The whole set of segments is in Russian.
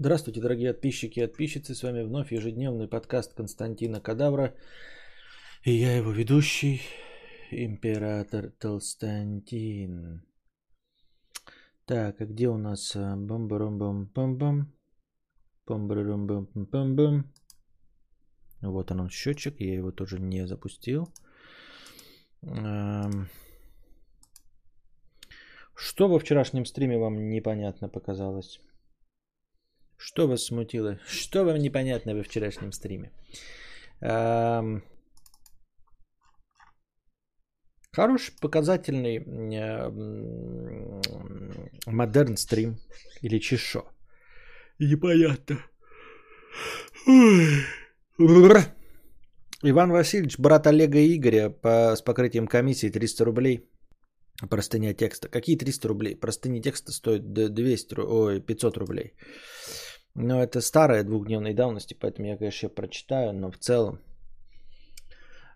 Здравствуйте, дорогие подписчики и подписчицы. С вами вновь ежедневный подкаст Константина Кадавра. И я его ведущий, император Толстантин. Так, а где у нас бам бам бам бам бам бам бам бам бам бам Вот он, он счетчик, я его тоже не запустил. Что во вчерашнем стриме вам непонятно показалось? Что вас смутило? Что вам непонятно во вчерашнем стриме? Эм... Хороший, показательный модерн стрим. Или чешо. Непонятно. Иван Васильевич, брат Олега и Игоря по, с покрытием комиссии 300 рублей. Простыня текста. Какие 300 рублей? Простыня текста стоит 200, ой, 500 рублей. Но это старая двухдневной давности, поэтому я, конечно, прочитаю, но в целом.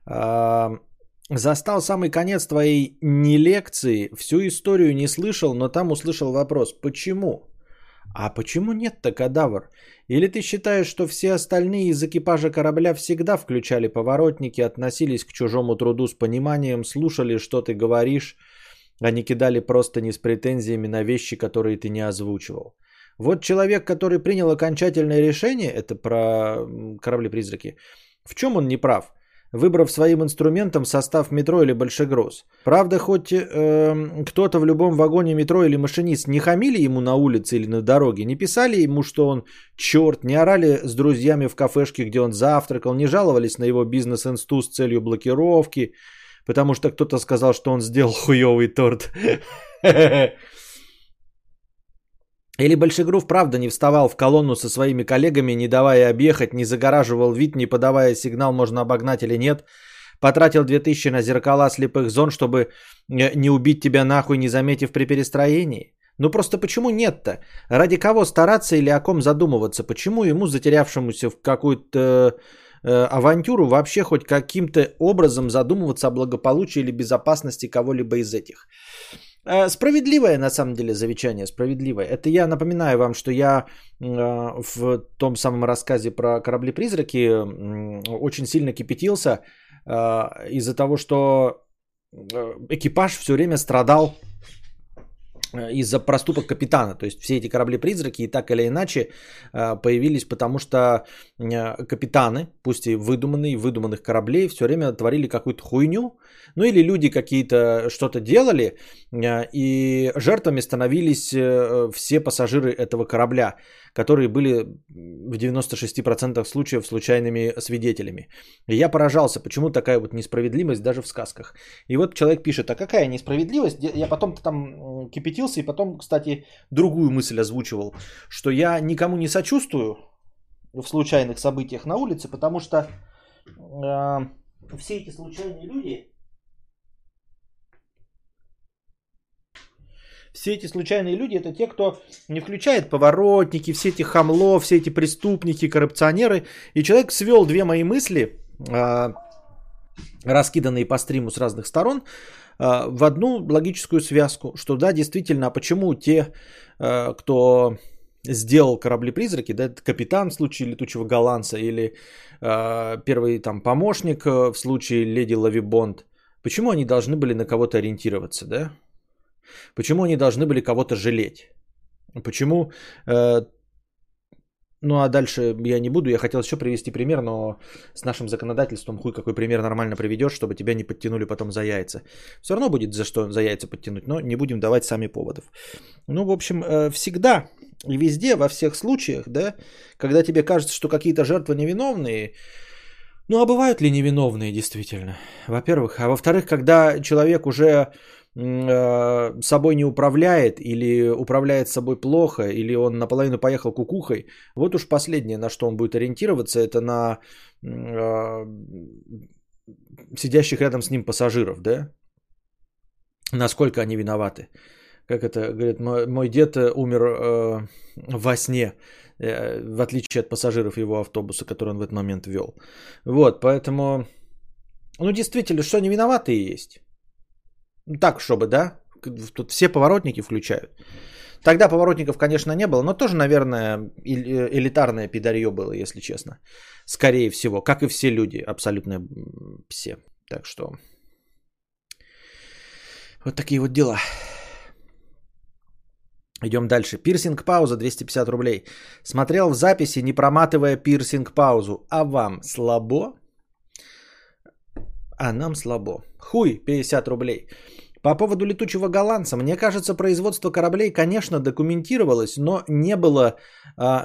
А, застал самый конец твоей не лекции, всю историю не слышал, но там услышал вопрос. Почему? А почему нет-то, кадавр? Или ты считаешь, что все остальные из экипажа корабля всегда включали поворотники, относились к чужому труду с пониманием, слушали, что ты говоришь, а не кидали просто не с претензиями на вещи, которые ты не озвучивал? Вот человек, который принял окончательное решение, это про корабли-призраки, в чем он не прав? Выбрав своим инструментом состав метро или большегруз. Правда, хоть э, кто-то в любом вагоне метро или машинист не хамили ему на улице или на дороге, не писали ему, что он черт, не орали с друзьями в кафешке, где он завтракал, не жаловались на его бизнес-инсту с целью блокировки, потому что кто-то сказал, что он сделал хуевый торт. Или Большегрув правда не вставал в колонну со своими коллегами, не давая объехать, не загораживал вид, не подавая сигнал, можно обогнать или нет. Потратил 2000 на зеркала слепых зон, чтобы э, не убить тебя нахуй, не заметив при перестроении. Ну просто почему нет-то? Ради кого стараться или о ком задумываться? Почему ему, затерявшемуся в какую-то э, авантюру, вообще хоть каким-то образом задумываться о благополучии или безопасности кого-либо из этих? Э, справедливое, на самом деле, замечание, справедливое. Это я напоминаю вам, что я э, в том самом рассказе про корабли-призраки очень сильно кипятился э, из-за того, что экипаж все время страдал из-за проступок капитана. То есть все эти корабли-призраки и так или иначе появились, потому что капитаны, пусть и выдуманные, выдуманных кораблей, все время творили какую-то хуйню, ну или люди какие-то что-то делали, э, и жертвами становились э, все пассажиры этого корабля, которые были в 96% случаев случайными свидетелями. И я поражался, почему такая вот несправедливость даже в сказках. И вот человек пишет, а какая несправедливость? Я потом-то там кипятился и потом, кстати, другую мысль озвучивал, что я никому не сочувствую в случайных событиях на улице, потому что э, все эти случайные люди все эти случайные люди это те, кто не включает поворотники, все эти хамло, все эти преступники, коррупционеры. И человек свел две мои мысли, а, раскиданные по стриму с разных сторон, а, в одну логическую связку, что да, действительно, а почему те, а, кто сделал корабли-призраки, да, капитан в случае летучего голландца или первый там помощник в случае леди Лавибонд, почему они должны были на кого-то ориентироваться, да? Почему они должны были кого-то жалеть? Почему... Э, ну а дальше я не буду. Я хотел еще привести пример, но с нашим законодательством хуй какой пример нормально приведешь, чтобы тебя не подтянули потом за яйца. Все равно будет за что за яйца подтянуть, но не будем давать сами поводов. Ну, в общем, э, всегда и везде, во всех случаях, да, когда тебе кажется, что какие-то жертвы невиновные, ну а бывают ли невиновные действительно? Во-первых. А во-вторых, когда человек уже собой не управляет или управляет собой плохо, или он наполовину поехал кукухой, вот уж последнее, на что он будет ориентироваться, это на э, сидящих рядом с ним пассажиров, да? Насколько они виноваты. Как это говорит, мой, мой дед э, умер э, во сне, э, в отличие от пассажиров его автобуса, который он в этот момент вел. Вот, поэтому, ну действительно, что они виноваты есть. Так, чтобы, да? Тут все поворотники включают. Тогда поворотников, конечно, не было, но тоже, наверное, э, элитарное пидарье было, если честно. Скорее всего, как и все люди, абсолютно все. Так что вот такие вот дела. Идем дальше. Пирсинг пауза 250 рублей. Смотрел в записи, не проматывая пирсинг паузу. А вам слабо? А нам слабо. Хуй 50 рублей. По поводу летучего голландца, мне кажется, производство кораблей, конечно, документировалось, но не было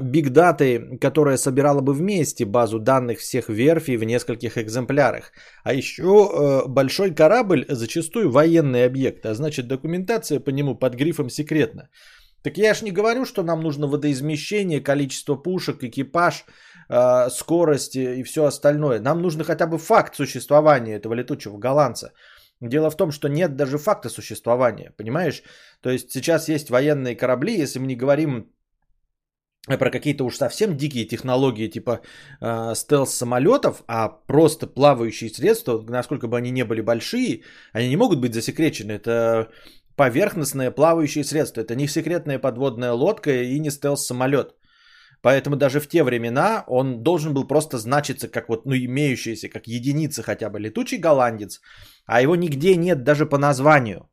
бигдаты, которая собирала бы вместе базу данных всех верфей в нескольких экземплярах. А еще а, большой корабль зачастую военный объект, а значит документация по нему под грифом секретно. Так я ж не говорю, что нам нужно водоизмещение, количество пушек, экипаж, э, скорость и все остальное. Нам нужно хотя бы факт существования этого летучего голландца. Дело в том, что нет даже факта существования, понимаешь? То есть сейчас есть военные корабли, если мы не говорим про какие-то уж совсем дикие технологии типа э, стелс самолетов, а просто плавающие средства, насколько бы они не были большие, они не могут быть засекречены. Это поверхностное плавающее средство. Это не секретная подводная лодка и не стелс-самолет. Поэтому даже в те времена он должен был просто значиться как вот, ну, имеющийся, как единица хотя бы летучий голландец, а его нигде нет даже по названию.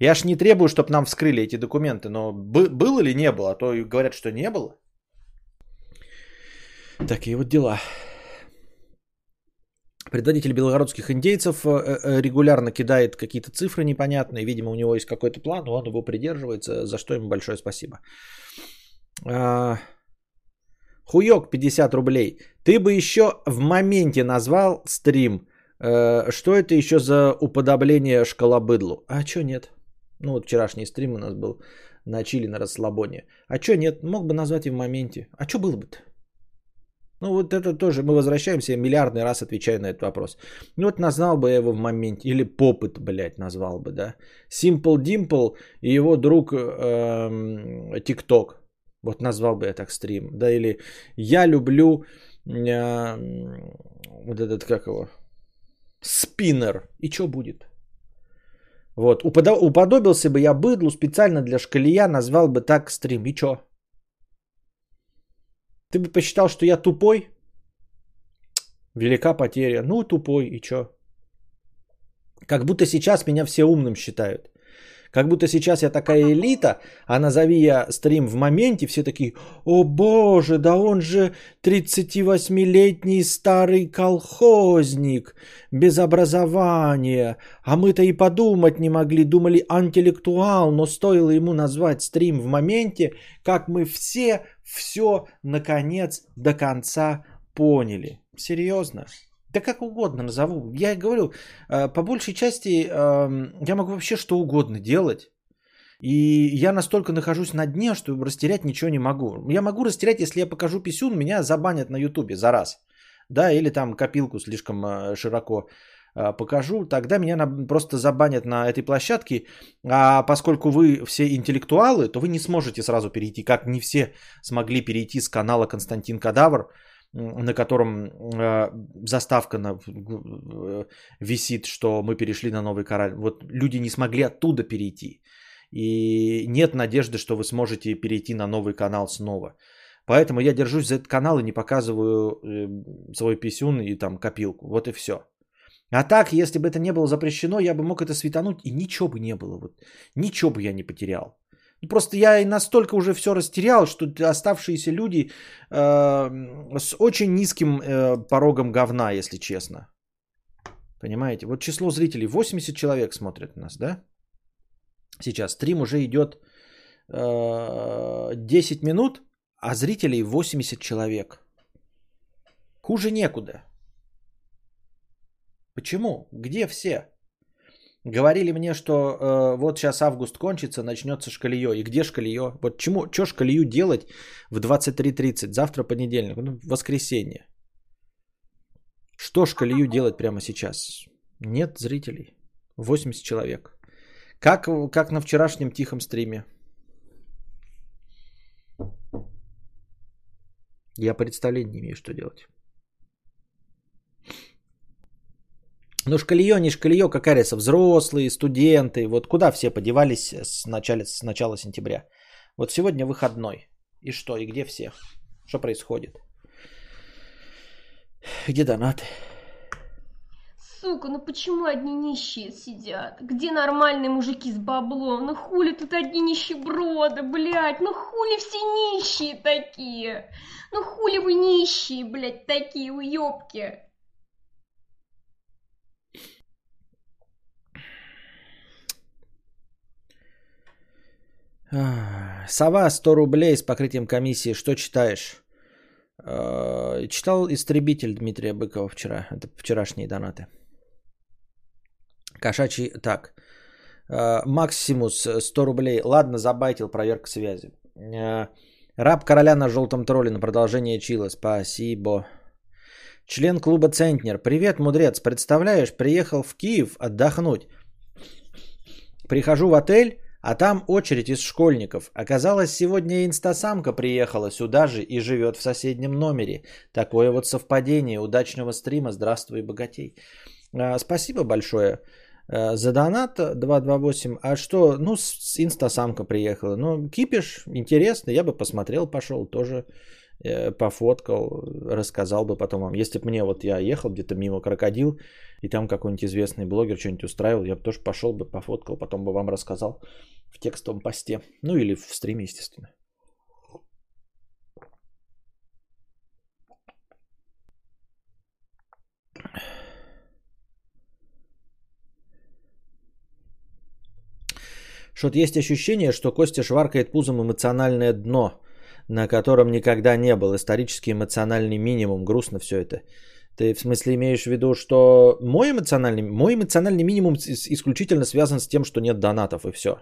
Я ж не требую, чтобы нам вскрыли эти документы, но бы- было или не было, а то говорят, что не было. Такие вот дела. Предводитель белогородских индейцев э, э, регулярно кидает какие-то цифры непонятные. Видимо, у него есть какой-то план, он его придерживается, за что ему большое спасибо. Хуёк 50 рублей. Ты бы еще в моменте назвал стрим. Э, что это еще за уподобление шкалобыдлу? А что нет? Ну вот вчерашний стрим у нас был на чили, на расслабоне. А что нет? Мог бы назвать и в моменте. А что было бы-то? Ну вот это тоже, мы возвращаемся, я миллиардный раз отвечаю на этот вопрос. Ну вот назвал бы я его в моменте, или попыт, блядь, назвал бы, да. Simple Dimple и его друг эм, TikTok. Вот назвал бы я так стрим. Да, или я люблю э, вот этот, как его, спиннер. И что будет? Вот, уподобился бы я быдлу специально для шкалия, назвал бы так стрим. И что? Ты бы посчитал, что я тупой? Велика потеря. Ну, тупой, и чё? Как будто сейчас меня все умным считают. Как будто сейчас я такая элита, а назови я стрим в моменте, все такие, о боже, да он же 38-летний старый колхозник, без образования, а мы-то и подумать не могли, думали антилектуал, но стоило ему назвать стрим в моменте, как мы все все, наконец, до конца поняли. Серьезно? Да как угодно назову. Я говорю, э, по большей части эм, я могу вообще что угодно делать. И я настолько нахожусь на дне, что растерять ничего не могу. Я могу растерять, если я покажу писюн, меня забанят на ютубе за раз. Да, или там копилку слишком э, широко э, покажу, тогда меня просто забанят на этой площадке. А поскольку вы все интеллектуалы, то вы не сможете сразу перейти, как не все смогли перейти с канала Константин Кадавр на котором э, заставка на, э, висит, что мы перешли на новый кораль. Вот люди не смогли оттуда перейти. И нет надежды, что вы сможете перейти на новый канал снова. Поэтому я держусь за этот канал и не показываю э, свой писюн и там копилку. Вот и все. А так, если бы это не было запрещено, я бы мог это светануть, и ничего бы не было. Вот. Ничего бы я не потерял. Просто я настолько уже все растерял, что оставшиеся люди э, с очень низким э, порогом говна, если честно. Понимаете? Вот число зрителей 80 человек смотрят нас, да? Сейчас стрим уже идет э, 10 минут, а зрителей 80 человек. Хуже некуда. Почему? Где все? Говорили мне, что э, вот сейчас август кончится, начнется шкалье. И где шкалье? Вот чему, что шкалью делать в 23.30? Завтра понедельник, ну, воскресенье. Что шкалью делать прямо сейчас? Нет зрителей. 80 человек. Как, как на вчерашнем тихом стриме. Я представления не имею, что делать. Ну, шкалье, не шкалье, какая разница, взрослые, студенты, вот куда все подевались с начала, с начала сентября? Вот сегодня выходной. И что, и где все? Что происходит? Где донаты? Сука, ну почему одни нищие сидят? Где нормальные мужики с баблом? Ну хули тут одни нищеброды, блядь? Ну хули все нищие такие? Ну хули вы нищие, блядь, такие уёбки? Сова 100 рублей с покрытием комиссии. Что читаешь? Э, читал «Истребитель» Дмитрия Быкова вчера. Это вчерашние донаты. Кошачий... Так. Э, Максимус 100 рублей. Ладно, забайтил, проверка связи. Э, Раб короля на желтом тролле на продолжение чила. Спасибо. Член клуба Центнер. Привет, мудрец. Представляешь, приехал в Киев отдохнуть. Прихожу в отель, а там очередь из школьников. Оказалось, сегодня инстасамка приехала сюда же и живет в соседнем номере. Такое вот совпадение. Удачного стрима. Здравствуй, богатей. А, спасибо большое а, за донат 228. А что? Ну, инстасамка приехала. Ну, кипиш, интересно. Я бы посмотрел, пошел тоже э, пофоткал, рассказал бы потом вам. Если бы мне вот я ехал где-то мимо крокодил, и там какой-нибудь известный блогер что-нибудь устраивал, я бы тоже пошел бы, пофоткал, потом бы вам рассказал в текстовом посте. Ну или в стриме, естественно. Что-то есть ощущение, что Костя шваркает пузом эмоциональное дно, на котором никогда не был. Исторический эмоциональный минимум. Грустно все это. Ты в смысле имеешь в виду, что мой эмоциональный, мой эмоциональный минимум исключительно связан с тем, что нет донатов и все.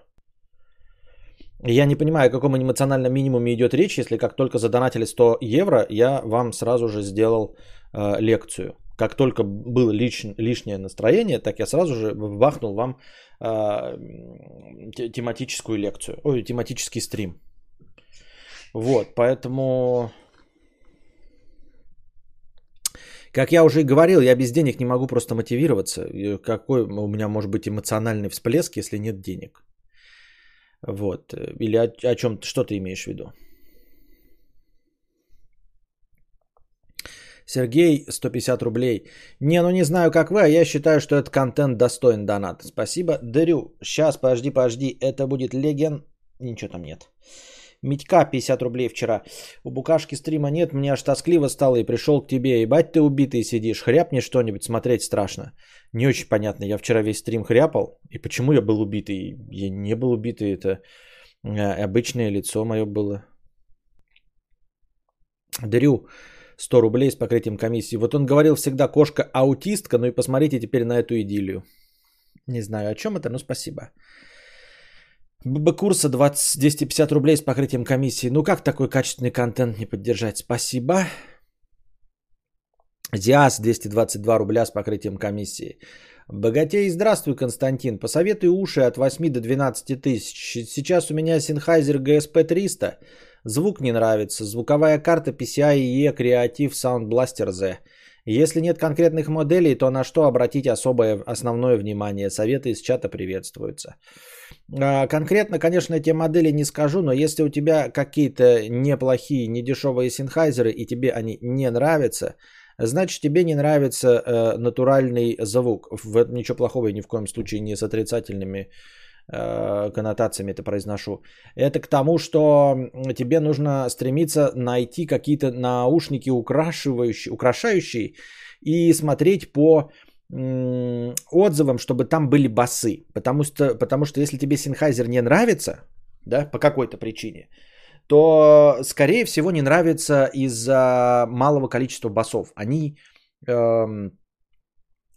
Я не понимаю, о каком эмоциональном минимуме идет речь, если как только задонатили 100 евро, я вам сразу же сделал э, лекцию. Как только было лиш, лишнее настроение, так я сразу же бахнул вам э, тематическую лекцию, ой, тематический стрим. Вот, поэтому, как я уже и говорил, я без денег не могу просто мотивироваться. Какой у меня может быть эмоциональный всплеск, если нет денег? Вот. Или о, о чем что ты имеешь в виду? Сергей, 150 рублей. Не, ну не знаю, как вы, а я считаю, что этот контент достоин донат. Спасибо. Дарю. Сейчас, подожди, подожди. Это будет леген... Ничего там нет. Митька 50 рублей вчера. У Букашки стрима нет, мне аж тоскливо стало и пришел к тебе. Ебать ты убитый сидишь, хряпни что-нибудь, смотреть страшно. Не очень понятно, я вчера весь стрим хряпал. И почему я был убитый? Я не был убитый, это э, обычное лицо мое было. Дарю 100 рублей с покрытием комиссии. Вот он говорил всегда кошка аутистка, ну и посмотрите теперь на эту идиллию. Не знаю о чем это, но спасибо. ББ курса 20, 250 рублей с покрытием комиссии. Ну как такой качественный контент не поддержать? Спасибо. Диас 222 рубля с покрытием комиссии. Богатей, здравствуй, Константин. Посоветуй уши от 8 до 12 тысяч. Сейчас у меня Sennheiser GSP 300. Звук не нравится. Звуковая карта PCI-E Creative Sound Blaster Z. Если нет конкретных моделей, то на что обратить особое основное внимание? Советы из чата приветствуются. А, конкретно, конечно, эти модели не скажу, но если у тебя какие-то неплохие, недешевые синхайзеры и тебе они не нравятся, значит тебе не нравится э, натуральный звук. В этом ничего плохого и ни в коем случае не с отрицательными э, коннотациями это произношу. Это к тому, что тебе нужно стремиться найти какие-то наушники украшающие и смотреть по отзывам, чтобы там были басы. Потому что, потому что если тебе Sennheiser не нравится, да, по какой-то причине, то, скорее всего, не нравится из-за малого количества басов. Они эм,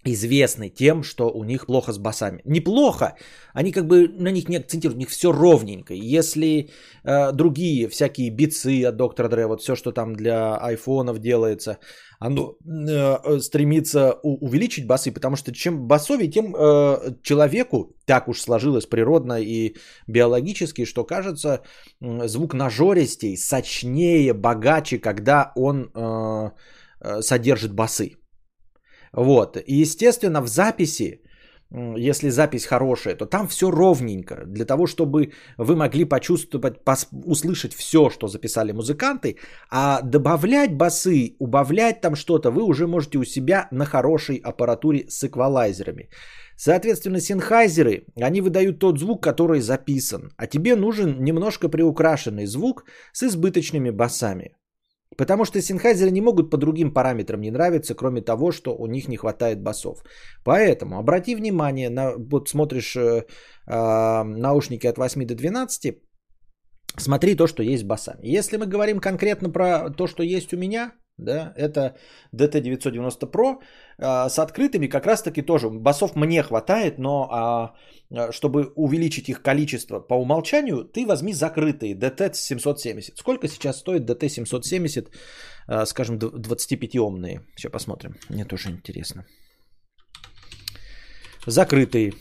известны тем, что у них плохо с басами. Неплохо, они как бы на них не акцентируют, у них все ровненько. Если э, другие всякие бицы от доктора Дре, вот все, что там для айфонов делается, оно э, стремится у, увеличить басы, потому что чем басовее, тем э, человеку, так уж сложилось природно и биологически, что кажется э, звук нажористей, сочнее, богаче, когда он э, э, содержит басы. Вот. И, естественно, в записи если запись хорошая, то там все ровненько. Для того, чтобы вы могли почувствовать, пос, услышать все, что записали музыканты, а добавлять басы, убавлять там что-то, вы уже можете у себя на хорошей аппаратуре с эквалайзерами. Соответственно, синхайзеры, они выдают тот звук, который записан, а тебе нужен немножко приукрашенный звук с избыточными басами. Потому что синхайзеры не могут по другим параметрам не нравиться, кроме того, что у них не хватает басов. Поэтому обрати внимание, на, вот смотришь э, э, наушники от 8 до 12, смотри то, что есть басами. Если мы говорим конкретно про то, что есть у меня, да, это DT990 Pro э, с открытыми как раз таки тоже басов мне хватает, но а, чтобы увеличить их количество по умолчанию, ты возьми закрытые DT770. Сколько сейчас стоит DT770, э, скажем, 25-омные? Сейчас посмотрим, мне тоже интересно. Закрытые.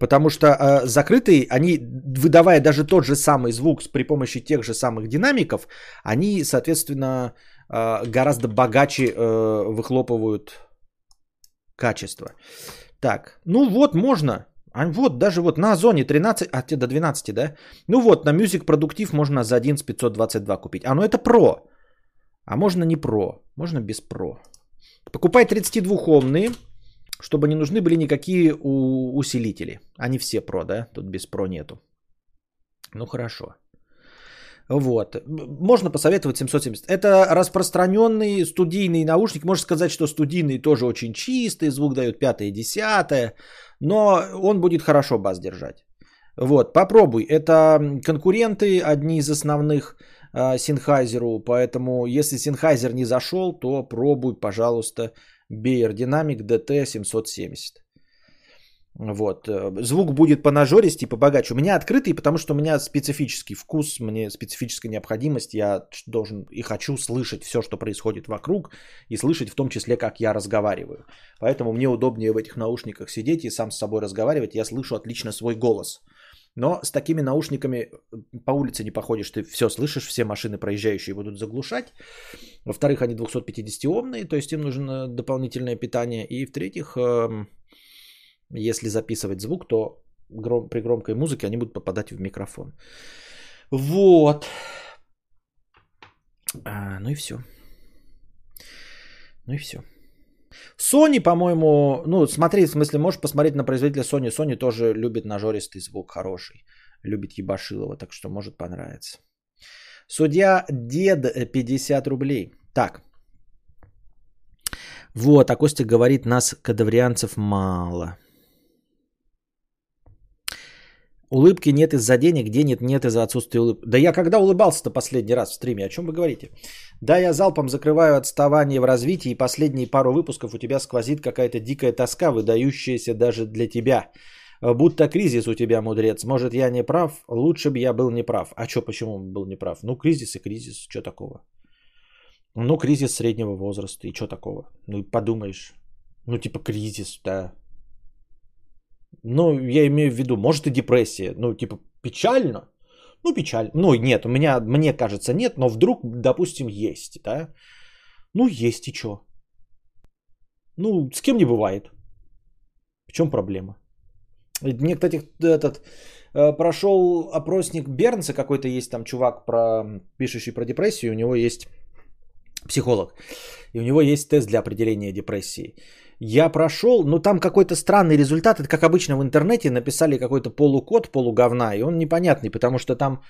Потому что э, закрытые, они, выдавая даже тот же самый звук при помощи тех же самых динамиков, они, соответственно, э, гораздо богаче э, выхлопывают качество. Так, ну вот можно. А вот даже вот на Озоне 13, а те до 12, да? Ну вот, на Music Продуктив можно за 1 с 522 купить. А ну это Pro. А можно не Pro, можно без Pro. Покупай 32-омные, чтобы не нужны были никакие усилители. Они все Pro, да? Тут без Pro нету. Ну хорошо. Вот. Можно посоветовать 770. Это распространенный студийный наушник. Можно сказать, что студийный тоже очень чистый, звук дает 5 и 10, но он будет хорошо бас держать. Вот, попробуй. Это конкуренты, одни из основных э, поэтому если Sennheiser не зашел, то пробуй, пожалуйста, Beyer Dynamic DT770. Вот. Э, звук будет по нажористи, побогаче. У меня открытый, потому что у меня специфический вкус, мне специфическая необходимость. Я должен и хочу слышать все, что происходит вокруг, и слышать в том числе, как я разговариваю. Поэтому мне удобнее в этих наушниках сидеть и сам с собой разговаривать. Я слышу отлично свой голос. Но с такими наушниками э, по улице не походишь, ты все слышишь, все машины проезжающие будут заглушать. Во-вторых, они 250-омные, то есть им нужно дополнительное питание. И в-третьих, эм, если записывать звук, то гром, при громкой музыке они будут попадать в микрофон. Вот. А, ну и все. Ну и все. Sony, по-моему, ну смотри, в смысле, можешь посмотреть на производителя Sony. Sony тоже любит нажористый звук хороший. Любит Ебашилова, так что может понравиться. Судья Дед 50 рублей. Так. Вот, а Костя говорит, нас кадаврианцев мало. Улыбки нет из-за денег, денег нет из-за отсутствия улыбки. Да я когда улыбался-то последний раз в стриме? О чем вы говорите? Да, я залпом закрываю отставание в развитии, и последние пару выпусков у тебя сквозит какая-то дикая тоска, выдающаяся даже для тебя. Будто кризис у тебя, мудрец. Может, я не прав? Лучше бы я был не прав. А что, почему был не прав? Ну, кризис и кризис. Что такого? Ну, кризис среднего возраста. И что такого? Ну, подумаешь. Ну, типа кризис, да. Ну, я имею в виду, может и депрессия. Ну, типа, печально. Ну, печально. Ну, нет, у меня, мне кажется, нет, но вдруг, допустим, есть, да? Ну, есть и что? Ну, с кем не бывает. В чем проблема? Мне, кстати, этот э, прошел опросник Бернса, какой-то есть там чувак, про, пишущий про депрессию, у него есть психолог, и у него есть тест для определения депрессии. Я прошел, но там какой-то странный результат. Это как обычно в интернете написали какой-то полукод, полуговна, и он непонятный, потому что там,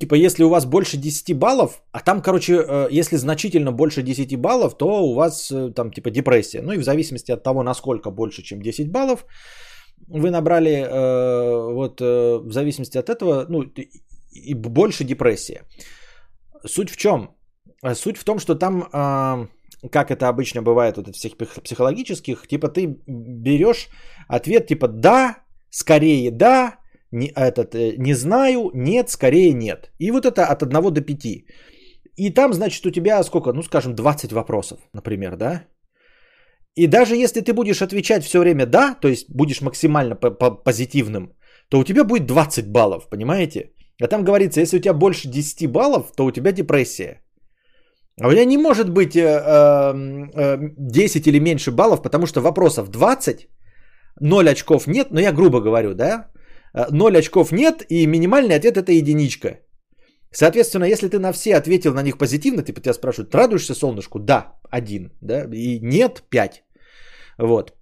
типа, если у вас больше 10 баллов, а там, короче, э, если значительно больше 10 баллов, то у вас э, там, типа, депрессия. Ну и в зависимости от того, насколько больше, чем 10 баллов, вы набрали, э, вот, в зависимости от этого, ну, и больше депрессия. Суть в чем? Суть в том, что там как это обычно бывает вот всех психологических, типа ты берешь ответ типа да, скорее да, не, этот, э, не знаю, нет, скорее нет. И вот это от 1 до 5. И там, значит, у тебя сколько, ну, скажем, 20 вопросов, например, да? И даже если ты будешь отвечать все время да, то есть будешь максимально позитивным, то у тебя будет 20 баллов, понимаете? А там говорится, если у тебя больше 10 баллов, то у тебя депрессия. А у меня не может быть э, э, 10 или меньше баллов, потому что вопросов 20, 0 очков нет, но я грубо говорю, да, 0 очков нет, и минимальный ответ это единичка. Соответственно, если ты на все ответил на них позитивно, типа тебя спрашивают, радуешься солнышку? Да, один, да, и нет, пять. Вот.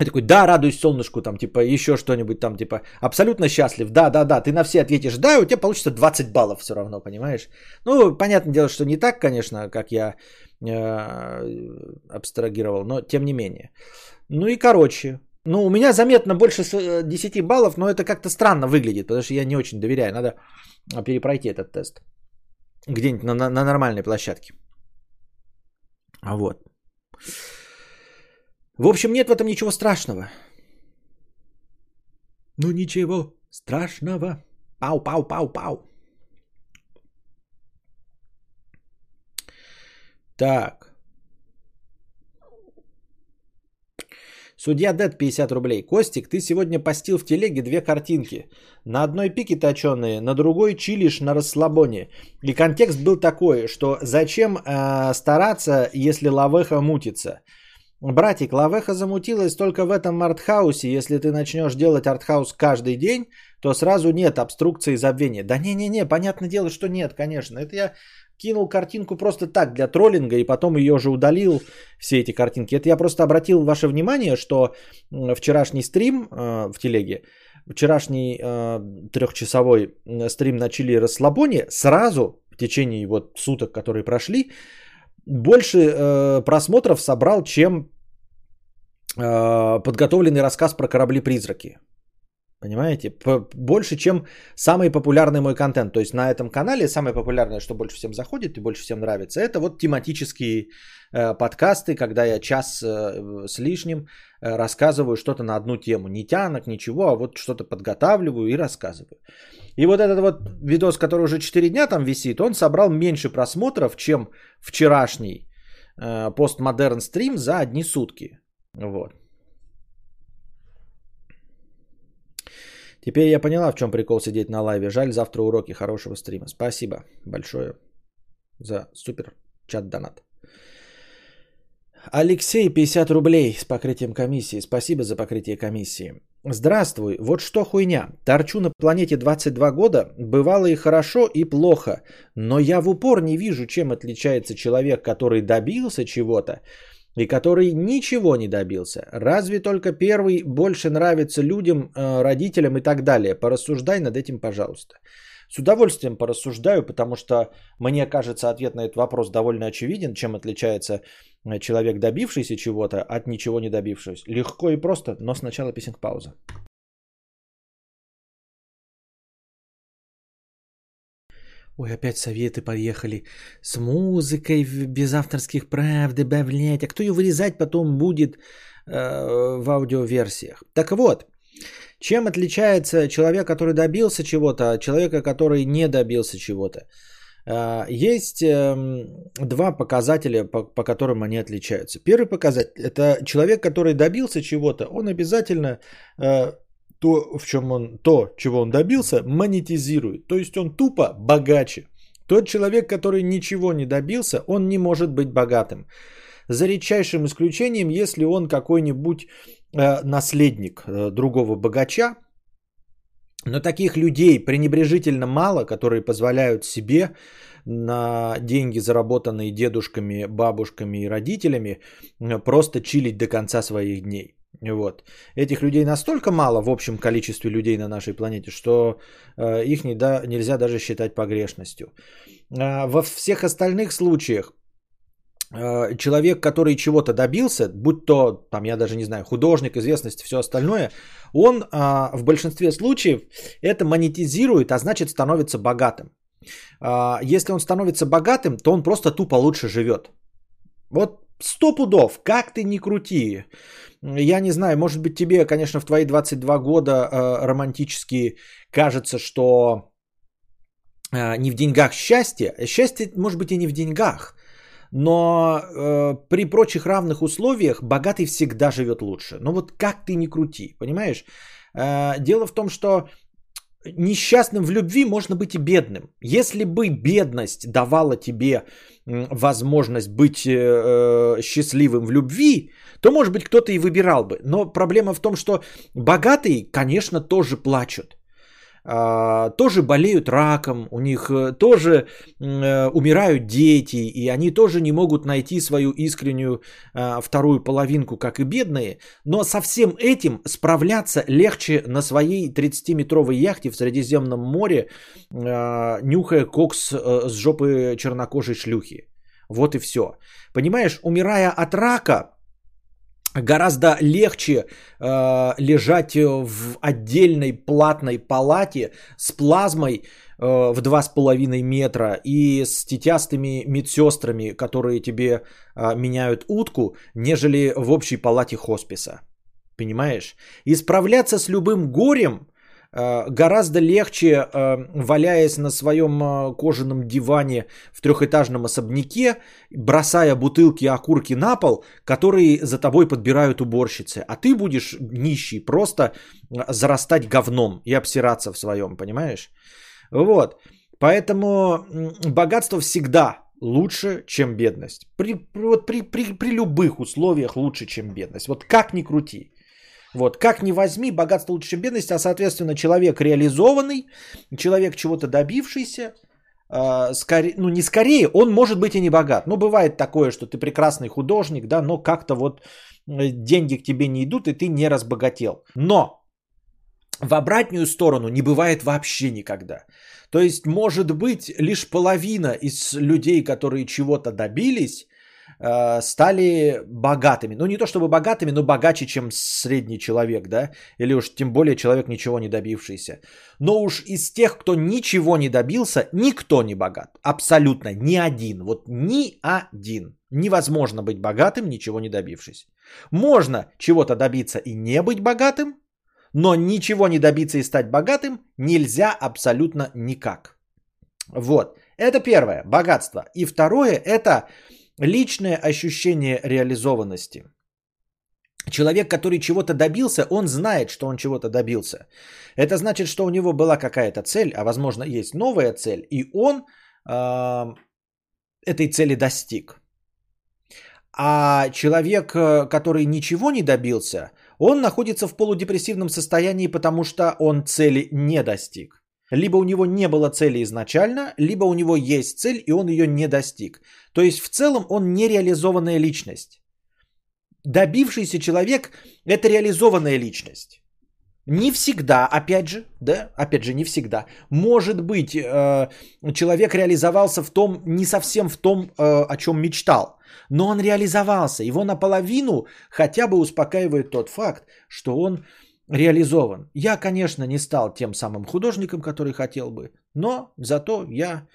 Я такой, да, радуюсь солнышку, там, типа, еще что-нибудь там, типа, абсолютно счастлив, да, да, да, ты на все ответишь, да, и у тебя получится 20 баллов все равно, понимаешь? Ну, понятное дело, что не так, конечно, как я э, абстрагировал, но тем не менее. Ну и короче, ну, у меня заметно больше 10 э, баллов, но это как-то странно выглядит, потому что я не очень доверяю, надо перепройти этот тест где-нибудь на, на, на нормальной площадке. А вот. В общем, нет в этом ничего страшного. Ну ничего страшного. Пау, пау, пау, пау. Так. Судья Дед 50 рублей. Костик, ты сегодня постил в телеге две картинки. На одной пике точеные, на другой чилишь на расслабоне. И контекст был такой, что зачем э, стараться, если лавеха мутится. Братик, лавеха замутилась только в этом артхаусе. Если ты начнешь делать артхаус каждый день, то сразу нет обструкции и забвения. Да не-не-не, понятное дело, что нет, конечно. Это я кинул картинку просто так для троллинга и потом ее же удалил, все эти картинки. Это я просто обратил ваше внимание, что вчерашний стрим э, в телеге, вчерашний э, трехчасовой стрим на чили расслабоне сразу в течение вот суток, которые прошли, больше э, просмотров собрал, чем э, подготовленный рассказ про корабли-призраки. Понимаете? Больше, чем самый популярный мой контент. То есть на этом канале самое популярное, что больше всем заходит и больше всем нравится, это вот тематические э, подкасты, когда я час э, с лишним э, рассказываю что-то на одну тему. Не тянок, ничего, а вот что-то подготавливаю и рассказываю. И вот этот вот видос, который уже 4 дня там висит, он собрал меньше просмотров, чем вчерашний постмодерн стрим за одни сутки. Вот. Теперь я поняла, в чем прикол сидеть на лайве. Жаль, завтра уроки хорошего стрима. Спасибо большое за супер чат донат. Алексей, 50 рублей с покрытием комиссии. Спасибо за покрытие комиссии. Здравствуй, вот что хуйня. Торчу на планете 22 года, бывало и хорошо, и плохо. Но я в упор не вижу, чем отличается человек, который добился чего-то, и который ничего не добился. Разве только первый больше нравится людям, э, родителям и так далее. Порассуждай над этим, пожалуйста. С удовольствием порассуждаю, потому что мне кажется ответ на этот вопрос довольно очевиден, чем отличается э, человек, добившийся чего-то, от ничего не добившегося. Легко и просто, но сначала писинг пауза. Ой, опять советы поехали. С музыкой без авторских прав добавлять. А кто ее вырезать потом будет э, в аудиоверсиях? Так вот, чем отличается человек, который добился чего-то, от человека, который не добился чего-то? Э, есть э, два показателя, по, по которым они отличаются. Первый показатель – это человек, который добился чего-то, он обязательно э, то, в чем он, то, чего он добился, монетизирует. То есть он тупо богаче. Тот человек, который ничего не добился, он не может быть богатым. За редчайшим исключением, если он какой-нибудь э, наследник э, другого богача. Но таких людей пренебрежительно мало, которые позволяют себе на деньги, заработанные дедушками, бабушками и родителями, э, просто чилить до конца своих дней. Вот. Этих людей настолько мало в общем количестве людей на нашей планете, что э, их не да, нельзя даже считать погрешностью. Э, во всех остальных случаях э, человек, который чего-то добился, будь то, там, я даже не знаю, художник, известность, все остальное, он э, в большинстве случаев это монетизирует, а значит становится богатым. Э, если он становится богатым, то он просто тупо лучше живет. Вот сто пудов, как ты ни крути. Я не знаю, может быть тебе, конечно, в твои 22 года э, романтически кажется, что э, не в деньгах счастье. Счастье может быть и не в деньгах. Но э, при прочих равных условиях богатый всегда живет лучше. Но вот как ты ни крути, понимаешь? Э, дело в том, что несчастным в любви можно быть и бедным. Если бы бедность давала тебе возможность быть э, э, счастливым в любви, то, может быть, кто-то и выбирал бы. Но проблема в том, что богатые, конечно, тоже плачут. А, тоже болеют раком, у них э, тоже э, умирают дети, и они тоже не могут найти свою искреннюю а, вторую половинку, как и бедные. Но со всем этим справляться легче на своей 30-метровой яхте в Средиземном море, а, нюхая кокс э, с жопы чернокожей шлюхи. Вот и все. Понимаешь, умирая от рака, гораздо легче э, лежать в отдельной платной палате с плазмой э, в 2,5 метра и с тетястыми медсестрами, которые тебе э, меняют утку, нежели в общей палате хосписа. Понимаешь? И справляться с любым горем Э, гораздо легче, э, валяясь на своем э, кожаном диване в трехэтажном особняке, бросая бутылки и окурки на пол, которые за тобой подбирают уборщицы. А ты будешь нищий, просто зарастать говном и обсираться в своем, понимаешь? Вот. Поэтому богатство всегда лучше, чем бедность. При, вот при, при, при любых условиях лучше, чем бедность. Вот как ни крути. Вот, как ни возьми, богатство лучше, чем бедность, а, соответственно, человек реализованный, человек чего-то добившийся, э, скорее, ну, не скорее, он может быть и не богат. Ну, бывает такое, что ты прекрасный художник, да, но как-то вот э, деньги к тебе не идут, и ты не разбогател. Но в обратную сторону не бывает вообще никогда. То есть, может быть, лишь половина из людей, которые чего-то добились, Э, стали богатыми. Ну, не то чтобы богатыми, но богаче, чем средний человек, да? Или уж тем более человек ничего не добившийся. Но уж из тех, кто ничего не добился, никто не богат. Абсолютно ни один. Вот ни один. Невозможно быть богатым, ничего не добившись. Можно чего-то добиться и не быть богатым, но ничего не добиться и стать богатым нельзя абсолютно никак. Вот. Это первое, богатство. И второе, это Личное ощущение реализованности. Человек, который чего-то добился, он знает, что он чего-то добился. Это значит, что у него была какая-то цель, а возможно есть новая цель, и он э, этой цели достиг. А человек, э, который ничего не добился, он находится в полудепрессивном состоянии, потому что он цели не достиг. Либо у него не было цели изначально, либо у него есть цель, и он ее не достиг. То есть в целом он нереализованная личность. Добившийся человек – это реализованная личность. Не всегда, опять же, да, опять же, не всегда. Может быть, э, человек реализовался в том, не совсем в том, э, о чем мечтал, но он реализовался. Его наполовину хотя бы успокаивает тот факт, что он реализован. Я, конечно, не стал тем самым художником, который хотел бы, но зато я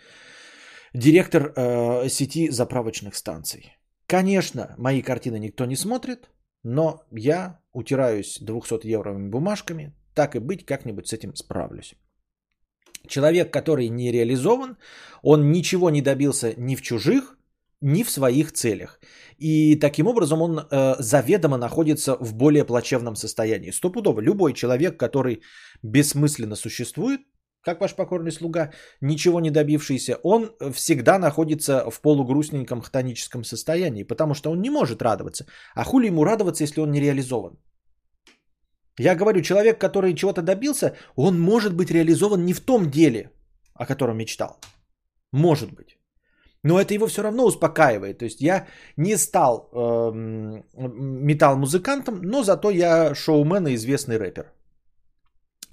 директор э, сети заправочных станций. Конечно, мои картины никто не смотрит, но я утираюсь 200 евровыми бумажками, так и быть, как-нибудь с этим справлюсь. Человек, который не реализован, он ничего не добился ни в чужих, ни в своих целях. И таким образом он э, заведомо находится в более плачевном состоянии. Стопудово, любой человек, который бессмысленно существует, как ваш покорный слуга, ничего не добившийся, он всегда находится в полугрустненьком хтоническом состоянии, потому что он не может радоваться. А хули ему радоваться, если он не реализован? Я говорю, человек, который чего-то добился, он может быть реализован не в том деле, о котором мечтал. Может быть. Но это его все равно успокаивает. То есть я не стал э, металл-музыкантом, но зато я шоумен и известный рэпер.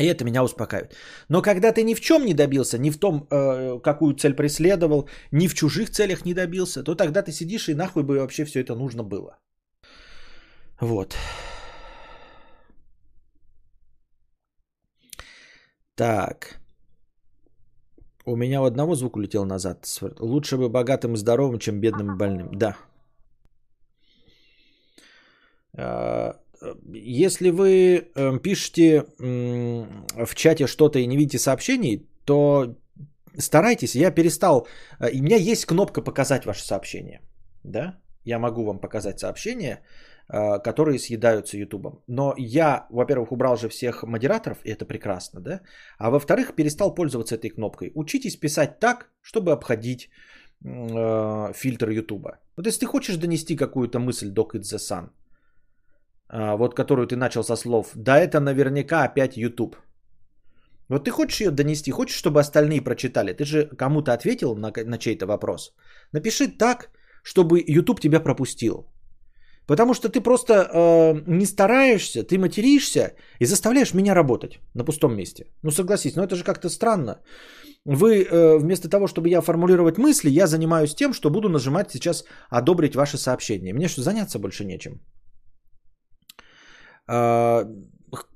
И это меня успокаивает. Но когда ты ни в чем не добился, ни в том, э, какую цель преследовал, ни в чужих целях не добился, то тогда ты сидишь и нахуй бы вообще все это нужно было. Вот. Так. У меня у одного звук улетел назад. Лучше бы богатым и здоровым, чем бедным и больным. Да. Если вы эм, пишете в чате что-то и не видите сообщений, то старайтесь. Я перестал... Э, у меня есть кнопка «Показать ваше сообщение». Да? Я могу вам показать сообщение. э, которые съедаются Ютубом. Но я, во-первых, убрал же всех модераторов, и это прекрасно, да? А во-вторых, перестал пользоваться этой кнопкой. Учитесь писать так, чтобы обходить э, фильтр Ютуба. Вот если ты хочешь донести какую-то мысль Doc It's the Sun, вот которую ты начал со слов, да это наверняка опять YouTube. Вот ты хочешь ее донести, хочешь, чтобы остальные прочитали. Ты же кому-то ответил на, на чей-то вопрос. Напиши так, чтобы YouTube тебя пропустил. Потому что ты просто э, не стараешься, ты материшься и заставляешь меня работать на пустом месте. Ну согласись, но это же как-то странно. Вы э, вместо того, чтобы я формулировать мысли, я занимаюсь тем, что буду нажимать сейчас одобрить ваши сообщения. Мне что, заняться больше нечем. Э,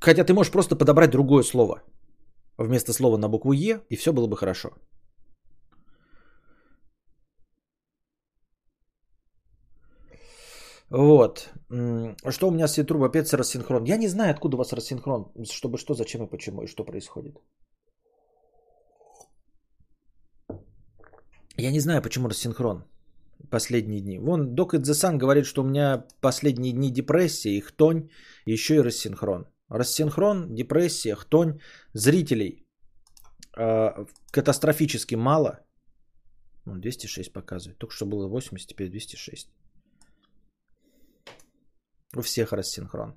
хотя ты можешь просто подобрать другое слово вместо слова на букву Е, и все было бы хорошо. Вот. Что у меня с YouTube опять с рассинхрон? Я не знаю, откуда у вас рассинхрон. Чтобы что, зачем и почему, и что происходит. Я не знаю, почему рассинхрон последние дни. Вон, Док Sun говорит, что у меня последние дни депрессия и хтонь, еще и рассинхрон. Рассинхрон, депрессия, хтонь. Зрителей э, катастрофически мало. 206 показывает. Только что было 80, теперь 206. У всех рассинхрон.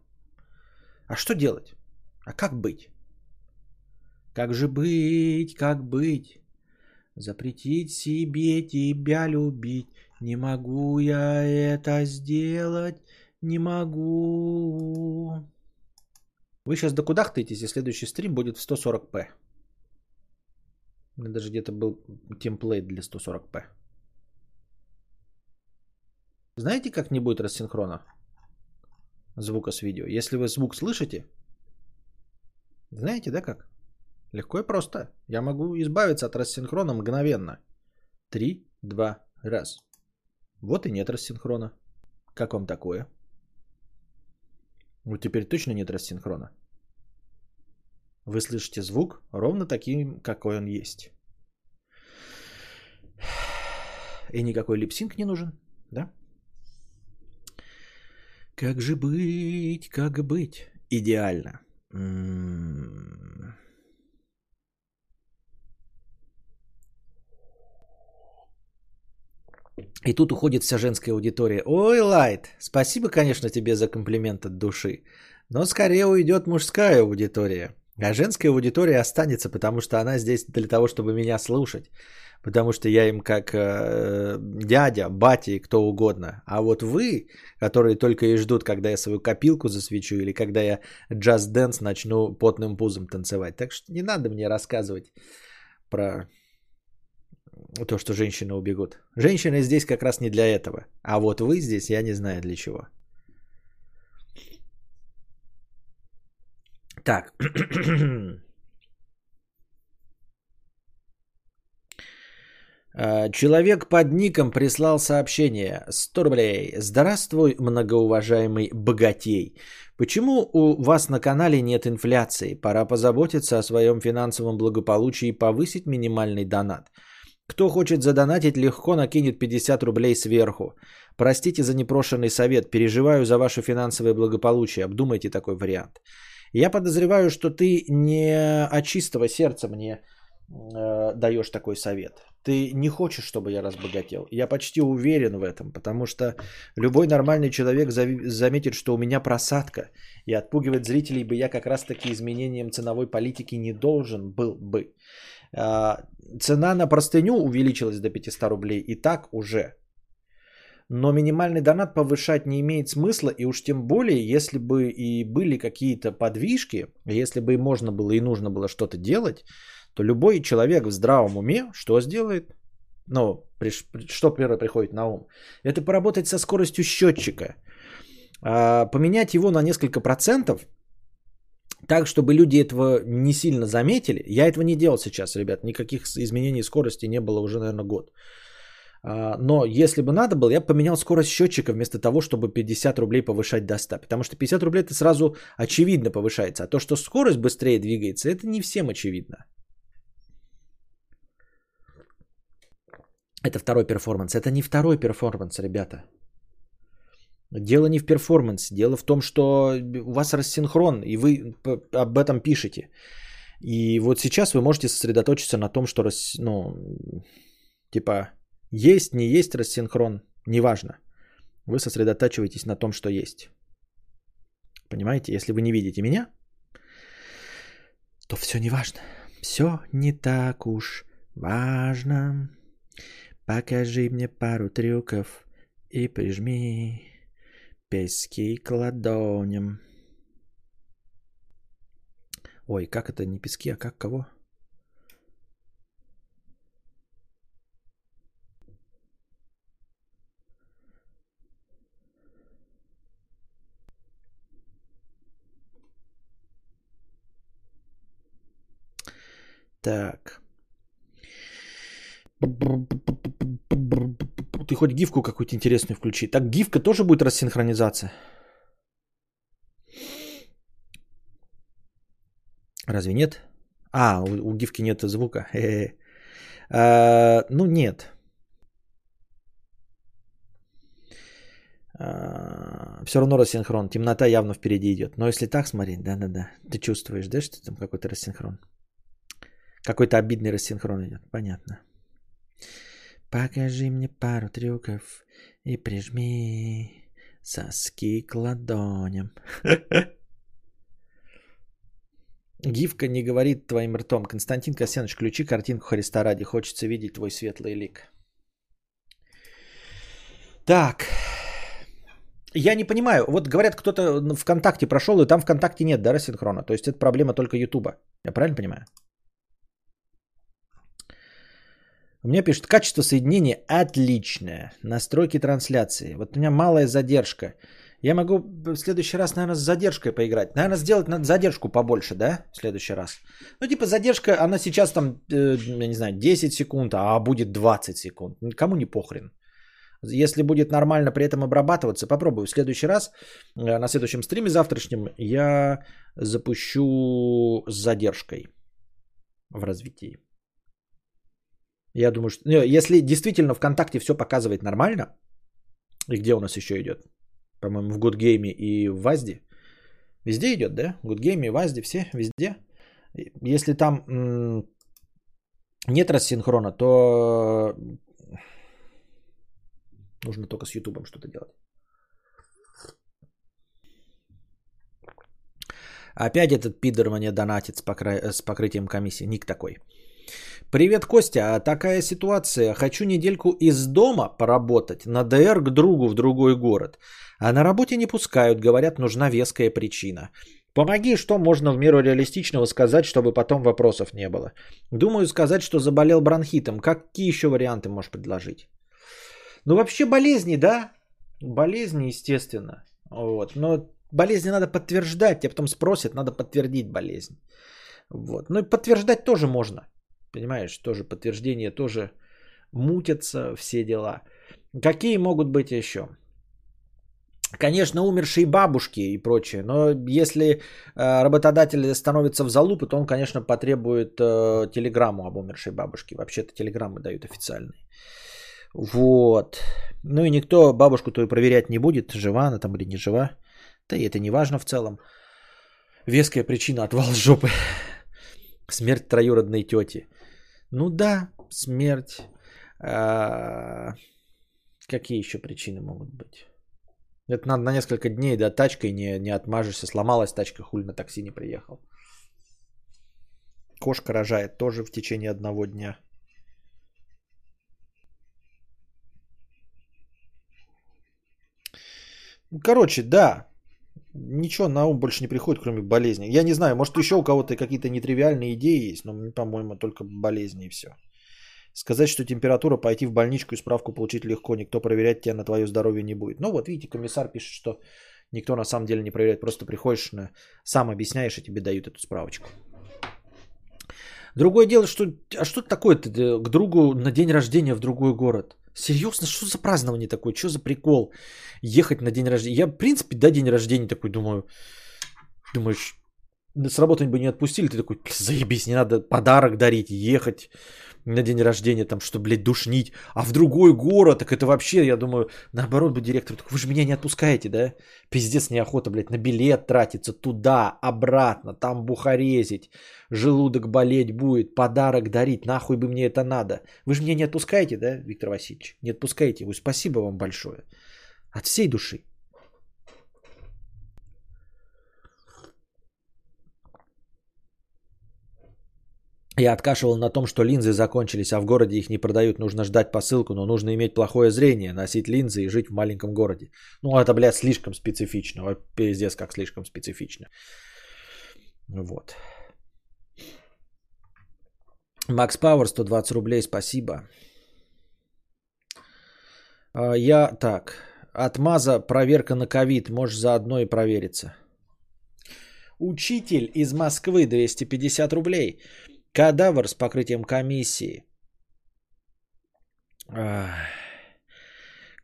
А что делать? А как быть? Как же быть, как быть? Запретить себе тебя любить. Не могу я это сделать, не могу. Вы сейчас докудахтаетесь, и следующий стрим будет в 140p. У меня даже где-то был темплейт для 140p. Знаете, как не будет рассинхрона? звука с видео. Если вы звук слышите, знаете, да как? Легко и просто. Я могу избавиться от рассинхрона мгновенно. Три, два, раз. Вот и нет рассинхрона. Как вам такое? Вот теперь точно нет рассинхрона. Вы слышите звук ровно таким, какой он есть. И никакой липсинг не нужен, да? Как же быть, как быть? Идеально. М-м-м. И тут уходит вся женская аудитория. Ой, Лайт, спасибо, конечно, тебе за комплимент от души. Но скорее уйдет мужская аудитория. А женская аудитория останется, потому что она здесь для того, чтобы меня слушать потому что я им как э, дядя, батя и кто угодно. А вот вы, которые только и ждут, когда я свою копилку засвечу или когда я джаз-дэнс начну потным пузом танцевать. Так что не надо мне рассказывать про то, что женщины убегут. Женщины здесь как раз не для этого. А вот вы здесь, я не знаю для чего. Так. Э, человек под ником прислал сообщение 100 рублей. Здравствуй, многоуважаемый богатей. Почему у вас на канале нет инфляции? Пора позаботиться о своем финансовом благополучии и повысить минимальный донат. Кто хочет задонатить, легко накинет 50 рублей сверху. Простите за непрошенный совет. Переживаю за ваше финансовое благополучие. Обдумайте такой вариант. Я подозреваю, что ты не от чистого сердца мне э, даешь такой совет. Ты не хочешь, чтобы я разбогател. Я почти уверен в этом, потому что любой нормальный человек заметит, что у меня просадка. И отпугивать зрителей бы я как раз таки изменением ценовой политики не должен был бы. Цена на простыню увеличилась до 500 рублей и так уже. Но минимальный донат повышать не имеет смысла, и уж тем более, если бы и были какие-то подвижки, если бы и можно было и нужно было что-то делать, то любой человек в здравом уме что сделает? Ну, что первое приходит на ум? Это поработать со скоростью счетчика. А, поменять его на несколько процентов, так, чтобы люди этого не сильно заметили. Я этого не делал сейчас, ребят. Никаких изменений скорости не было уже, наверное, год. А, но если бы надо было, я бы поменял скорость счетчика вместо того, чтобы 50 рублей повышать до 100. Потому что 50 рублей это сразу очевидно повышается. А то, что скорость быстрее двигается, это не всем очевидно. Это второй перформанс. Это не второй перформанс, ребята. Дело не в перформансе, дело в том, что у вас рассинхрон, и вы об этом пишете. И вот сейчас вы можете сосредоточиться на том, что, рас... ну, типа, есть, не есть рассинхрон, неважно. Вы сосредотачиваетесь на том, что есть. Понимаете, если вы не видите меня, то все не важно. Все не так уж важно. Покажи мне пару трюков и прижми пески к ладоням. Ой, как это не пески, а как кого? Так. Ты хоть гифку какую-то интересную включи. Так гифка тоже будет рассинхронизация? Разве нет? А, у, у гифки нет звука. А, ну, нет. А, все равно рассинхрон. Темнота явно впереди идет. Но если так смотреть, да-да-да. Ты чувствуешь, да, что там какой-то рассинхрон? Какой-то обидный рассинхрон идет. Понятно. Покажи мне пару трюков и прижми соски к ладоням. Гифка не говорит твоим ртом. Константин Касьянович, включи картинку Христа ради. Хочется видеть твой светлый лик. Так. Я не понимаю. Вот говорят, кто-то ВКонтакте прошел, и там ВКонтакте нет, да, рассинхрона. То есть это проблема только Ютуба. Я правильно понимаю? У меня пишет, качество соединения отличное. Настройки трансляции. Вот у меня малая задержка. Я могу в следующий раз, наверное, с задержкой поиграть. Наверное, сделать надо задержку побольше, да? В следующий раз. Ну, типа задержка, она сейчас там, э, я не знаю, 10 секунд, а будет 20 секунд. Никому не похрен. Если будет нормально при этом обрабатываться, попробую. В следующий раз, э, на следующем стриме завтрашнем, я запущу с задержкой в развитии. Я думаю, что если действительно ВКонтакте все показывает нормально, и где у нас еще идет? По-моему, в Гудгейме и в Вазде. Везде идет, да? Гудгейме Вазде, все, везде. Если там м- нет рассинхрона, то нужно только с Ютубом что-то делать. Опять этот пидор мне донатит с, покры... с покрытием комиссии. Ник такой. Привет, Костя. Такая ситуация. Хочу недельку из дома поработать на ДР к другу в другой город. А на работе не пускают, говорят, нужна веская причина. Помоги, что можно в меру реалистичного сказать, чтобы потом вопросов не было. Думаю сказать, что заболел бронхитом. Какие еще варианты можешь предложить? Ну, вообще болезни, да? Болезни, естественно. Вот. Но болезни надо подтверждать. Тебя потом спросят, надо подтвердить болезнь. Вот. Ну и подтверждать тоже можно. Понимаешь, тоже подтверждение, тоже мутятся все дела. Какие могут быть еще? Конечно, умершие бабушки и прочее, но если э, работодатель становится в залупы, то он, конечно, потребует э, телеграмму об умершей бабушке. Вообще-то телеграммы дают официальные. Вот. Ну и никто бабушку то и проверять не будет, жива она там или не жива. Да и это не важно в целом. Веская причина отвал жопы. Смерть троюродной тети. Ну да, смерть. А, какие еще причины могут быть? Это надо на несколько дней, да, тачкой не, не отмажешься. Сломалась тачка, хуль на такси не приехал. Кошка рожает тоже в течение одного дня. Короче, да, ничего на ум больше не приходит, кроме болезни. Я не знаю, может еще у кого-то какие-то нетривиальные идеи есть, но, по-моему, только болезни и все. Сказать, что температура, пойти в больничку и справку получить легко, никто проверять тебя на твое здоровье не будет. Ну вот, видите, комиссар пишет, что никто на самом деле не проверяет, просто приходишь, на... сам объясняешь, и тебе дают эту справочку. Другое дело, что... А что такое-то к другу на день рождения в другой город? Серьезно, что за празднование такое? Что за прикол? Ехать на день рождения. Я, в принципе, да, день рождения такой думаю. Думаешь, с работы бы не отпустили, ты такой, заебись, не надо подарок дарить, ехать. На день рождения, там, что, блядь, душнить, а в другой город, так это вообще, я думаю, наоборот бы директор, так вы же меня не отпускаете, да? Пиздец неохота, блядь, на билет тратиться туда, обратно, там бухарезить, желудок болеть будет, подарок дарить, нахуй бы мне это надо. Вы же меня не отпускаете, да, Виктор Васильевич? Не отпускаете вы, спасибо вам большое. От всей души. Я откашивал на том, что линзы закончились, а в городе их не продают. Нужно ждать посылку, но нужно иметь плохое зрение, носить линзы и жить в маленьком городе. Ну, это, блядь, слишком специфично. Пиздец, как слишком специфично. Вот. Макс Пауэр, 120 рублей, спасибо. А, я, так, отмаза, проверка на ковид, можешь заодно и провериться. Учитель из Москвы, 250 рублей. Кадавр с покрытием комиссии. Э,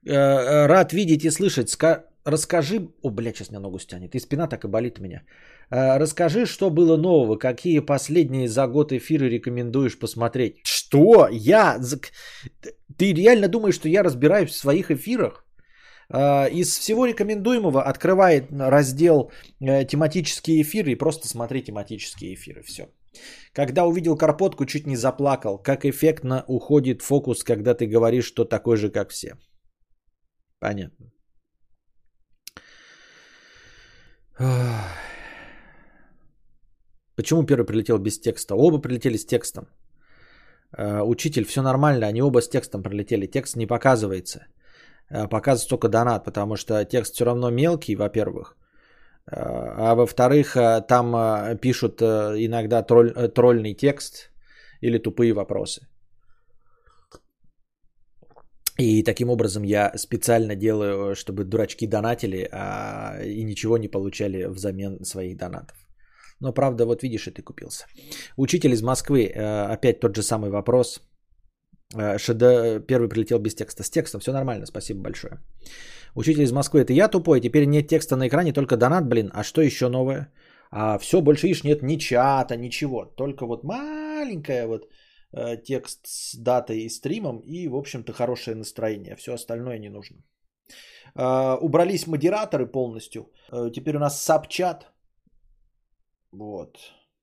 э, рад видеть и слышать. Расскажи... О, блядь, сейчас меня ногу стянет. И спина так и болит меня. Э, расскажи, что было нового, какие последние за год эфиры рекомендуешь посмотреть. Что? Я? Ты реально думаешь, что я разбираюсь в своих эфирах? Из всего рекомендуемого открывает раздел тематические эфиры и просто смотри тематические эфиры. Все. Когда увидел Карпотку, чуть не заплакал. Как эффектно уходит фокус, когда ты говоришь, что такой же, как все. Понятно. Почему первый прилетел без текста? Оба прилетели с текстом. Э, учитель, все нормально, они оба с текстом прилетели. Текст не показывается. Э, показывается только донат, потому что текст все равно мелкий, во-первых. А во-вторых, э, там э, пишут э, иногда тролль, тролльный текст или тупые вопросы. И таким образом я специально делаю, чтобы дурачки донатили а, и ничего не получали взамен своих донатов. Но правда, вот видишь, и ты купился. Учитель из Москвы, опять тот же самый вопрос. ШД первый прилетел без текста. С текстом все нормально, спасибо большое. Учитель из Москвы, это я тупой, теперь нет текста на экране, только донат, блин. А что еще новое? А все, больше, видишь, нет ни чата, ничего. Только вот маленькая вот э, текст с датой и стримом и, в общем-то, хорошее настроение. Все остальное не нужно. Э, убрались модераторы полностью. Э, теперь у нас сабчат. Вот.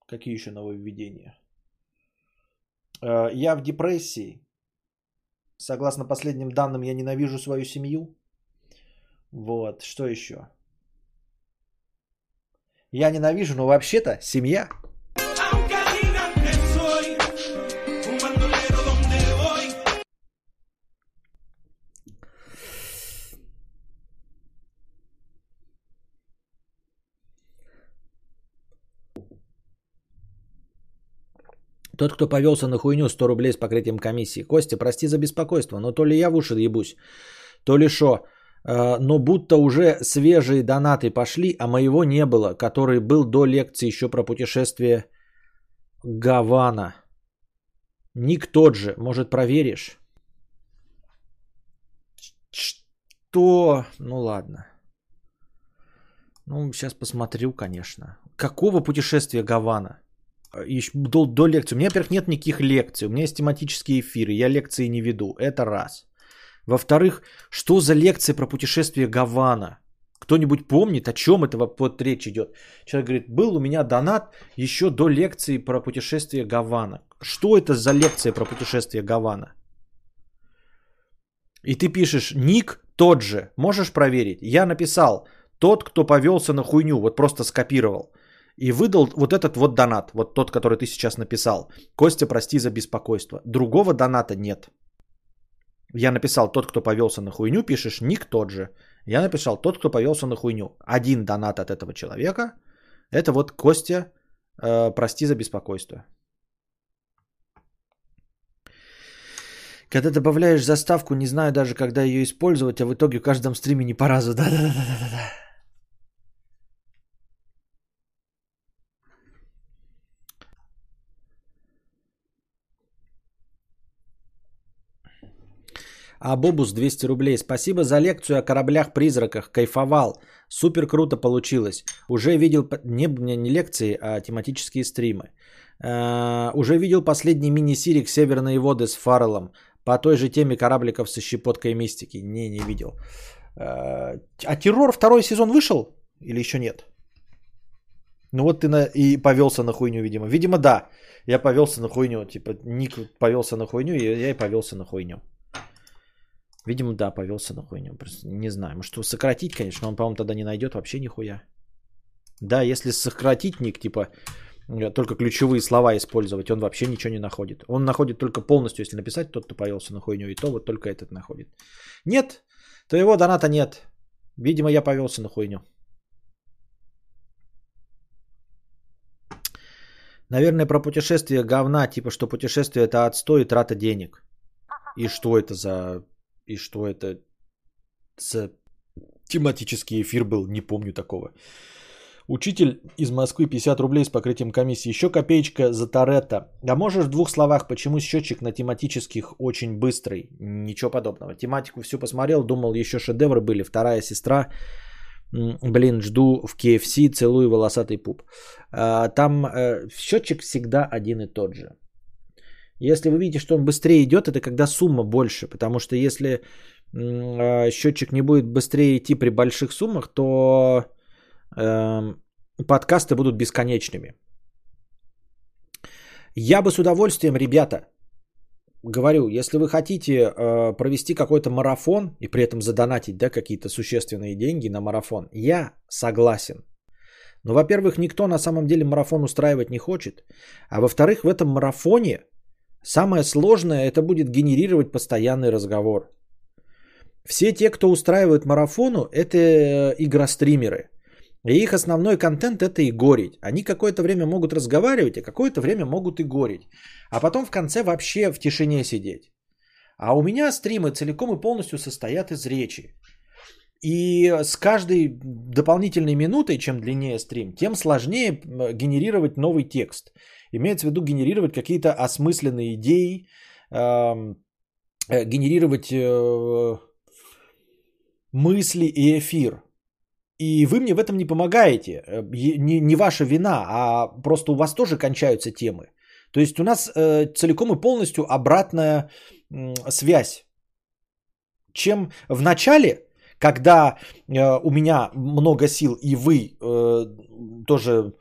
Какие еще нововведения? Э, я в депрессии. Согласно последним данным, я ненавижу свою семью. Вот, что еще? Я ненавижу, но вообще-то семья. Тот, кто повелся на хуйню, 100 рублей с покрытием комиссии. Костя, прости за беспокойство, но то ли я в уши ебусь, то ли шо. Э, но будто уже свежие донаты пошли, а моего не было, который был до лекции еще про путешествие Гавана. Ник тот же, может проверишь? Что? Ну ладно. Ну, сейчас посмотрю, конечно. Какого путешествия Гавана? Еще до, до лекции. У меня, во-первых, нет никаких лекций. У меня есть тематические эфиры. Я лекции не веду. Это раз. Во-вторых, что за лекция про путешествие Гавана? Кто-нибудь помнит, о чем это вот речь идет? Человек говорит, был у меня донат еще до лекции про путешествие Гавана. Что это за лекция про путешествие Гавана? И ты пишешь, ник тот же, можешь проверить? Я написал, тот, кто повелся на хуйню, вот просто скопировал. И выдал вот этот вот донат, вот тот, который ты сейчас написал. Костя, прости за беспокойство. Другого доната нет. Я написал тот, кто повелся на хуйню, пишешь ник тот же. Я написал тот, кто повелся на хуйню. Один донат от этого человека. Это вот Костя, э, прости за беспокойство. Когда добавляешь заставку, не знаю даже, когда ее использовать, а в итоге в каждом стриме не по разу. Да-да-да-да-да. А Бобус 200 рублей. Спасибо за лекцию о кораблях-призраках. Кайфовал. Супер круто получилось. Уже видел не, не лекции, а тематические стримы. Э, уже видел последний мини-сирик «Северные воды» с Фарреллом по той же теме корабликов со щепоткой мистики. Не, не видел. Э, а «Террор» второй сезон вышел или еще нет? Ну вот ты на... и повелся на хуйню, видимо. Видимо, да. Я повелся на хуйню. Типа, Ник повелся на хуйню, и я и повелся на хуйню. Видимо, да, повелся на хуйню. Просто не знаю. Может, сократить, конечно, он, по-моему, тогда не найдет вообще нихуя. Да, если сократить ник, типа, э, только ключевые слова использовать, он вообще ничего не находит. Он находит только полностью, если написать, тот, кто повелся на хуйню, и то вот только этот находит. Нет, твоего доната нет. Видимо, я повелся на хуйню. Наверное, про путешествие говна, типа, что путешествие это отстой и трата денег. И что это за... И что это за тематический эфир был, не помню такого. Учитель из Москвы 50 рублей с покрытием комиссии. Еще копеечка за Торетто. А можешь в двух словах, почему счетчик на тематических очень быстрый? Ничего подобного. Тематику все посмотрел, думал, еще шедевры были. Вторая сестра. Блин, жду в KFC, целую волосатый пуп. А, там э, счетчик всегда один и тот же. Если вы видите, что он быстрее идет, это когда сумма больше. Потому что если а, счетчик не будет быстрее идти при больших суммах, то эм, подкасты будут бесконечными. Я бы с удовольствием, ребята, говорю, если вы хотите э, провести какой-то марафон и при этом задонатить да, какие-то существенные деньги на марафон, я согласен. Но, во-первых, никто на самом деле марафон устраивать не хочет. А во-вторых, в этом марафоне самое сложное это будет генерировать постоянный разговор. Все те, кто устраивают марафону, это э, игростримеры. И их основной контент это и горить. Они какое-то время могут разговаривать, а какое-то время могут и горить. А потом в конце вообще в тишине сидеть. А у меня стримы целиком и полностью состоят из речи. И с каждой дополнительной минутой, чем длиннее стрим, тем сложнее генерировать новый текст. Имеется в виду генерировать какие-то осмысленные идеи, э, генерировать э, мысли и эфир. И вы мне в этом не помогаете. Э, не, не ваша вина, а просто у вас тоже кончаются темы. То есть у нас э, целиком и полностью обратная э, связь. Чем в начале, когда э, у меня много сил и вы э, тоже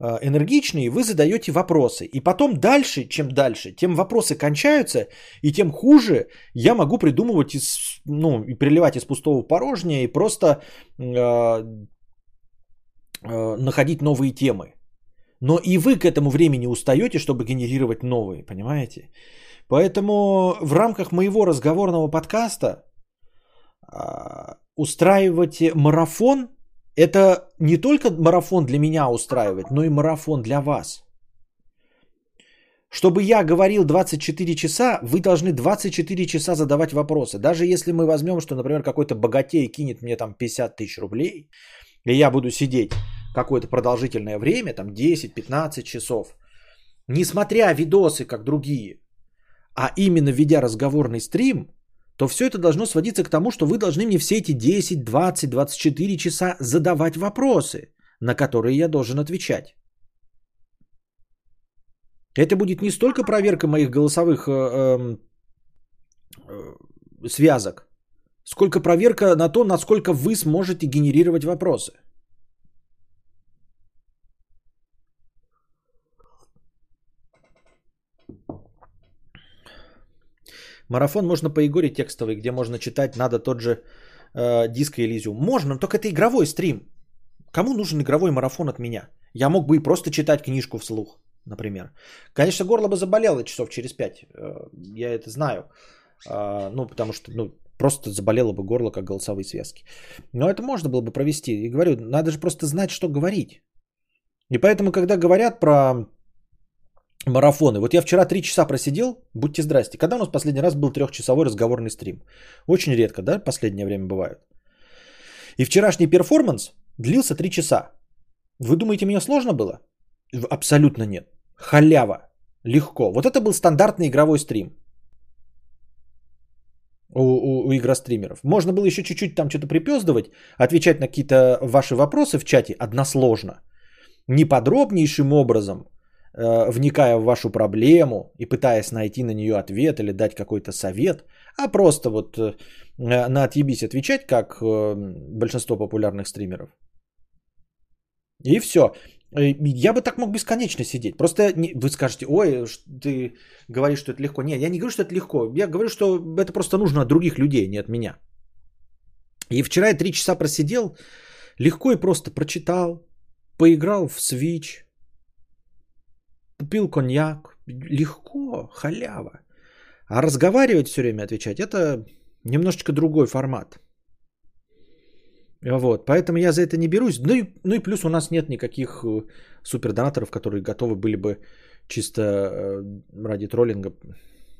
энергичные, вы задаете вопросы. И потом дальше, чем дальше, тем вопросы кончаются, и тем хуже я могу придумывать из, ну, и приливать из пустого порожнее, и просто э, э, находить новые темы. Но и вы к этому времени устаете, чтобы генерировать новые, понимаете? Поэтому в рамках моего разговорного подкаста а, устраивать марафон, это не только марафон для меня устраивать, но и марафон для вас. Чтобы я говорил 24 часа, вы должны 24 часа задавать вопросы. Даже если мы возьмем, что, например, какой-то богатей кинет мне там 50 тысяч рублей, и я буду сидеть какое-то продолжительное время, там 10-15 часов, не смотря видосы, как другие, а именно ведя разговорный стрим, то все это должно сводиться к тому, что вы должны мне все эти 10, 20, 24 часа задавать вопросы, на которые я должен отвечать. Это будет не столько проверка моих голосовых э, эм, э, связок, сколько проверка на то, насколько вы сможете генерировать вопросы. Марафон можно по Игоре текстовый, где можно читать, надо тот же э, диско Элизиум. Можно, но только это игровой стрим. Кому нужен игровой марафон от меня? Я мог бы и просто читать книжку вслух, например. Конечно, горло бы заболело часов через пять. Э, я это знаю. Э, ну, потому что, ну, просто заболело бы горло, как голосовые связки. Но это можно было бы провести. И говорю, надо же просто знать, что говорить. И поэтому, когда говорят про марафоны. Вот я вчера три часа просидел, будьте здрасте. Когда у нас последний раз был трехчасовой разговорный стрим? Очень редко, да, последнее время бывает. И вчерашний перформанс длился три часа. Вы думаете, мне сложно было? Абсолютно нет. Халява. Легко. Вот это был стандартный игровой стрим. У, у, у игростримеров. Можно было еще чуть-чуть там что-то припездывать, отвечать на какие-то ваши вопросы в чате односложно. Неподробнейшим образом вникая в вашу проблему и пытаясь найти на нее ответ или дать какой-то совет, а просто вот э, на отъебись отвечать, как э, большинство популярных стримеров. И все. Э, я бы так мог бесконечно сидеть. Просто вы скажете, ой, ты говоришь, что это легко. Нет, я не говорю, что это легко. Я говорю, что это просто нужно от других людей, не от меня. И вчера я три часа просидел, легко и просто прочитал, поиграл в Switch, пил коньяк. Легко, халява. А разговаривать все время, отвечать, это немножечко другой формат. Вот, поэтому я за это не берусь. Ну и, ну и плюс у нас нет никаких э, супердонаторов, которые готовы были бы чисто э, ради троллинга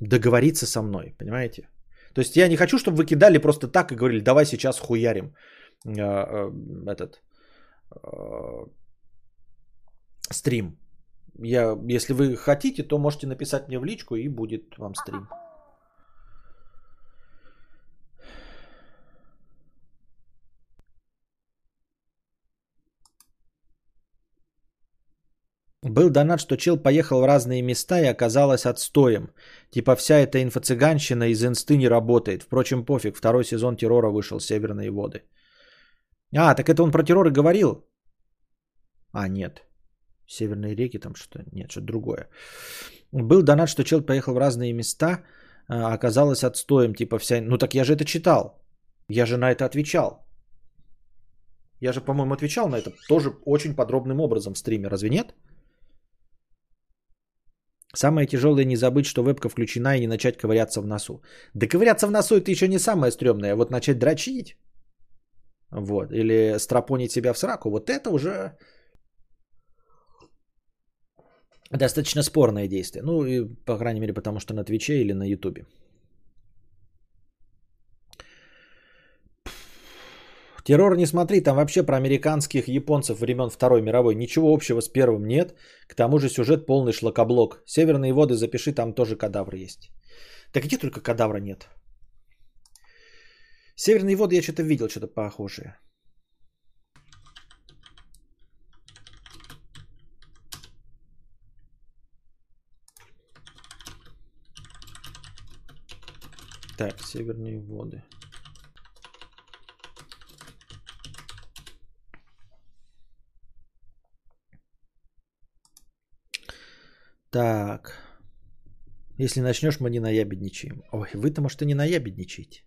договориться со мной, понимаете? То есть я не хочу, чтобы вы кидали просто так и говорили, давай сейчас хуярим э, этот стрим. Я, если вы хотите, то можете написать мне в личку и будет вам стрим. Был донат, что чел поехал в разные места и оказалось отстоем. Типа вся эта инфо-цыганщина из инсты не работает. Впрочем, пофиг, второй сезон террора вышел, Северные воды. А, так это он про террор и говорил? А, нет. Северные реки там что-то, нет, что-то другое. Был донат, что чел поехал в разные места, а оказалось отстоем, типа вся... Ну так я же это читал. Я же на это отвечал. Я же, по-моему, отвечал на это тоже очень подробным образом в стриме, разве нет? Самое тяжелое не забыть, что вебка включена и не начать ковыряться в носу. Да ковыряться в носу это еще не самое стрёмное, а вот начать дрочить. Вот. Или стропонить себя в сраку. Вот это уже достаточно спорное действие. Ну, и, по крайней мере, потому что на Твиче или на Ютубе. Террор не смотри, там вообще про американских японцев времен Второй мировой ничего общего с первым нет. К тому же сюжет полный шлакоблок. Северные воды запиши, там тоже кадавры есть. Да где только кадавра нет? Северные воды я что-то видел, что-то похожее. Так, северные воды. Так. Если начнешь, мы не наябедничаем. Ой, вы-то, может, и не наябедничаете.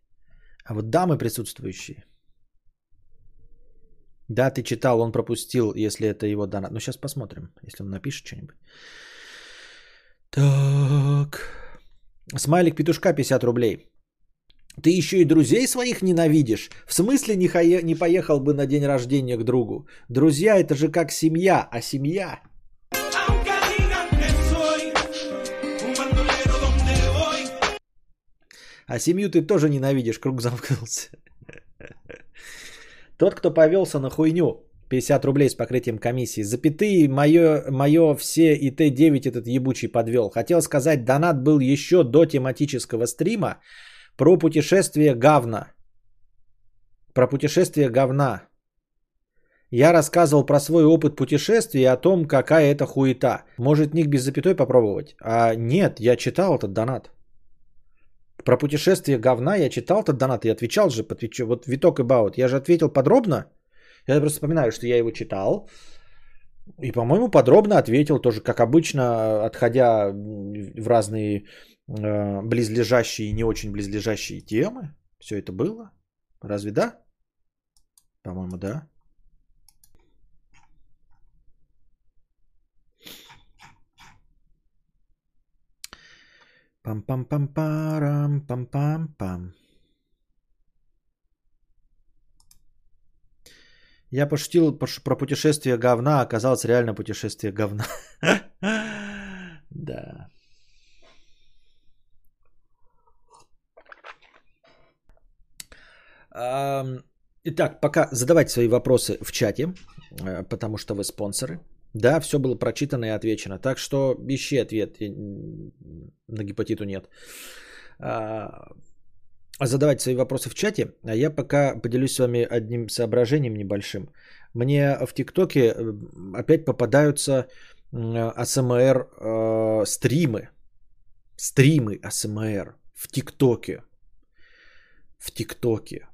А вот дамы присутствующие. Да, ты читал, он пропустил, если это его донат. Ну, сейчас посмотрим, если он напишет что-нибудь. Так. Смайлик петушка 50 рублей. Ты еще и друзей своих ненавидишь? В смысле не, хая... не поехал бы на день рождения к другу? Друзья это же как семья, а семья А семью ты тоже ненавидишь, круг замкнулся. Тот, кто повелся на хуйню, 50 рублей с покрытием комиссии. Запятые, мое, мое все и Т9 этот ебучий подвел. Хотел сказать, донат был еще до тематического стрима про путешествие говна. Про путешествие говна. Я рассказывал про свой опыт путешествия и о том, какая это хуета. Может, ник без запятой попробовать? А нет, я читал этот донат. Про путешествие говна я читал этот донат и отвечал же по Твичу. Вот We Talk About. Я же ответил подробно. Я просто вспоминаю, что я его читал. И, по-моему, подробно ответил тоже, как обычно, отходя в разные близлежащие и не очень близлежащие темы. Все это было. Разве да? По-моему, да. Пам-пам-пам-парам, пам-пам-пам. Я пошутил про путешествие говна, а оказалось реально путешествие говна. Да. Итак, пока задавайте свои вопросы в чате, э, потому что вы спонсоры. Да, все было прочитано и отвечено. Так что ищи ответ. На гепатиту нет. А, задавайте свои вопросы в чате. А я пока поделюсь с вами одним соображением небольшим. Мне в ТикТоке опять попадаются АСМР э, стримы. Стримы АСМР в ТикТоке. В ТикТоке.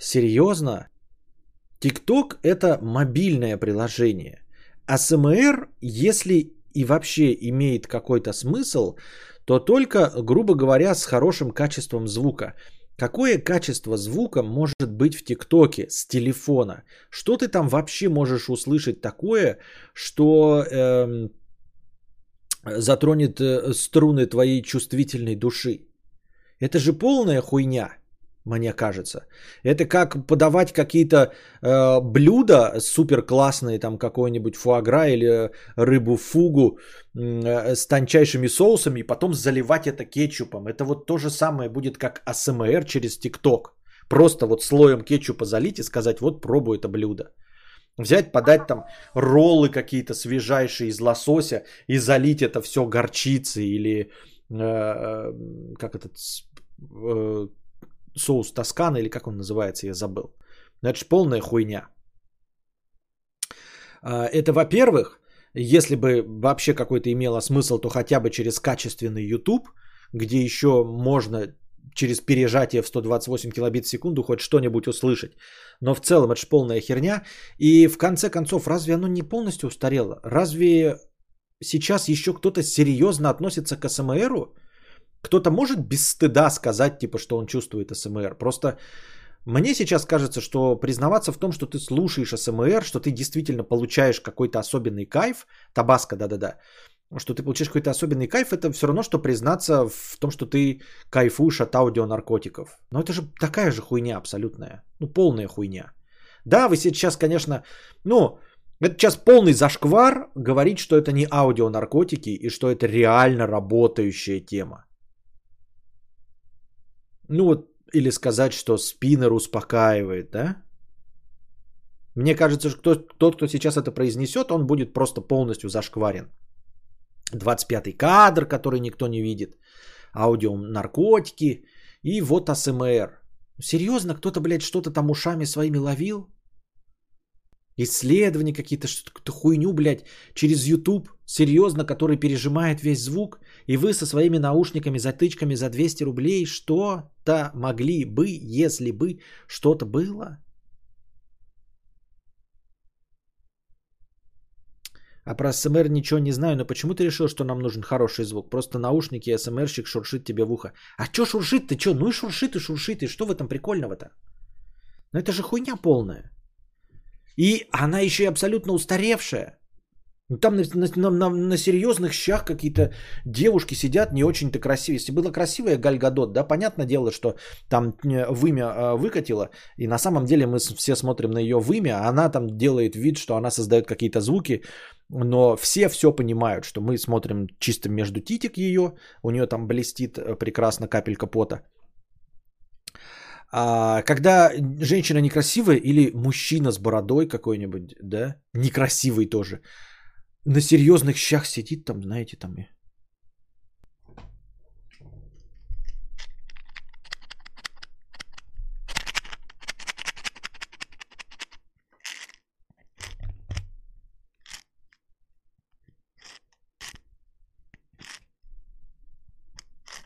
Серьезно? ТикТок это мобильное приложение. АСМР, если и вообще имеет какой-то смысл, то только, грубо говоря, с хорошим качеством звука. Какое качество звука может быть в ТикТоке с телефона? Что ты там вообще можешь услышать такое, что эм, затронет э, струны твоей чувствительной души? Это же полная хуйня мне кажется. Это как подавать какие-то э, блюда супер классные, там какой-нибудь фуагра или рыбу фугу э, с тончайшими соусами, и потом заливать это кетчупом. Это вот то же самое будет как АСМР через ТикТок. Просто вот слоем кетчупа залить и сказать, вот пробуй это блюдо. Взять, подать там роллы какие-то свежайшие из лосося и залить это все горчицей или э, э как этот э, соус Тоскана или как он называется, я забыл. Это полная хуйня. А, это, во-первых, если бы вообще какой-то имело смысл, то хотя бы через качественный YouTube, где еще можно через пережатие в 128 килобит в секунду хоть что-нибудь услышать. Но в целом это же полная херня. И в конце концов, разве оно не полностью устарело? Разве сейчас еще кто-то серьезно относится к СМРу? Кто-то может без стыда сказать, типа, что он чувствует СМР. Просто мне сейчас кажется, что признаваться в том, что ты слушаешь СМР, что ты действительно получаешь какой-то особенный кайф, табаска, да-да-да, что ты получаешь какой-то особенный кайф, это все равно, что признаться в том, что ты кайфуешь от аудионаркотиков. Но это же такая же хуйня абсолютная. Ну, полная хуйня. Да, вы сейчас, конечно, ну, это сейчас полный зашквар говорить, что это не аудионаркотики и что это реально работающая тема. Ну вот, или сказать, что спиннер успокаивает, да? Мне кажется, что тот, кто сейчас это произнесет, он будет просто полностью зашкварен. 25-й кадр, который никто не видит. Аудио наркотики. И вот АСМР. Серьезно, кто-то, блядь, что-то там ушами своими ловил? Исследования какие-то, что-то хуйню, блядь, через YouTube, серьезно, который пережимает весь звук, и вы со своими наушниками, затычками за 200 рублей что-то могли бы, если бы что-то было? А про СМР ничего не знаю, но почему ты решил, что нам нужен хороший звук? Просто наушники, СМРщик шуршит тебе в ухо. А чё шуршит ты? Чё? Ну и шуршит и шуршит. И что в этом прикольного-то? Ну это же хуйня полная. И она еще и абсолютно устаревшая. Ну, там на, на, на, на серьезных щах какие-то девушки сидят не очень-то красивые. Если была красивая Гальгадот, да, понятное дело, что там э, вымя э, выкатила, и на самом деле мы все смотрим на ее вымя, а она там делает вид, что она создает какие-то звуки, но все все понимают, что мы смотрим чисто между титик ее, у нее там блестит э, прекрасно капелька пота. А, когда женщина некрасивая или мужчина с бородой какой-нибудь, да, некрасивый тоже, на серьезных щах сидит там, знаете, там и...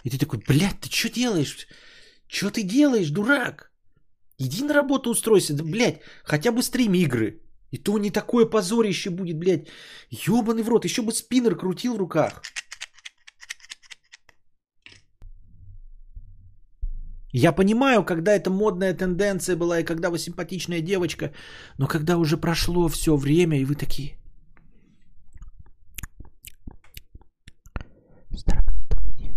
И ты такой, блядь, ты что делаешь? Что ты делаешь, дурак? Иди на работу устройся, да, блядь, хотя бы стрим игры. И то не такое позорище будет, блядь. Ёбаный в рот, еще бы спиннер крутил в руках. Я понимаю, когда это модная тенденция была, и когда вы симпатичная девочка, но когда уже прошло все время, и вы такие... Здравствуйте.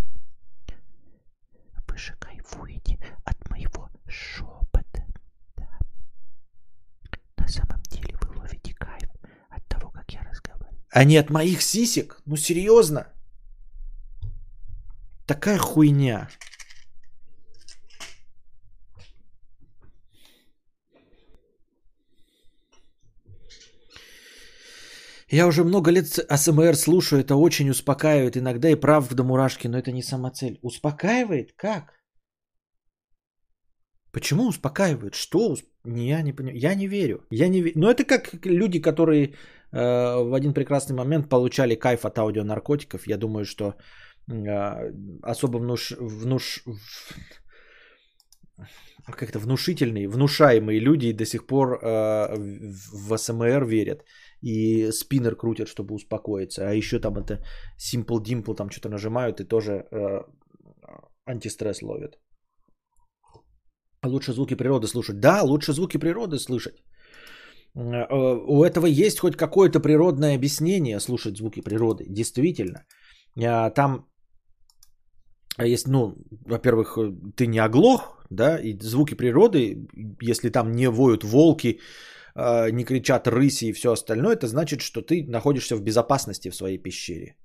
Вы же кайфуете от моего шепота. Да. На самом деле вы ловите кайф от того, как я разговариваю. А не от моих сисек? Ну серьезно? Такая хуйня. Я уже много лет АСМР слушаю, это очень успокаивает, иногда и прав до мурашки, но это не самоцель. Успокаивает? Как? Почему успокаивает? Что? Я не понимаю. Я не верю. Я не верю. Но это как люди, которые в один прекрасный момент получали кайф от аудионаркотиков. Я думаю, что особо внуш... внуш... как-то внушительные, внушаемые люди до сих пор в СМР верят и спиннер крутят, чтобы успокоиться. А еще там это Simple Dimple там что-то нажимают и тоже э, антистресс ловят. Лучше звуки природы слушать. Да, лучше звуки природы слышать. Э, у этого есть хоть какое-то природное объяснение слушать звуки природы. Действительно. Э, там есть, ну, во-первых, ты не оглох, да, и звуки природы, если там не воют волки, э, не кричат рыси и все остальное, это значит, что ты находишься в безопасности в своей пещере.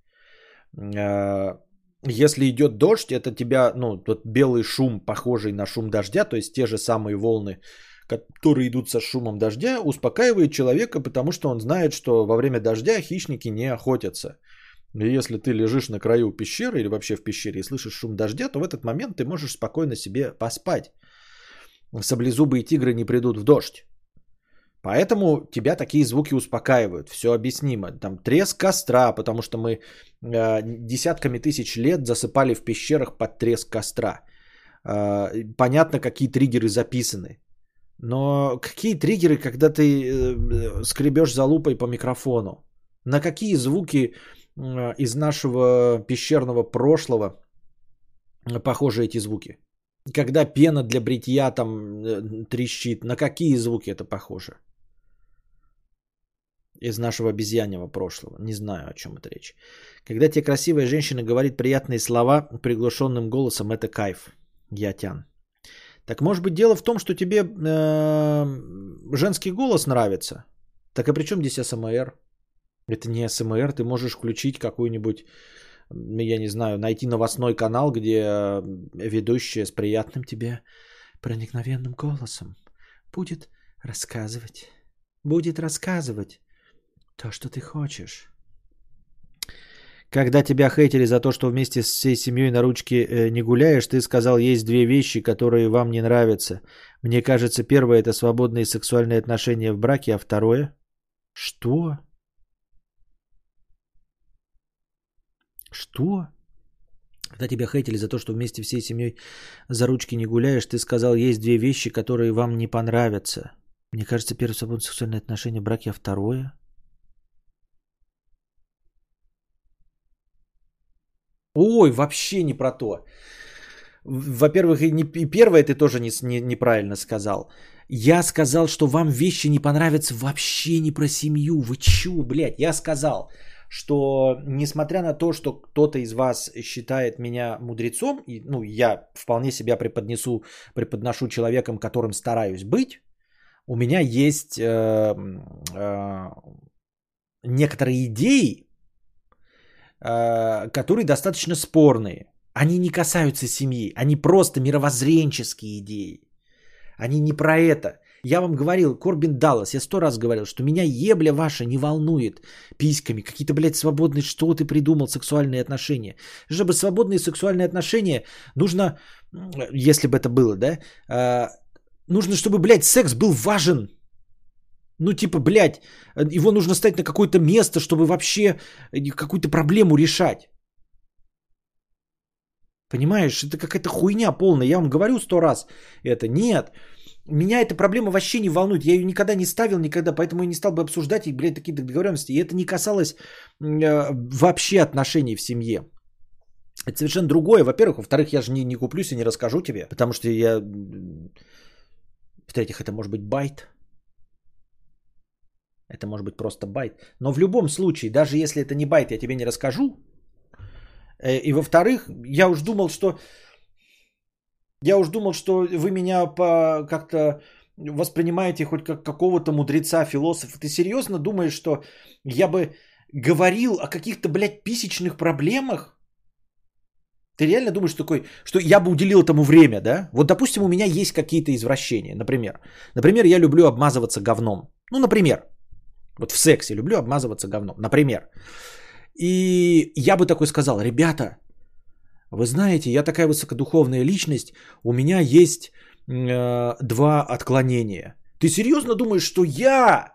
Если идет дождь, это тебя, ну, тот белый шум, похожий на шум дождя, то есть те же самые волны, которые идут со шумом дождя, успокаивает человека, потому что он знает, что во время дождя хищники не охотятся. И если ты лежишь на краю пещеры или вообще в пещере и слышишь шум дождя, то в этот момент ты можешь спокойно себе поспать. Саблезубые тигры не придут в дождь. Поэтому тебя такие звуки успокаивают. Все объяснимо. Там треск костра, потому что мы э, десятками тысяч лет засыпали в пещерах под треск костра. Э, понятно, какие триггеры записаны. Но какие триггеры, когда ты э, скребешь за лупой по микрофону? На какие звуки э, из нашего пещерного прошлого похожи эти звуки? Когда пена для бритья там э, трещит, на какие звуки это похоже? из нашего обезьяньего прошлого. Не знаю, о чем это речь. Когда тебе красивая женщина говорит приятные слова приглушенным голосом, это кайф. Я тян. Так может быть дело в том, что тебе э, женский голос нравится? Так и при чем здесь СМР? Это не СМР, ты можешь включить какую-нибудь, я не знаю, найти новостной канал, где ведущая с приятным тебе проникновенным голосом будет рассказывать. Будет рассказывать то, что ты хочешь. Когда тебя хейтили за то, что вместе с всей семьей на ручке э, не гуляешь, ты сказал, есть две вещи, которые вам не нравятся. Мне кажется, первое это свободные сексуальные отношения в браке, а второе... Что? Что? Когда тебя хейтили за то, что вместе всей семьей за ручки не гуляешь, ты сказал, есть две вещи, которые вам не понравятся. Мне кажется, первое свободное сексуальное отношение в браке, а второе... Ой, вообще не про то. Во-первых, и, не, и первое ты тоже не, не, неправильно сказал. Я сказал, что вам вещи не понравятся вообще не про семью. Вы чё, блядь? Я сказал, что несмотря на то, что кто-то из вас считает меня мудрецом, и, ну, я вполне себя преподнесу, преподношу человеком, которым стараюсь быть, у меня есть э, э, некоторые идеи, которые достаточно спорные. Они не касаются семьи, они просто мировоззренческие идеи. Они не про это. Я вам говорил, Корбин Даллас, я сто раз говорил, что меня ебля ваша не волнует письками. Какие-то, блядь, свободные, что ты придумал, сексуальные отношения. Чтобы свободные сексуальные отношения, нужно, если бы это было, да, э, нужно, чтобы, блядь, секс был важен ну, типа, блядь, его нужно ставить на какое-то место, чтобы вообще э, какую-то проблему решать. Понимаешь, это какая-то хуйня полная. Я вам говорю сто раз это. Нет, меня эта проблема вообще не волнует. Я ее никогда не ставил, никогда, поэтому и не стал бы обсуждать и, блядь, такие договоренности. И это не касалось э, вообще отношений в семье. Это совершенно другое, во-первых. Во-вторых, я же не, не куплюсь и не расскажу тебе, потому что я... В-третьих, это может быть байт. Это может быть просто байт. Но в любом случае, даже если это не байт, я тебе не расскажу. Э, и во-вторых, я уж думал, что... Я уж думал, что вы меня по как-то воспринимаете хоть как какого-то мудреца, философа. Ты серьезно думаешь, что я бы говорил о каких-то, блядь, писечных проблемах? Ты реально думаешь такой, что я бы уделил этому время, да? Вот, допустим, у меня есть какие-то извращения, например. Например, я люблю обмазываться говном. Ну, например. Вот в сексе люблю обмазываться говном, например. И я бы такой сказал, ребята, вы знаете, я такая высокодуховная личность, у меня есть э, два отклонения. Ты серьезно думаешь, что я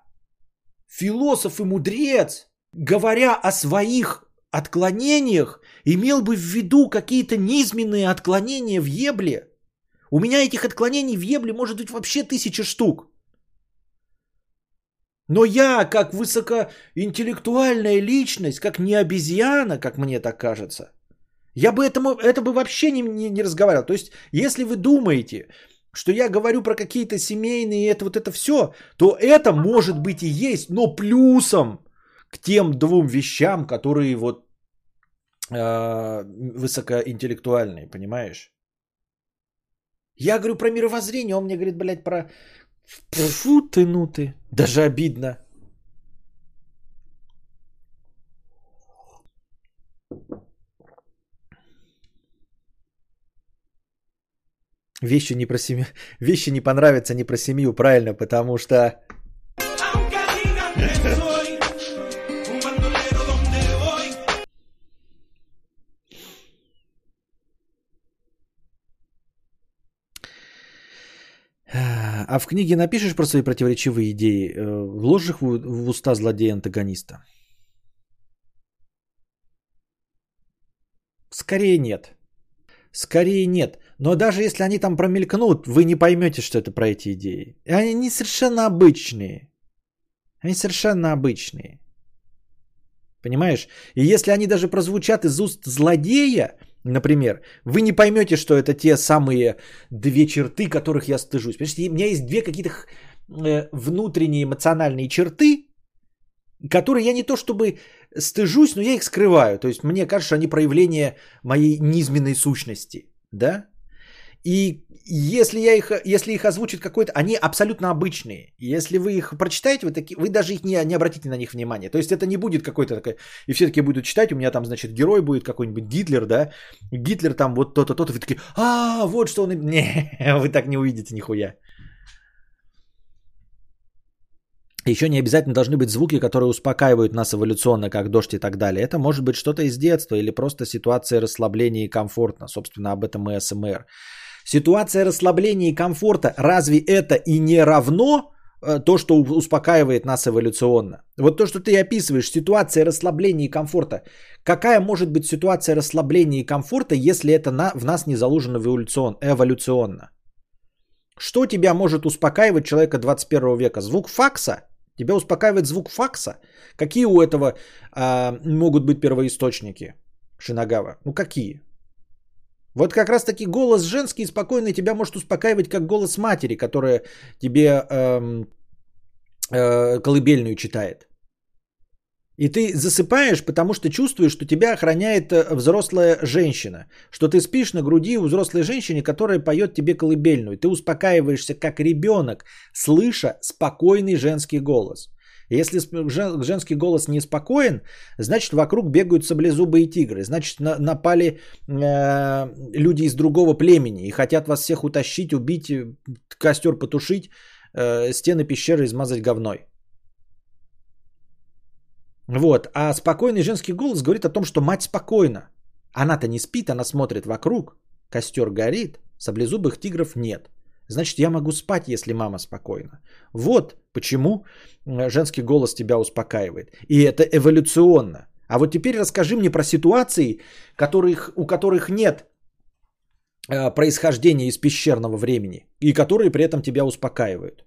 философ и мудрец, говоря о своих отклонениях, имел бы в виду какие-то низменные отклонения в ебле. У меня этих отклонений в ебле может быть вообще тысяча штук. Но я, как высокоинтеллектуальная личность, как не обезьяна, как мне так кажется, я бы этому, это бы вообще не, не, не разговаривал. То есть, если вы думаете, что я говорю про какие-то семейные, это вот это все, то это может быть и есть, но плюсом к тем двум вещам, которые вот э, высокоинтеллектуальные, понимаешь? Я говорю про мировоззрение, он мне говорит, блядь, про... Фу ты, ну ты. Даже обидно. Вещи не про семью. Вещи не понравятся не про семью, правильно, потому что... А в книге напишешь про свои противоречивые идеи, э, вложишь их в уста злодея-антагониста? Скорее нет. Скорее нет. Но даже если они там промелькнут, вы не поймете, что это про эти идеи. И они совершенно обычные. Они совершенно обычные. Понимаешь? И если они даже прозвучат из уст злодея, например, вы не поймете, что это те самые две черты, которых я стыжусь. Понимаете, у меня есть две какие-то э, внутренние эмоциональные черты, которые я не то чтобы стыжусь, но я их скрываю. То есть мне кажется, они проявление моей низменной сущности. Да? И если, я их, если их озвучит какой-то, они абсолютно обычные. Если вы их прочитаете, вы, таки, вы даже их не, не обратите на них внимания. То есть это не будет какой-то такой... И все таки будут читать, у меня там, значит, герой будет какой-нибудь Гитлер, да? Гитлер там вот то-то, то-то. Вы такие, а, вот что он... Не, вы так не увидите нихуя. Еще не обязательно должны быть звуки, которые успокаивают нас эволюционно, как дождь и так далее. Это может быть что-то из детства или просто ситуация расслабления и комфортно. Собственно, об этом и СМР. Ситуация расслабления и комфорта, разве это и не равно э, то, что успокаивает нас эволюционно? Вот то, что ты описываешь, ситуация расслабления и комфорта. Какая может быть ситуация расслабления и комфорта, если это на, в нас не заложено эволюцион, эволюционно? Что тебя может успокаивать человека 21 века? Звук факса? Тебя успокаивает звук факса? Какие у этого а, могут быть первоисточники Шинагава? Ну какие? Вот как раз таки голос женский и спокойный тебя может успокаивать, как голос матери, которая тебе эм, э, колыбельную читает. И ты засыпаешь, потому что чувствуешь, что тебя охраняет э, взрослая женщина. Что ты спишь на груди у взрослой женщины, которая поет тебе колыбельную. Ты успокаиваешься как ребенок, слыша спокойный женский голос. Если женский голос неспокоен, значит вокруг бегают саблезубые тигры. Значит напали э, люди из другого племени и хотят вас всех утащить, убить, костер потушить, э, стены пещеры измазать говной. Вот. А спокойный женский голос говорит о том, что мать спокойна. Она-то не спит, она смотрит вокруг. Костер горит, саблезубых тигров нет. Значит, я могу спать, если мама спокойна. Вот почему женский голос тебя успокаивает. И это эволюционно. А вот теперь расскажи мне про ситуации, которых, у которых нет э, происхождения из пещерного времени, и которые при этом тебя успокаивают.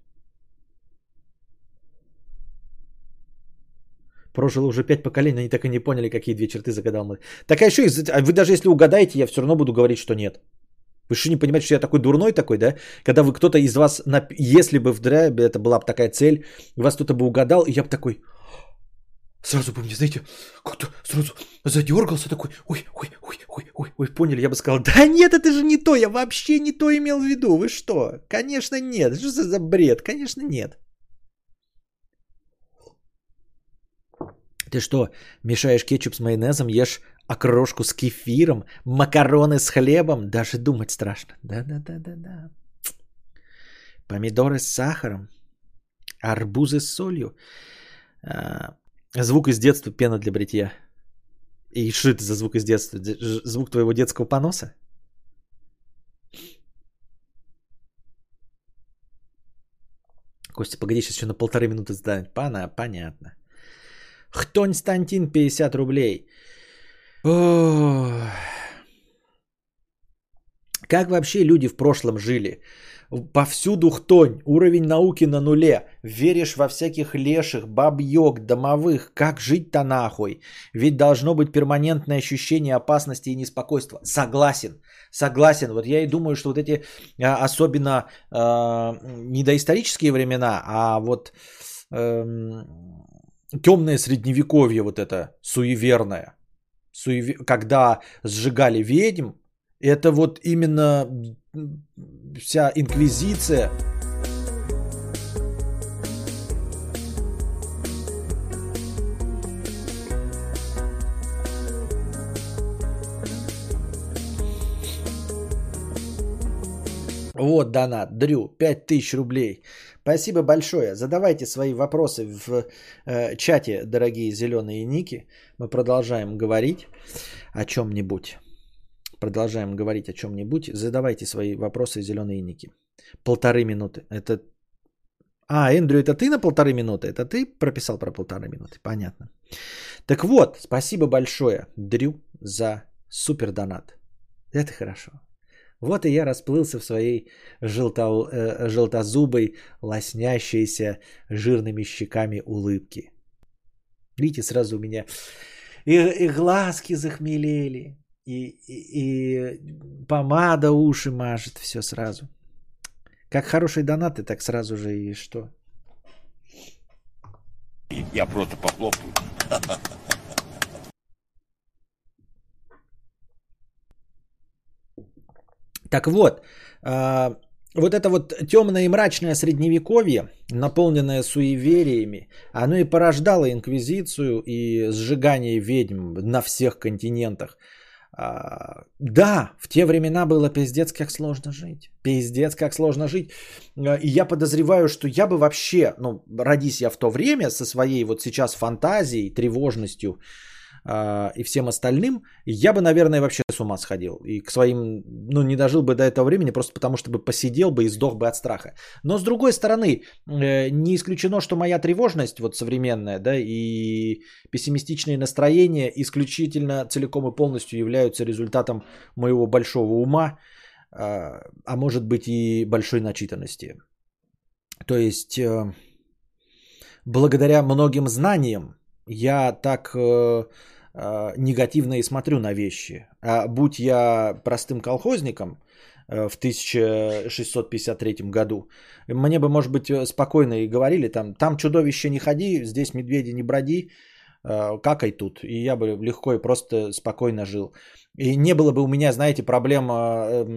Прожило уже пять поколений, они так и не поняли, какие две черты загадал. Так а еще, а вы даже если угадаете, я все равно буду говорить, что нет. Вы что не понимаете, что я такой дурной такой, да? Когда вы кто-то из вас, если бы в драйбе это была бы такая цель, вас кто-то бы угадал, и я бы такой, сразу бы мне, знаете, как-то сразу задергался такой, ой, ой, ой, ой, ой, ой, поняли, я бы сказал, да нет, это же не то, я вообще не то имел в виду, вы что? Конечно нет, что за бред? Конечно нет. Ты что, мешаешь кетчуп с майонезом, ешь окрошку с кефиром, макароны с хлебом? Даже думать страшно. Да-да-да-да-да. Помидоры с сахаром, арбузы с солью. А, звук из детства, пена для бритья. И что это за звук из детства? Звук твоего детского поноса? Костя, погоди, сейчас еще на полторы минуты сданет. Пана, понятно. Хтонь Стантин, 50 рублей. Как вообще люди в прошлом жили? Повсюду хтонь, уровень науки на нуле. Веришь во всяких леших, баб-йог, домовых. Как жить-то нахуй? Ведь должно быть перманентное ощущение опасности и неспокойства. Согласен, согласен. Вот я и думаю, что вот эти а, особенно э, не доисторические времена, а вот э, эм, темное средневековье вот это суеверное. Суеве... Когда сжигали ведьм, это вот именно вся инквизиция. Вот донат, Дрю, 5000 рублей. Спасибо большое. Задавайте свои вопросы в э, чате, дорогие зеленые ники. Мы продолжаем говорить о чем-нибудь продолжаем говорить о чем-нибудь, задавайте свои вопросы зеленые ники. Полторы минуты. Это... А, Эндрю, это ты на полторы минуты? Это ты прописал про полторы минуты? Понятно. Так вот, спасибо большое, Дрю, за супер донат. Это хорошо. Вот и я расплылся в своей желто, э, желтозубой, лоснящейся жирными щеками улыбки. Видите, сразу у меня и, и глазки захмелели, и, и, и помада уши мажет, все сразу. Как хорошие донаты, так сразу же и что? Я просто похлопаю. Так вот, а, вот это вот темное и мрачное средневековье, наполненное суевериями, оно и порождало инквизицию и сжигание ведьм на всех континентах. А, да, в те времена было пиздец, как сложно жить. Пиздец, как сложно жить. А, и я подозреваю, что я бы вообще, ну, родись я в то время со своей вот сейчас фантазией, тревожностью, и всем остальным, я бы, наверное, вообще с ума сходил. И к своим, ну, не дожил бы до этого времени, просто потому что бы посидел бы и сдох бы от страха. Но с другой стороны, э, не исключено, что моя тревожность, вот современная, да, и пессимистичные настроения исключительно целиком и полностью являются результатом моего большого ума, а, а может быть и большой начитанности. То есть, э, благодаря многим знаниям, я так э, э, негативно и смотрю на вещи. А будь я простым колхозником э, в 1653 году, мне бы, может быть, э, спокойно и говорили там, там чудовище не ходи, здесь медведи не броди, э, какай тут. И я бы легко и просто спокойно жил. И не было бы у меня, знаете, проблема...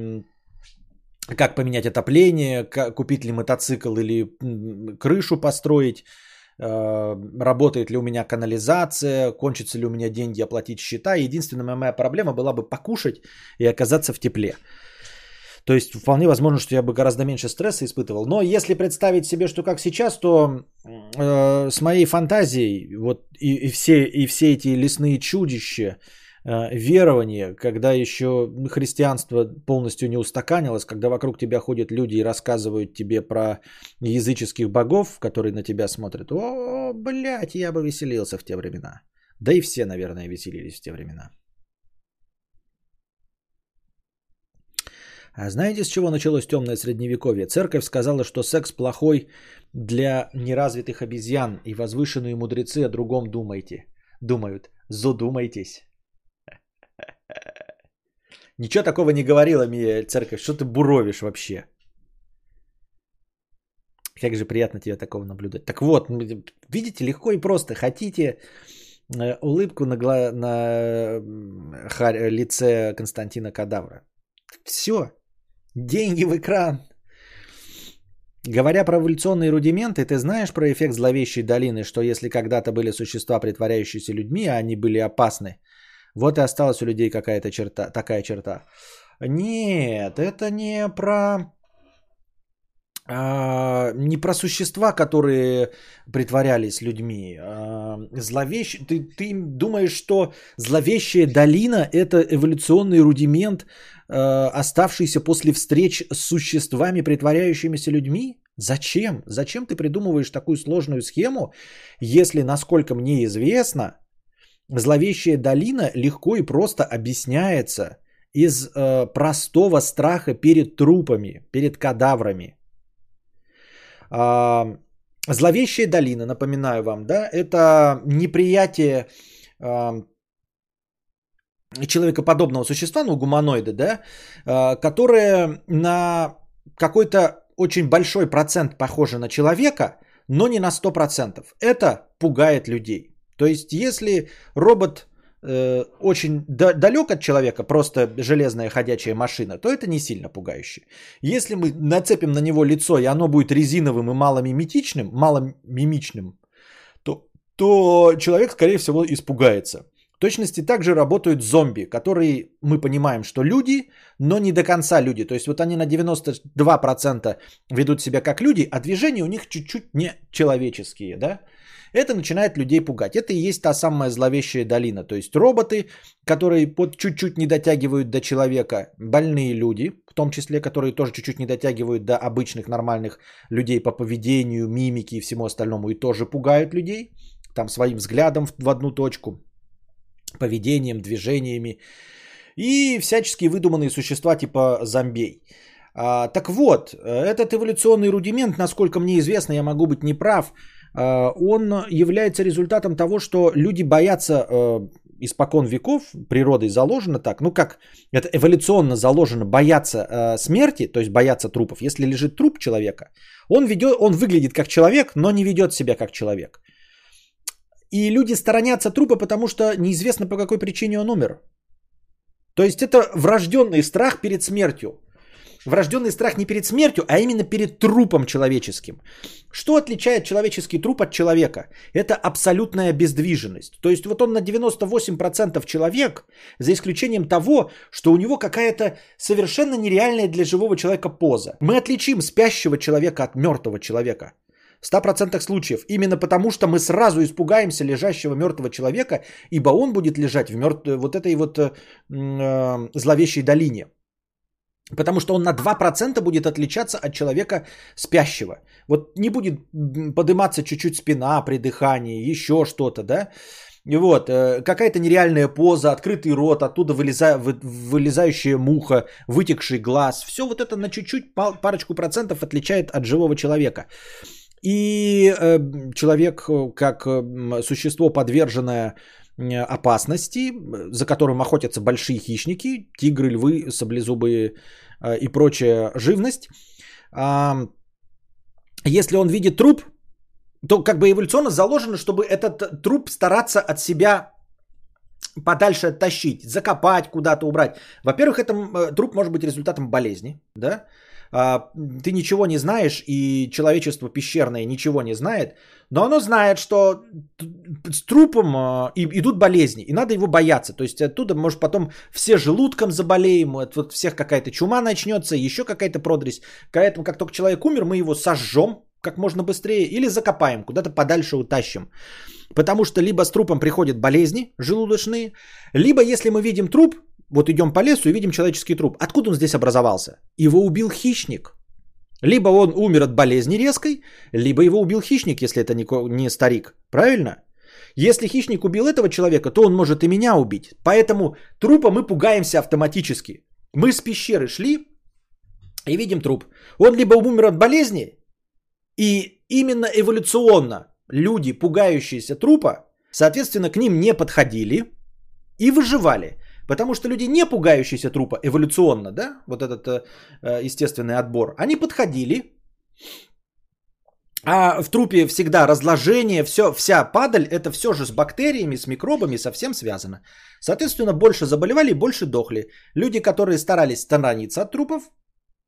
Как поменять отопление, купить ли мотоцикл или крышу построить, работает ли у меня канализация, кончатся ли у меня деньги оплатить счета. Единственная моя проблема была бы покушать и оказаться в тепле. То есть вполне возможно, что я бы гораздо меньше стресса испытывал. Но если представить себе, что как сейчас, то э, с моей фантазией вот и, и, все, и все эти лесные чудища, верование, когда еще христианство полностью не устаканилось, когда вокруг тебя ходят люди и рассказывают тебе про языческих богов, которые на тебя смотрят. О, блядь, я бы веселился в те времена. Да и все, наверное, веселились в те времена. А знаете, с чего началось темное средневековье? Церковь сказала, что секс плохой для неразвитых обезьян, и возвышенные мудрецы о другом думайте. Думают, задумайтесь. Ничего такого не говорила мне церковь. Что ты буровишь вообще? Как же приятно тебе такого наблюдать. Так вот, видите, легко и просто. Хотите э, улыбку на, гла... на лице Константина Кадавра. Все. Деньги в экран. Говоря про эволюционные рудименты, ты знаешь про эффект зловещей долины, что если когда-то были существа, притворяющиеся людьми, а они были опасны, вот и осталась у людей какая-то черта, такая черта. Нет, это не про а, не про существа, которые притворялись людьми. А, зловещ... ты, ты думаешь, что зловещая долина это эволюционный рудимент, а, оставшийся после встреч с существами, притворяющимися людьми? Зачем? Зачем ты придумываешь такую сложную схему, если, насколько мне известно, зловещая долина легко и просто объясняется из э, простого страха перед трупами, перед кадаврами. А, зловещая долина, напоминаю вам, да, это неприятие а, человекоподобного существа, ну, гуманоида, да, а, которое на какой-то очень большой процент похоже на человека, но не на 100%. Это пугает людей. То есть, если робот э, очень да, далек от человека, просто железная ходячая машина, то это не сильно пугающе. Если мы нацепим на него лицо, и оно будет резиновым и маломиметичным, маломимичным, то, то человек, скорее всего, испугается. В точности также работают зомби, которые мы понимаем, что люди, но не до конца люди. То есть вот они на 92% ведут себя как люди, а движения у них чуть-чуть не человеческие, да? Это начинает людей пугать. Это и есть та самая зловещая долина. То есть роботы, которые под чуть-чуть не дотягивают до человека, больные люди, в том числе, которые тоже чуть-чуть не дотягивают до обычных нормальных людей по поведению, мимике и всему остальному, и тоже пугают людей, там своим взглядом в одну точку поведением, движениями и всячески выдуманные существа типа зомбей. А, так вот, этот эволюционный рудимент, насколько мне известно, я могу быть неправ, он является результатом того, что люди боятся а, испокон веков, природой заложено так, ну как это эволюционно заложено бояться а, смерти, то есть бояться трупов. Если лежит труп человека, он, ведет, он выглядит как человек, но не ведет себя как человек. И люди сторонятся трупа, потому что неизвестно по какой причине он умер. То есть это врожденный страх перед смертью. Врожденный страх не перед смертью, а именно перед трупом человеческим. Что отличает человеческий труп от человека? Это абсолютная бездвиженность. То есть вот он на 98% человек, за исключением того, что у него какая-то совершенно нереальная для живого человека поза. Мы отличим спящего человека от мертвого человека. В 100% случаев. Именно потому, что мы сразу испугаемся лежащего мертвого человека, ибо он будет лежать в мертв... вот этой вот э, э, зловещей долине. Потому что он на 2% будет отличаться от человека спящего. Вот не будет подниматься чуть-чуть спина при дыхании, еще что-то, да? И вот, э, какая-то нереальная поза, открытый рот, оттуда вылеза, вы, вылезающая муха, вытекший глаз. Все вот это на чуть-чуть, парочку процентов отличает от живого человека. И э, человек, э, как э, существо, подверженное опасности, за которым охотятся большие хищники, тигры, львы, саблезубые и прочая живность. Если он видит труп, то как бы эволюционно заложено, чтобы этот труп стараться от себя подальше оттащить, закопать куда-то, убрать. Во-первых, это труп может быть результатом болезни, да, а, ты ничего не знаешь, и человечество пещерное ничего не знает, но оно знает, что с трупом а, идут болезни, и надо его бояться. То есть оттуда, может, потом все желудком заболеем, от вот всех какая-то чума начнется, еще какая-то продресь. Поэтому, как только человек умер, мы его сожжем как можно быстрее или закопаем, куда-то подальше утащим. Потому что либо с трупом приходят болезни желудочные, либо если мы видим труп, вот идем по лесу и видим человеческий труп. Откуда он здесь образовался? Его убил хищник. Либо он умер от болезни резкой, либо его убил хищник, если это не, не старик. Правильно? Если хищник убил этого человека, то он может и меня убить. Поэтому трупа мы пугаемся автоматически. Мы с пещеры шли и видим труп. Он либо умер от болезни, и именно эволюционно люди, пугающиеся трупа, соответственно, к ним не подходили и выживали. Потому что люди, не пугающиеся трупа эволюционно, да, вот этот э, э, естественный отбор, они подходили, а в трупе всегда разложение, все, вся падаль, это все же с бактериями, с микробами совсем связано. Соответственно, больше заболевали, больше дохли. Люди, которые старались сторониться от трупов,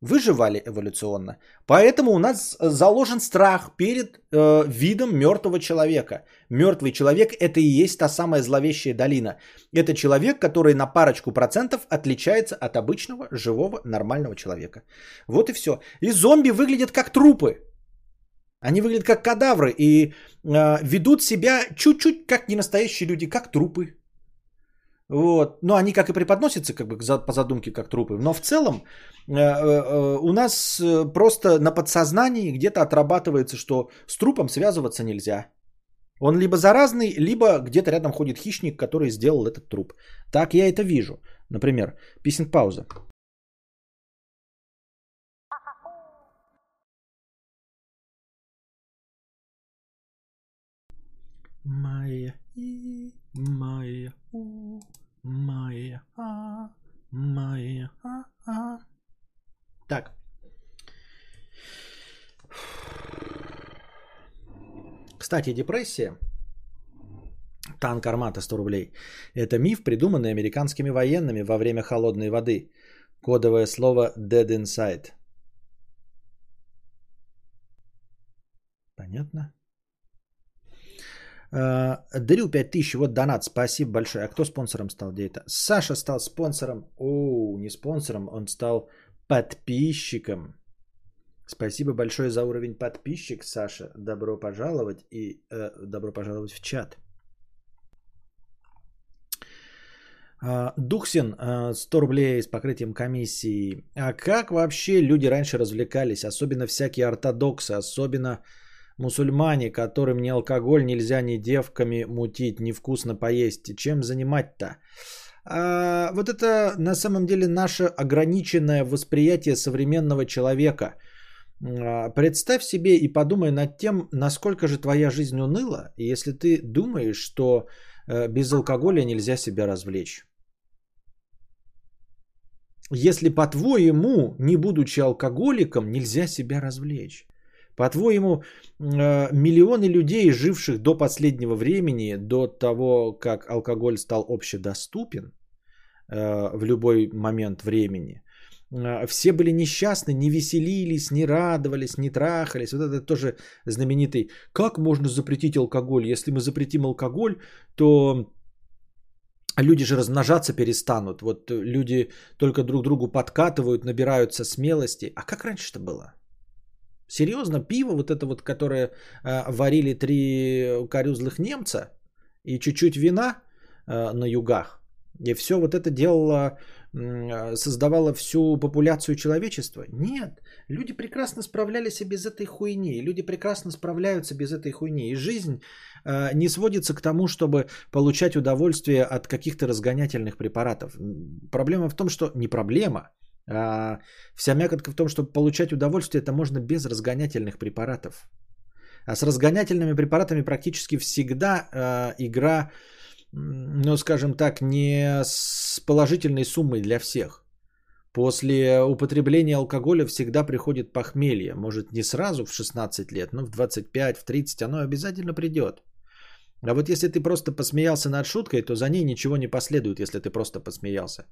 выживали эволюционно. Поэтому у нас заложен страх перед э, видом мертвого человека. Мертвый человек это и есть та самая зловещая долина. Это человек, который на парочку процентов отличается от обычного живого нормального человека. Вот и все. И зомби выглядят как трупы. Они выглядят как кадавры и э, ведут себя чуть-чуть как не настоящие люди, как трупы. Вот. Но они как и преподносятся как бы по задумке как трупы. Но в целом э, э, э, у нас просто на подсознании где-то отрабатывается, что с трупом связываться нельзя. Он либо заразный, либо где-то рядом ходит хищник, который сделал этот труп. Так я это вижу. Например, писинг пауза. Майя, Майя, а, Майя, а, а. Так. Кстати, депрессия, танк Армата 100 рублей, это миф, придуманный американскими военными во время холодной воды. Кодовое слово dead inside. Понятно? Э, Дарю 5000, вот донат, спасибо большое. А кто спонсором стал? Где это? Саша стал спонсором. О, не спонсором, он стал подписчиком. Спасибо большое за уровень подписчик, Саша. Добро пожаловать и э, добро пожаловать в чат. А, Духсин, а, 100 рублей с покрытием комиссии. А как вообще люди раньше развлекались? Особенно всякие ортодоксы, особенно мусульмане, которым ни алкоголь нельзя ни девками мутить, ни вкусно поесть. Чем занимать-то? А, вот это на самом деле наше ограниченное восприятие современного человека. А, Представь себе и подумай над тем, насколько же твоя жизнь уныла, если ты думаешь, что э, без алкоголя нельзя себя развлечь. Если по-твоему, не будучи алкоголиком, нельзя себя развлечь. По-твоему, э, миллионы людей, живших до последнего времени, до того, как алкоголь стал общедоступен э, в любой момент времени, э, все были несчастны, не веселились, не радовались, не трахались. Вот это тоже знаменитый. Как можно запретить алкоголь? Если мы запретим алкоголь, то люди же размножаться перестанут. Вот люди только друг другу подкатывают, набираются смелости. А как раньше-то было? Серьезно, пиво, вот это вот, которое э, варили три корюзлых немца и чуть-чуть вина э, на югах. И все вот это делало, м, создавало всю популяцию человечества. Нет, люди прекрасно справлялись и без этой хуйни. Люди прекрасно справляются без этой хуйни. И жизнь э, не сводится к тому, чтобы получать удовольствие от каких-то разгонятельных препаратов. Проблема в том, что не проблема, а вся мякотка в том, чтобы получать удовольствие, это можно без разгонятельных препаратов. А с разгонятельными препаратами практически всегда э, игра, ну скажем так, не с положительной суммой для всех. После употребления алкоголя всегда приходит похмелье. Может не сразу в 16 лет, но в 25, в 30 оно обязательно придет. А вот если ты просто посмеялся над шуткой, то за ней ничего не последует, если ты просто посмеялся.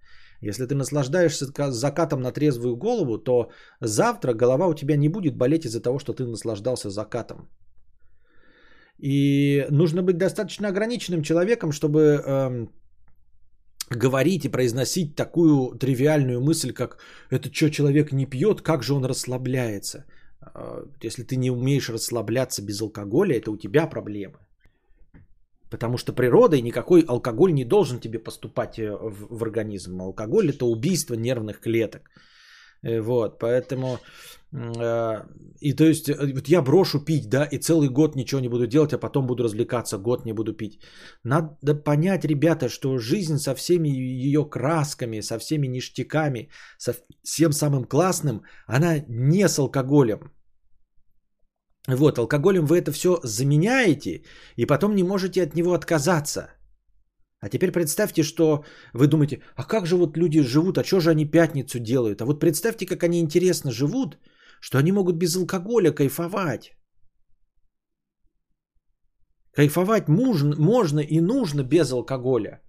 Если ты наслаждаешься ка- закатом на трезвую голову, то завтра голова у тебя не будет болеть из-за того, что ты наслаждался закатом. И нужно быть достаточно ограниченным человеком, чтобы эм, говорить и произносить такую тривиальную мысль, как «это что, человек не пьет, как же он расслабляется?» Э, Если ты не умеешь расслабляться без алкоголя, это у тебя проблемы. Потому что природой никакой алкоголь не должен тебе поступать э, в, в организм. Алкоголь это убийство нервных клеток. Э, Вот, поэтому э, и то есть вот я брошу пить, да, и целый год ничего не буду делать, а потом буду развлекаться, год не буду пить. Надо понять, ребята, что жизнь со всеми ее красками, со всеми ништяками, со всем самым классным, она не с алкоголем. Вот, алкоголем вы это все заменяете, и потом не можете от него отказаться. А теперь представьте, что вы думаете, а как же вот люди живут, а что же они пятницу делают? А вот представьте, как они интересно живут, что они могут без алкоголя кайфовать. Кайфовать можно, и нужно без алкоголя.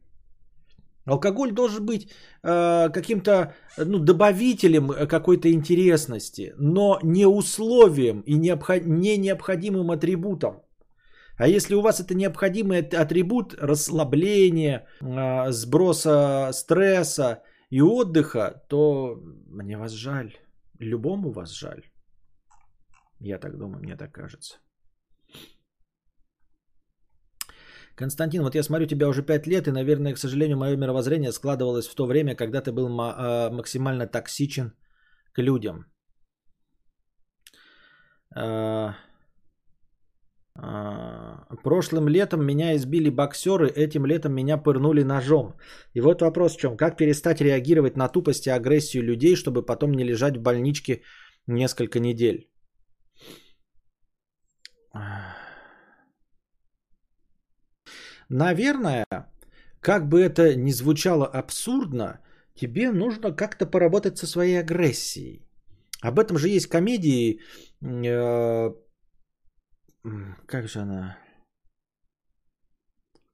Алкоголь должен быть э, каким-то ну, добавителем какой-то интересности, но не условием и необход- не необходимым атрибутом. А если у вас это необходимый ат- атрибут расслабления, э, сброса стресса и отдыха, то мне вас жаль. Любому вас жаль. Я так думаю, мне так кажется. Константин, вот я смотрю тебя уже 5 лет, и, наверное, к сожалению, мое мировоззрение складывалось в то время, когда ты был э, максимально токсичен к людям. Э, э, Прошлым летом меня избили боксеры, этим летом меня пырнули ножом. И вот вопрос в чем. Как перестать реагировать на тупость и агрессию людей, чтобы потом не лежать в больничке несколько недель? Наверное, как бы это ни звучало абсурдно, тебе нужно как-то поработать со своей агрессией. Об этом же есть комедии. э, Как же она?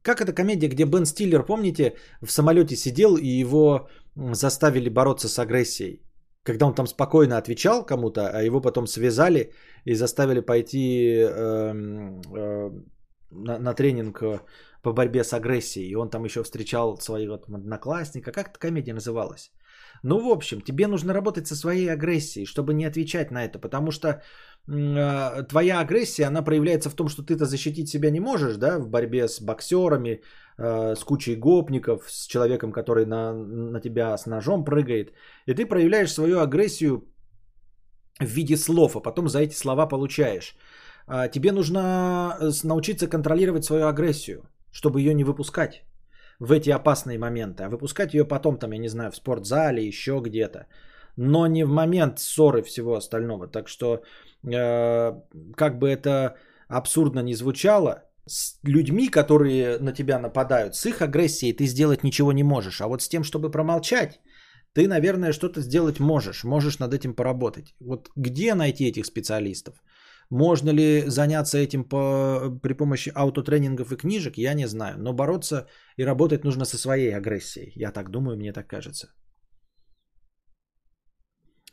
Как эта комедия, где Бен Стиллер, помните, в самолете сидел и его заставили бороться с агрессией? Когда он там спокойно отвечал кому-то, а его потом связали и заставили пойти эм, э, на, на тренинг э, по борьбе с агрессией. И он там еще встречал своего там, одноклассника. Как эта комедия называлась? Ну, в общем, тебе нужно работать со своей агрессией, чтобы не отвечать на это. Потому что э, твоя агрессия, она проявляется в том, что ты-то защитить себя не можешь, да, в борьбе с боксерами, э, с кучей гопников, с человеком, который на, на тебя с ножом прыгает. И ты проявляешь свою агрессию в виде слов, а потом за эти слова получаешь. А, Тебе нужно э, научиться контролировать свою агрессию, чтобы ее не выпускать в эти опасные моменты, а выпускать ее потом, там, я не знаю, в спортзале, еще где-то, но не в момент ссоры всего остального. Так что, э, как бы это абсурдно не звучало, с людьми, которые на тебя нападают, с их агрессией ты сделать ничего не можешь. А вот с тем, чтобы промолчать, ты, наверное, что-то сделать можешь. Можешь над этим поработать. Вот где найти этих специалистов? Можно ли заняться этим по, при помощи аутотренингов и книжек, я не знаю. Но бороться и работать нужно со своей агрессией. Я так думаю, мне так кажется.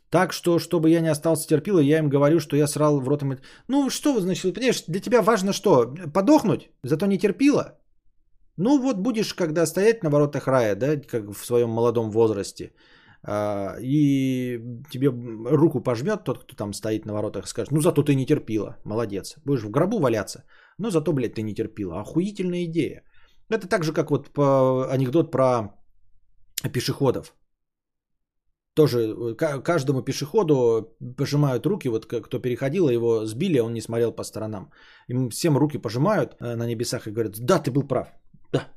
Так что, чтобы я не остался терпилой, я им говорю, что я срал в рот. Ну, что, значит, понимаешь, для тебя важно что? Подохнуть? Зато не терпила? Ну, вот будешь, когда стоять на воротах рая, да, как в своем молодом возрасте, и тебе руку пожмет тот, кто там стоит на воротах, скажет, ну, зато ты не терпила, молодец. Будешь в гробу валяться, но зато, блядь, ты не терпила. Охуительная идея. Это так же, как вот анекдот про пешеходов. Тоже э, ка- каждому пешеходу пожимают руки, вот кто переходил, а его сбили, а он не смотрел по сторонам. Им всем руки пожимают э, на небесах и говорят, да, ты был прав, да,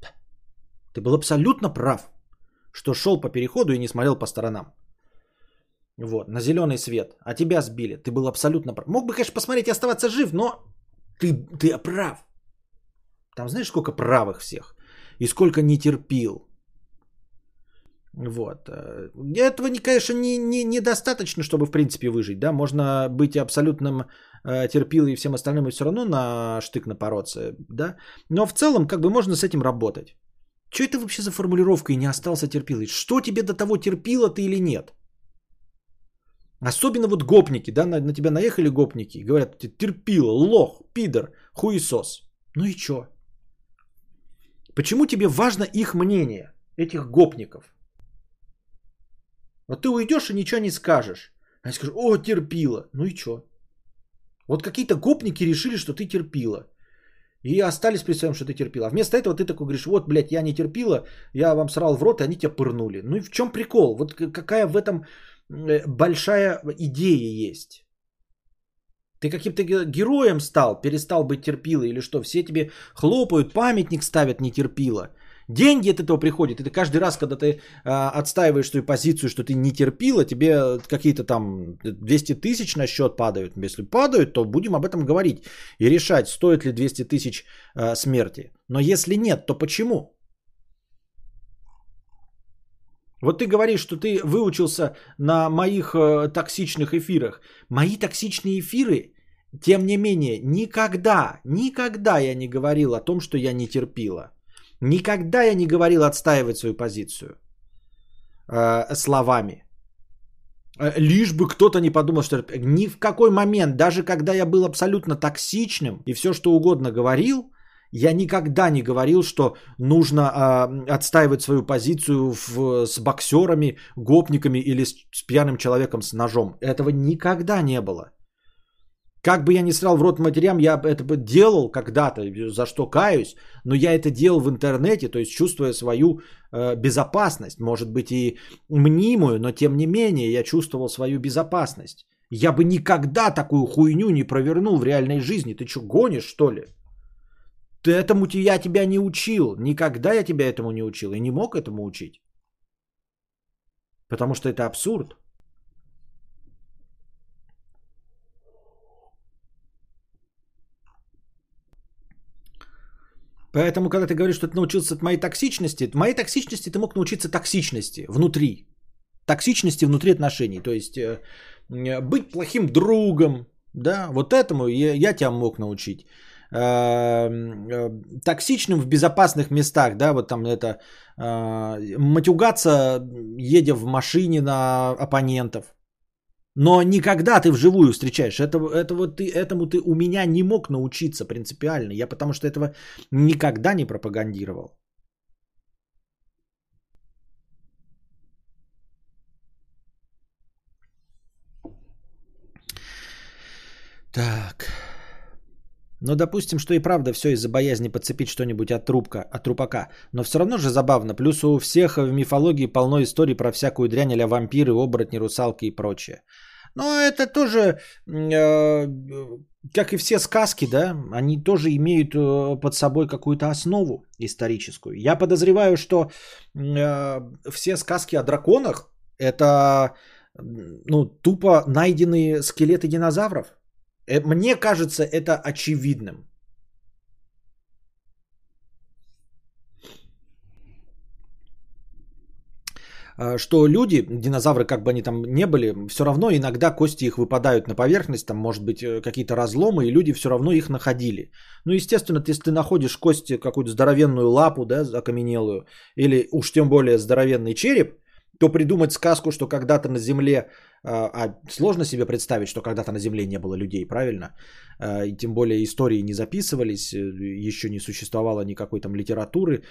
да. Ты был абсолютно прав, что шел по переходу и не смотрел по сторонам. Вот, на зеленый свет, а тебя сбили, ты был абсолютно прав. Мог бы, конечно, посмотреть и оставаться жив, но ты, ты прав. Там знаешь, сколько правых всех? И сколько не терпил. Вот. э, Этого, не, конечно, не, не, недостаточно, чтобы, в принципе, выжить. Да? Можно быть абсолютным э, терпилой и всем остальным, и все равно на штык напороться. Да? Но в целом, как бы можно с этим работать. Что это вообще за формулировка и не остался терпилой? Что тебе до того терпило ты или нет? Особенно вот гопники, да, на, на тебя наехали гопники и говорят, ты терпила, лох, пидор, хуесос. Ну и чё? Почему тебе важно их мнение, этих гопников? Вот ты уйдешь и ничего не скажешь. Они скажут, о, терпила. Ну и чё? Вот какие-то гопники решили, что ты терпила. И остались при своем, что ты терпила. Вместо этого ты такой говоришь, вот, блядь, я не терпила, я вам срал в рот, и они тебя пырнули. Ну и в чем прикол? Вот какая в этом э, большая идея есть? Ты каким-то ге- героем стал, перестал быть терпилой или что? Все тебе хлопают, памятник ставят не терпила. Деньги от этого приходят. Это каждый раз, когда ты а, отстаиваешь свою позицию, что ты не терпила, тебе какие-то там 200 тысяч на счет падают. Если падают, то будем об этом говорить и решать, стоит ли 200 тысяч а, смерти. Но если нет, то почему? Вот ты говоришь, что ты выучился на моих э, токсичных эфирах. Мои токсичные эфиры, тем не менее, никогда, никогда я не говорил о том, что я не терпила. Никогда я не говорил отстаивать свою позицию э, словами. Э, Лишь бы кто-то не подумал, что ни в какой момент, даже когда я был абсолютно токсичным и все что угодно говорил, я никогда не говорил, что нужно э, отстаивать свою позицию в, с боксерами, гопниками или с, с пьяным человеком с ножом. Этого никогда не было. Как бы я ни срал в рот матерям, я это делал когда-то, за что каюсь, но я это делал в интернете, то есть чувствуя свою э, безопасность, может быть и мнимую, но тем не менее я чувствовал свою безопасность. Я бы никогда такую хуйню не провернул в реальной жизни. Ты что, гонишь, что ли? Ты этому я тебя не учил. Никогда я тебя этому не учил и не мог этому учить. Потому что это абсурд. Поэтому, когда ты говоришь, что ты научился от моей токсичности, от моей токсичности ты мог научиться токсичности внутри. Токсичности внутри отношений. То есть э, быть плохим другом, да, вот этому я, я тебя мог научить. Э, э, токсичным в безопасных местах, да, вот там это э, матюгаться, едя в машине на оппонентов. Но никогда ты вживую встречаешь. Это, это вот ты, этому ты у меня не мог научиться принципиально. Я потому что этого никогда не пропагандировал. Так. Ну, допустим, что и правда все из-за боязни подцепить что-нибудь от, трубка, от трупака. Но все равно же забавно. Плюс у всех в мифологии полно историй про всякую дрянь а вампиры, оборотни, русалки и прочее. Но это тоже, э, как и все сказки, да, они тоже имеют э, под собой какую-то основу историческую. Я подозреваю, что э, все сказки о драконах это ну, тупо найденные скелеты динозавров. Э, мне кажется, это очевидным. А, что люди, динозавры, как бы они там не были, все равно иногда кости их выпадают на поверхность, там может быть э, какие-то разломы, и люди все равно их находили. Ну, естественно, если ты находишь кости, какую-то здоровенную лапу, да, окаменелую, или уж тем более здоровенный череп, то придумать сказку, что когда-то на Земле, а, а сложно себе представить, что когда-то на Земле не было людей, правильно? А, и тем более истории не записывались, э, еще не существовало никакой там литературы,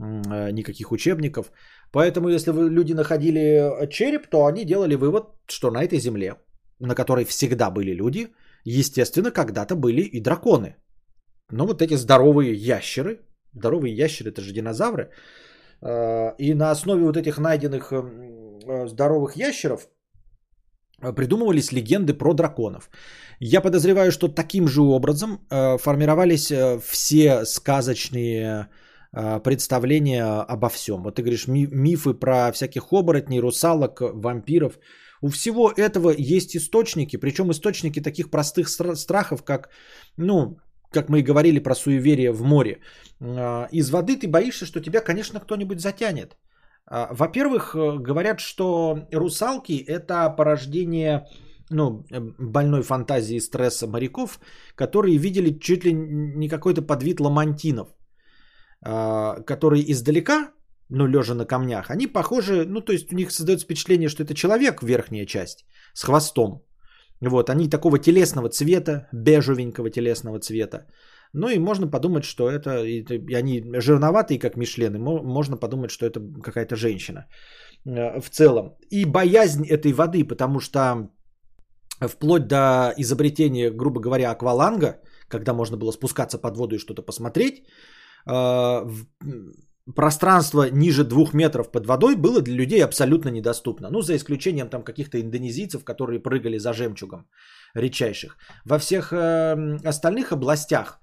а, никаких учебников. Поэтому если люди находили череп, то они делали вывод, что на этой Земле, на которой всегда были люди, естественно, когда-то были и драконы. Но вот эти здоровые ящеры, здоровые ящеры, это же динозавры, Э, и на основе вот этих найденных э, здоровых ящеров э, придумывались легенды про драконов. Я подозреваю, что таким же образом формировались все сказочные представления обо всем. Вот ты говоришь мифы про всяких оборотней, русалок, вампиров. У всего этого есть источники, причем источники таких простых страхов, как ну, как мы и говорили про суеверие в море, а, из воды ты боишься, что тебя, конечно, кто-нибудь затянет. А, во-первых, э, говорят, что русалки это порождение ну, э, больной фантазии стресса моряков, которые видели чуть ли не какой-то подвид ламантинов, а, которые издалека, ну, лежа на камнях, они похожи, ну, то есть у них создается впечатление, что это человек, верхняя часть, с хвостом. Вот, они такого телесного цвета, бежевенького телесного цвета. Ну и можно подумать, что это, и они жирноватые, как мишлены, можно подумать, что это какая-то женщина э, в целом. И боязнь этой воды, потому что вплоть до изобретения, грубо говоря, акваланга, когда можно было спускаться под воду и что-то посмотреть, э, пространство ниже двух метров под водой было для людей абсолютно недоступно. Ну, за исключением там каких-то индонезийцев, которые прыгали за жемчугом редчайших. Во всех э, остальных областях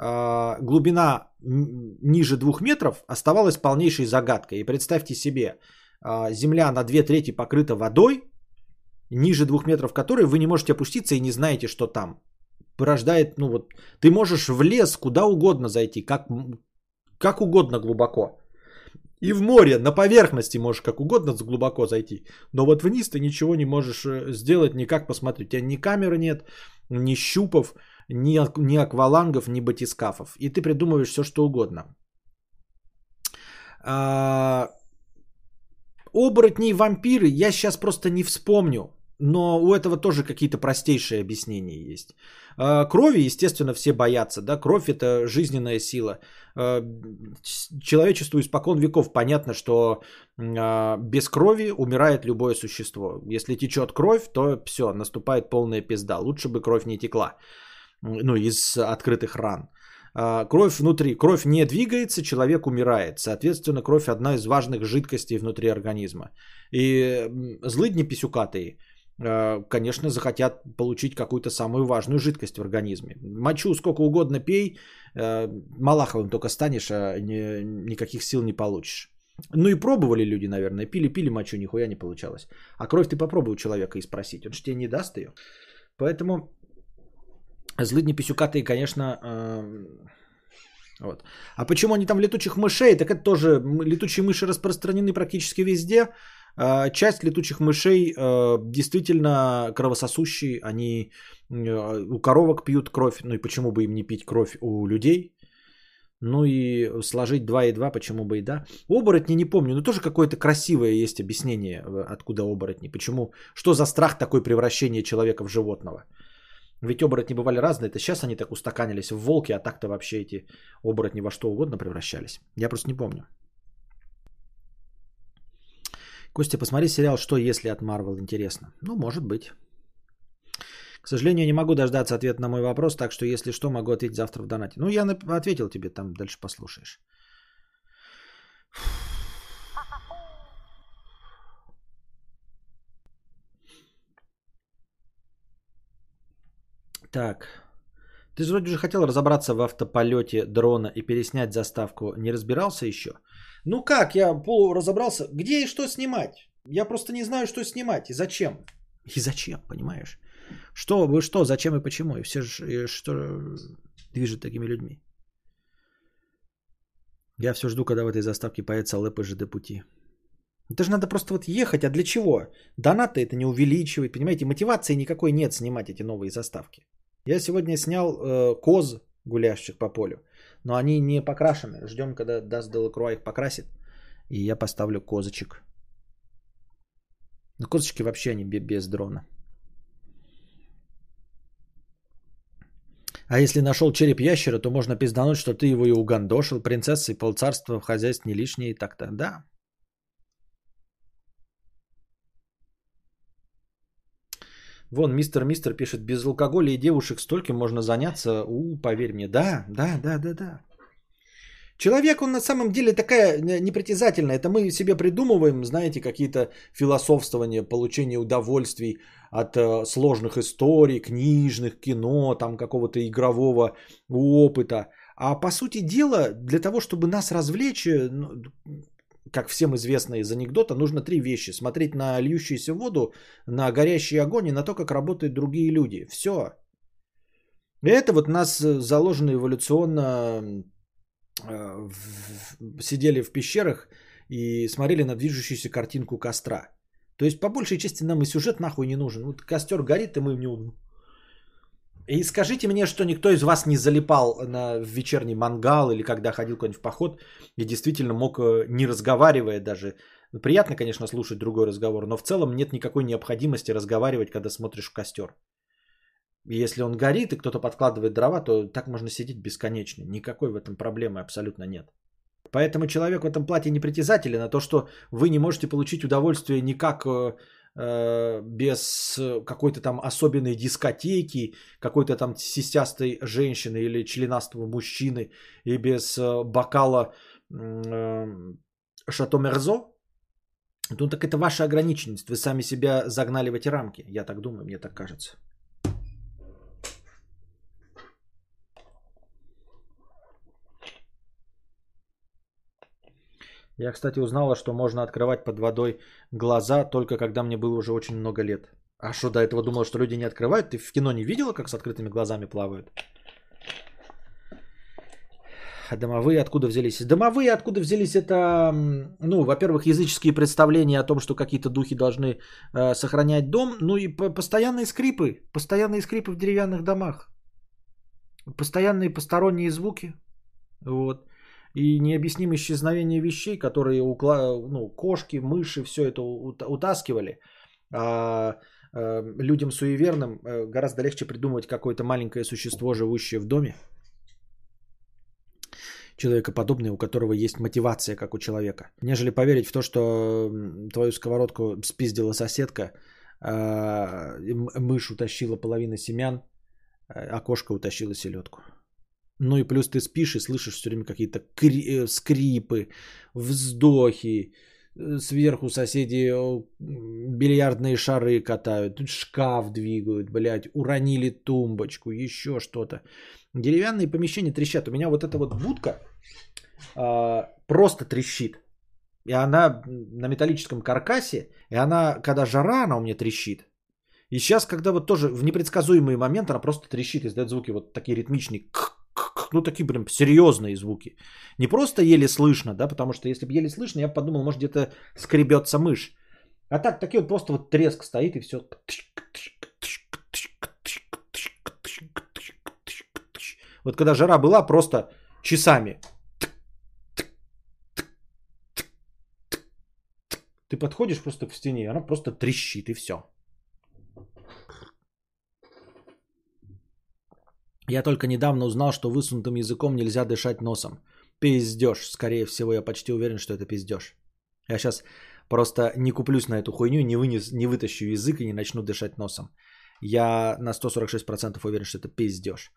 э, глубина ниже двух метров оставалась полнейшей загадкой. И представьте себе, э, земля на две трети покрыта водой, ниже двух метров которой вы не можете опуститься и не знаете, что там. Порождает, ну вот, ты можешь в лес куда угодно зайти, как, как угодно глубоко. И в море, на поверхности можешь как угодно глубоко зайти. Но вот вниз ты ничего не можешь э, сделать, никак посмотреть. У тебя ни камеры нет, ни щупов, ни, ни аквалангов, ни батискафов. И ты придумываешь все, что угодно. А, оборотни и вампиры я сейчас просто не вспомню. Но у этого тоже какие-то простейшие объяснения есть. А, крови, естественно, все боятся. Да? Кровь – это жизненная сила. А, человечеству испокон веков понятно, что а, без крови умирает любое существо. Если течет кровь, то все, наступает полная пизда. Лучше бы кровь не текла ну, из открытых ран. Кровь внутри, кровь не двигается, человек умирает. Соответственно, кровь одна из важных жидкостей внутри организма. И злыдни писюкатые – конечно, захотят получить какую-то самую важную жидкость в организме. Мочу сколько угодно пей, э, Малаховым только станешь, а ни, никаких сил не получишь. Ну и пробовали люди, наверное, пили-пили мочу, нихуя не получалось. А кровь ты попробуй у человека и спросить, он же тебе не даст ее. Поэтому злыдни писюкатые, конечно, э, вот. А почему они там летучих мышей? Так это тоже летучие мыши распространены практически везде. А, часть летучих мышей э, действительно кровососущие, они э, у коровок пьют кровь, ну и почему бы им не пить кровь у людей? Ну и сложить 2 и 2, почему бы и да. Оборотни не помню, но тоже какое-то красивое есть объяснение, э, откуда оборотни. Почему, что за страх такое превращение человека в животного? Ведь оборотни бывали разные, это сейчас они так устаканились в волки, а так-то вообще эти оборотни во что угодно превращались. Я просто не помню. Костя, посмотри сериал «Что если» от Марвел, интересно. Ну, может быть. К сожалению, не могу дождаться ответа на мой вопрос, так что если что, могу ответить завтра в донате. Ну, я ответил тебе, там дальше послушаешь. Так. Ты же вроде уже хотел разобраться в автополете дрона и переснять заставку. Не разбирался еще? Ну как, я пол разобрался. Где и что снимать? Я просто не знаю, что снимать и зачем. И зачем, понимаешь? Что, вы что, зачем и почему? И все же, и что движет такими людьми? Я все жду, когда в этой заставке появится ЛП ЖД пути. Это же надо просто вот ехать. А для чего? Донаты это не увеличивает. Понимаете, мотивации никакой нет снимать эти новые заставки. Я сегодня снял э, коз, гулящих по полю. Но они не покрашены. Ждем, когда даст Делакруа их покрасит. И я поставлю козочек. Но козочки вообще они без дрона. А если нашел череп ящера, то можно пиздануть, что ты его и угандошил. Принцесса и полцарства в хозяйстве не лишние и так-то. Да, Вон, мистер Мистер пишет, без алкоголя и девушек столько можно заняться. У, поверь мне, да, да, да, да, да. Человек, он на самом деле такая непритязательная. Это мы себе придумываем, знаете, какие-то философствования, получение удовольствий от э, сложных историй, книжных, кино, там какого-то игрового опыта. А по сути дела, для того, чтобы нас развлечь, э, ну, как всем известно из анекдота, нужно три вещи. Смотреть на льющуюся воду, на горящий огонь и на то, как работают другие люди. Все. Это вот нас заложено эволюционно э, сидели в пещерах и смотрели на движущуюся картинку костра. То есть по большей части нам и сюжет нахуй не нужен. Вот костер горит, и мы в него и скажите мне, что никто из вас не залипал на вечерний мангал или когда ходил куда-нибудь в поход и действительно мог, э, не разговаривая даже, приятно, конечно, слушать другой разговор, но в целом нет никакой необходимости разговаривать, когда смотришь в костер. И если он горит и кто-то подкладывает дрова, то так можно сидеть бесконечно. Никакой в этом проблемы абсолютно нет. Поэтому человек в этом плате непритязателен, а то, что вы не можете получить удовольствие никак без какой-то там особенной дискотеки, какой-то там сисястой женщины или членастого мужчины и без э, бокала э, Шато Мерзо, ну так это ваша ограниченность. Вы сами себя загнали в эти рамки. Я так думаю, мне так кажется. Я, кстати, узнала, что можно открывать под водой глаза только когда мне было уже очень много лет. А что, до этого думала, что люди не открывают? Ты в кино не видела, как с открытыми глазами плавают? А домовые откуда взялись? Домовые откуда взялись? Это, ну, во-первых, языческие представления о том, что какие-то духи должны э, сохранять дом. Ну и постоянные скрипы. Постоянные скрипы в деревянных домах. Постоянные посторонние звуки. Вот и необъяснимое исчезновение вещей, которые укла... ну, кошки, мыши, все это утаскивали. А э, людям суеверным э, гораздо легче придумывать какое-то маленькое существо, живущее в доме, человекоподобное, у которого есть мотивация, как у человека, нежели поверить в то, что твою сковородку спиздила соседка, а, мышь утащила половину семян, а кошка утащила селедку. Ну и плюс ты спишь и слышишь все время какие-то кри- э, скрипы, вздохи, э, сверху соседи бильярдные шары катают, тут шкаф двигают, блядь, уронили тумбочку, еще что-то. Деревянные помещения трещат. У меня вот эта вот будка а, просто трещит. И она на металлическом каркасе, и она, когда жара, она у меня трещит. И сейчас, когда вот тоже в непредсказуемый момент она просто трещит, издает звуки вот такие ритмичные, ну такие прям серьезные звуки. Не просто еле слышно, да, потому что если бы еле слышно, я бы подумал, может где-то скребется мышь. А так, такие вот просто вот треск стоит и все. Вот когда жара была, просто часами. Ты подходишь просто к стене, она просто трещит и все. Я только недавно узнал, что высунутым языком нельзя дышать носом. Пиздеж. Скорее всего, я почти уверен, что это пиздеж. Я сейчас просто не куплюсь на эту хуйню, не, вынес, не вытащу язык и не начну дышать носом. Я на 146% уверен, что это пиздеж.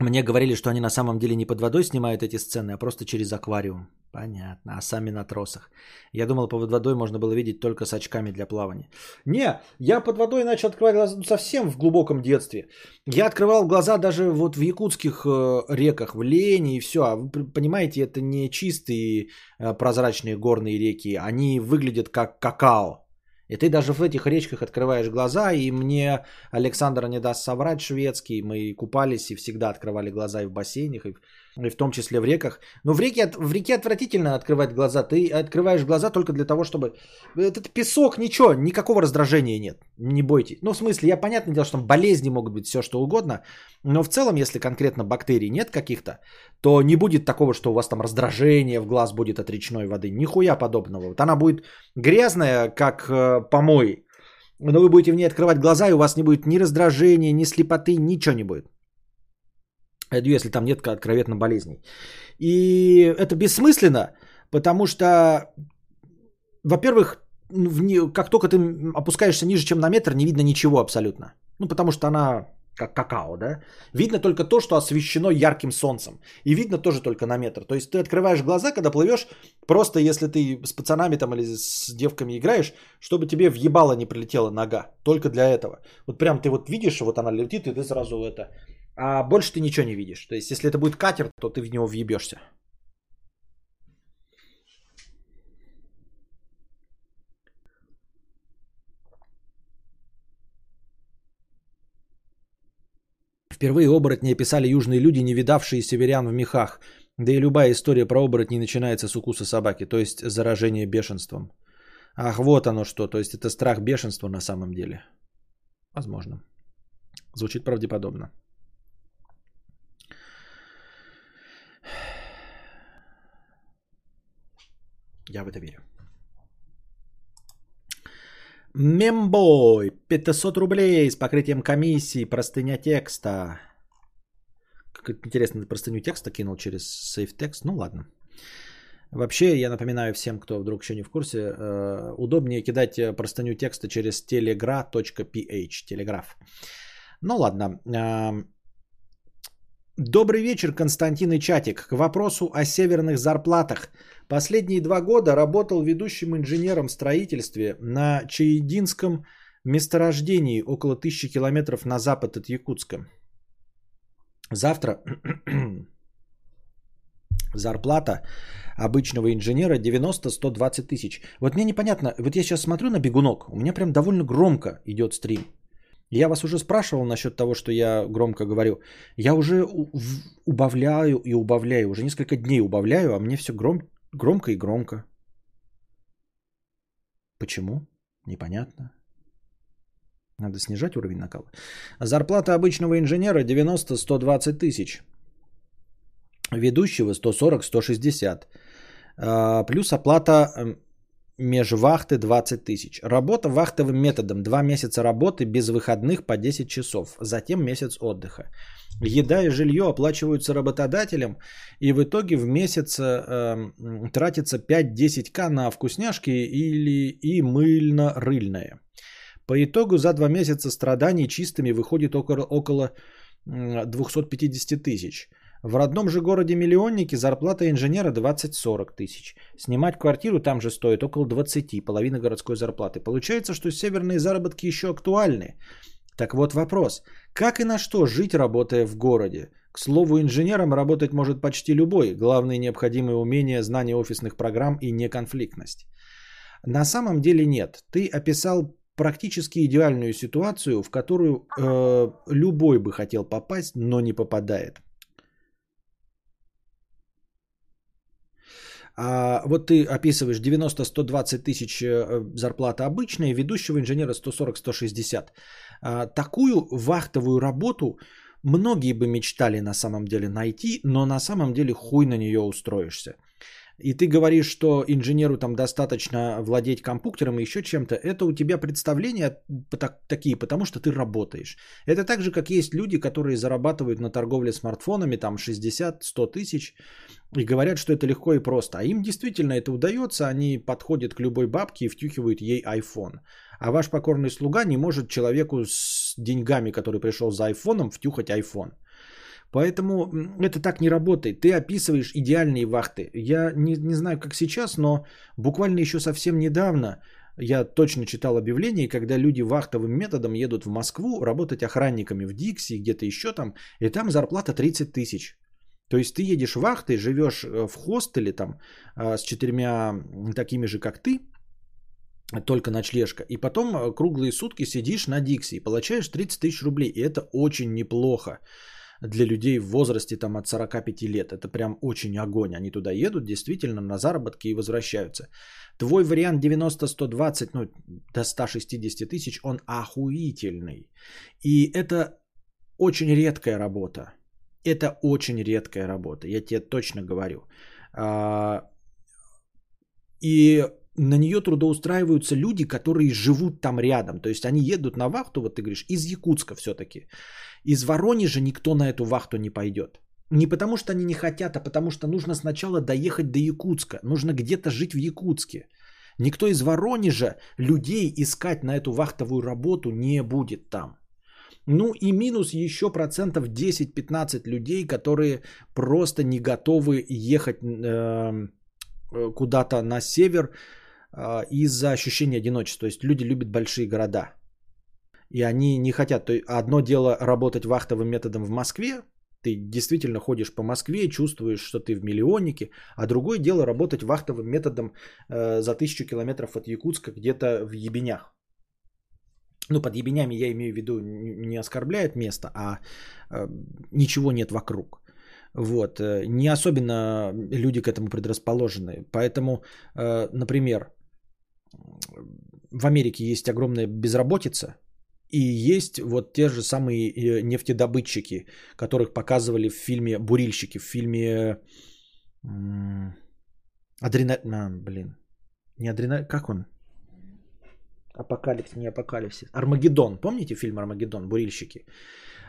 Мне говорили, что они на самом деле не под водой снимают эти сцены, а просто через аквариум. Понятно, а сами на тросах. Я думал, под водой можно было видеть только с очками для плавания. Не, я под водой начал открывать глаза ну, совсем в глубоком детстве. Я открывал глаза даже вот в якутских э, реках, в Лене и все. А вы понимаете, это не чистые э, прозрачные горные реки, они выглядят как какао. И ты даже в этих речках открываешь глаза, и мне Александр не даст соврать шведский, мы купались и всегда открывали глаза и в бассейнах, и и в том числе в реках. Но в реке, в реке отвратительно открывать глаза. Ты открываешь глаза только для того, чтобы... Этот песок, ничего, никакого раздражения нет. Не бойтесь. Ну, в смысле, я понятное дело, что там болезни могут быть, все что угодно. Но в целом, если конкретно бактерий нет каких-то, то не будет такого, что у вас там раздражение в глаз будет от речной воды. Нихуя подобного. Вот она будет грязная, как э, помой. Но вы будете в ней открывать глаза, и у вас не будет ни раздражения, ни слепоты, ничего не будет. Если там нет откровенно болезней. И это бессмысленно, потому что, во-первых, как только ты опускаешься ниже, чем на метр, не видно ничего абсолютно. Ну, потому что она как какао, да? Видно только то, что освещено ярким солнцем. И видно тоже только на метр. То есть ты открываешь глаза, когда плывешь, просто если ты с пацанами там или с девками играешь, чтобы тебе въебало не прилетела нога. Только для этого. Вот прям ты вот видишь, вот она летит, и ты сразу это а больше ты ничего не видишь. То есть, если это будет катер, то ты в него въебешься. Впервые оборотни описали южные люди, не видавшие северян в мехах. Да и любая история про оборотней начинается с укуса собаки, то есть заражение бешенством. Ах, вот оно что, то есть это страх бешенства на самом деле. Возможно. Звучит правдеподобно. Я в это верю. Мембой, 500 рублей с покрытием комиссии, простыня текста. Как интересно, простыню текста кинул через сейф текст. Ну ладно. Вообще, я напоминаю всем, кто вдруг еще не в курсе, э, удобнее кидать простыню текста через telegra.ph, телеграф. Ну ладно. Э, Добрый вечер, Константин и Чатик. К вопросу о северных зарплатах. Последние два года работал ведущим инженером в строительстве на Чаединском месторождении около тысячи километров на запад от Якутска. Завтра зарплата обычного инженера 90-120 тысяч. Вот мне непонятно, вот я сейчас смотрю на бегунок, у меня прям довольно громко идет стрим. Я вас уже спрашивал насчет того, что я громко говорю. Я уже убавляю и убавляю, уже несколько дней убавляю, а мне все гром, громко и громко. Почему? Непонятно. Надо снижать уровень накала. Зарплата обычного инженера 90-120 тысяч. Ведущего 140-160. А, плюс оплата межвахты 20 тысяч. Работа вахтовым методом. Два месяца работы без выходных по 10 часов. Затем месяц отдыха. Еда и жилье оплачиваются работодателем. И в итоге в месяц э, тратится 5-10к на вкусняшки или и мыльно-рыльное. По итогу за два месяца страданий чистыми выходит около, около 250 тысяч. В родном же городе миллионнике зарплата инженера 20-40 тысяч. Снимать квартиру там же стоит около 20, половина городской зарплаты. Получается, что северные заработки еще актуальны. Так вот вопрос. Как и на что жить, работая в городе? К слову, инженером работать может почти любой. Главные необходимые умения, знание офисных программ и неконфликтность. На самом деле нет. Ты описал практически идеальную ситуацию, в которую э, любой бы хотел попасть, но не попадает. А вот ты описываешь 90-120 тысяч э, зарплата обычная, ведущего инженера 140-160. А, такую вахтовую работу многие бы мечтали на самом деле найти, но на самом деле хуй на нее устроишься и ты говоришь, что инженеру там достаточно владеть компьютером и еще чем-то, это у тебя представления такие, потому что ты работаешь. Это так же, как есть люди, которые зарабатывают на торговле смартфонами там 60-100 тысяч и говорят, что это легко и просто. А им действительно это удается, они подходят к любой бабке и втюхивают ей iPhone. А ваш покорный слуга не может человеку с деньгами, который пришел за айфоном, втюхать iPhone. Поэтому это так не работает. Ты описываешь идеальные вахты. Я не, не знаю, как сейчас, но буквально еще совсем недавно я точно читал объявление, когда люди вахтовым методом едут в Москву работать охранниками в Дикси, где-то еще там, и там зарплата 30 тысяч. То есть ты едешь вахтой, живешь э, в хостеле там э, с четырьмя такими же, как ты, только ночлежка. И потом э, круглые сутки сидишь на Дикси и получаешь 30 тысяч рублей. И это очень неплохо для людей в возрасте там от 45 лет. Это прям очень огонь. Они туда едут действительно на заработки и возвращаются. Твой вариант 90-120, ну до 160 тысяч, он охуительный. И это очень редкая работа. Это очень редкая работа, я тебе точно говорю. А, и на нее трудоустраиваются люди, которые живут там рядом. То есть они едут на вахту, вот ты говоришь, из Якутска все-таки. Из Воронежа никто на эту вахту не пойдет. Не потому что они не хотят, а потому что нужно сначала доехать до Якутска. Нужно где-то жить в Якутске. Никто из Воронежа людей искать на эту вахтовую работу не будет там. Ну и минус еще процентов 10-15 людей, которые просто не готовы ехать эм, э, куда-то на север из-за ощущения одиночества. То есть люди любят большие города и они не хотят. То есть одно дело работать вахтовым методом в Москве, ты действительно ходишь по Москве, чувствуешь, что ты в миллионнике, а другое дело работать вахтовым методом э, за тысячу километров от Якутска где-то в Ебенях. Ну, под ебенями я имею в виду не оскорбляет место, а э, ничего нет вокруг. Вот. Э, не особенно люди к этому предрасположены. Поэтому, э, например, в Америке есть огромная безработица, и есть вот те же самые э, нефтедобытчики, которых показывали в фильме «Бурильщики», в фильме Адрена... А, блин. Не адрена... Как он? Апокалипсис, не апокалипсис. Армагеддон. Помните фильм Армагеддон? Бурильщики.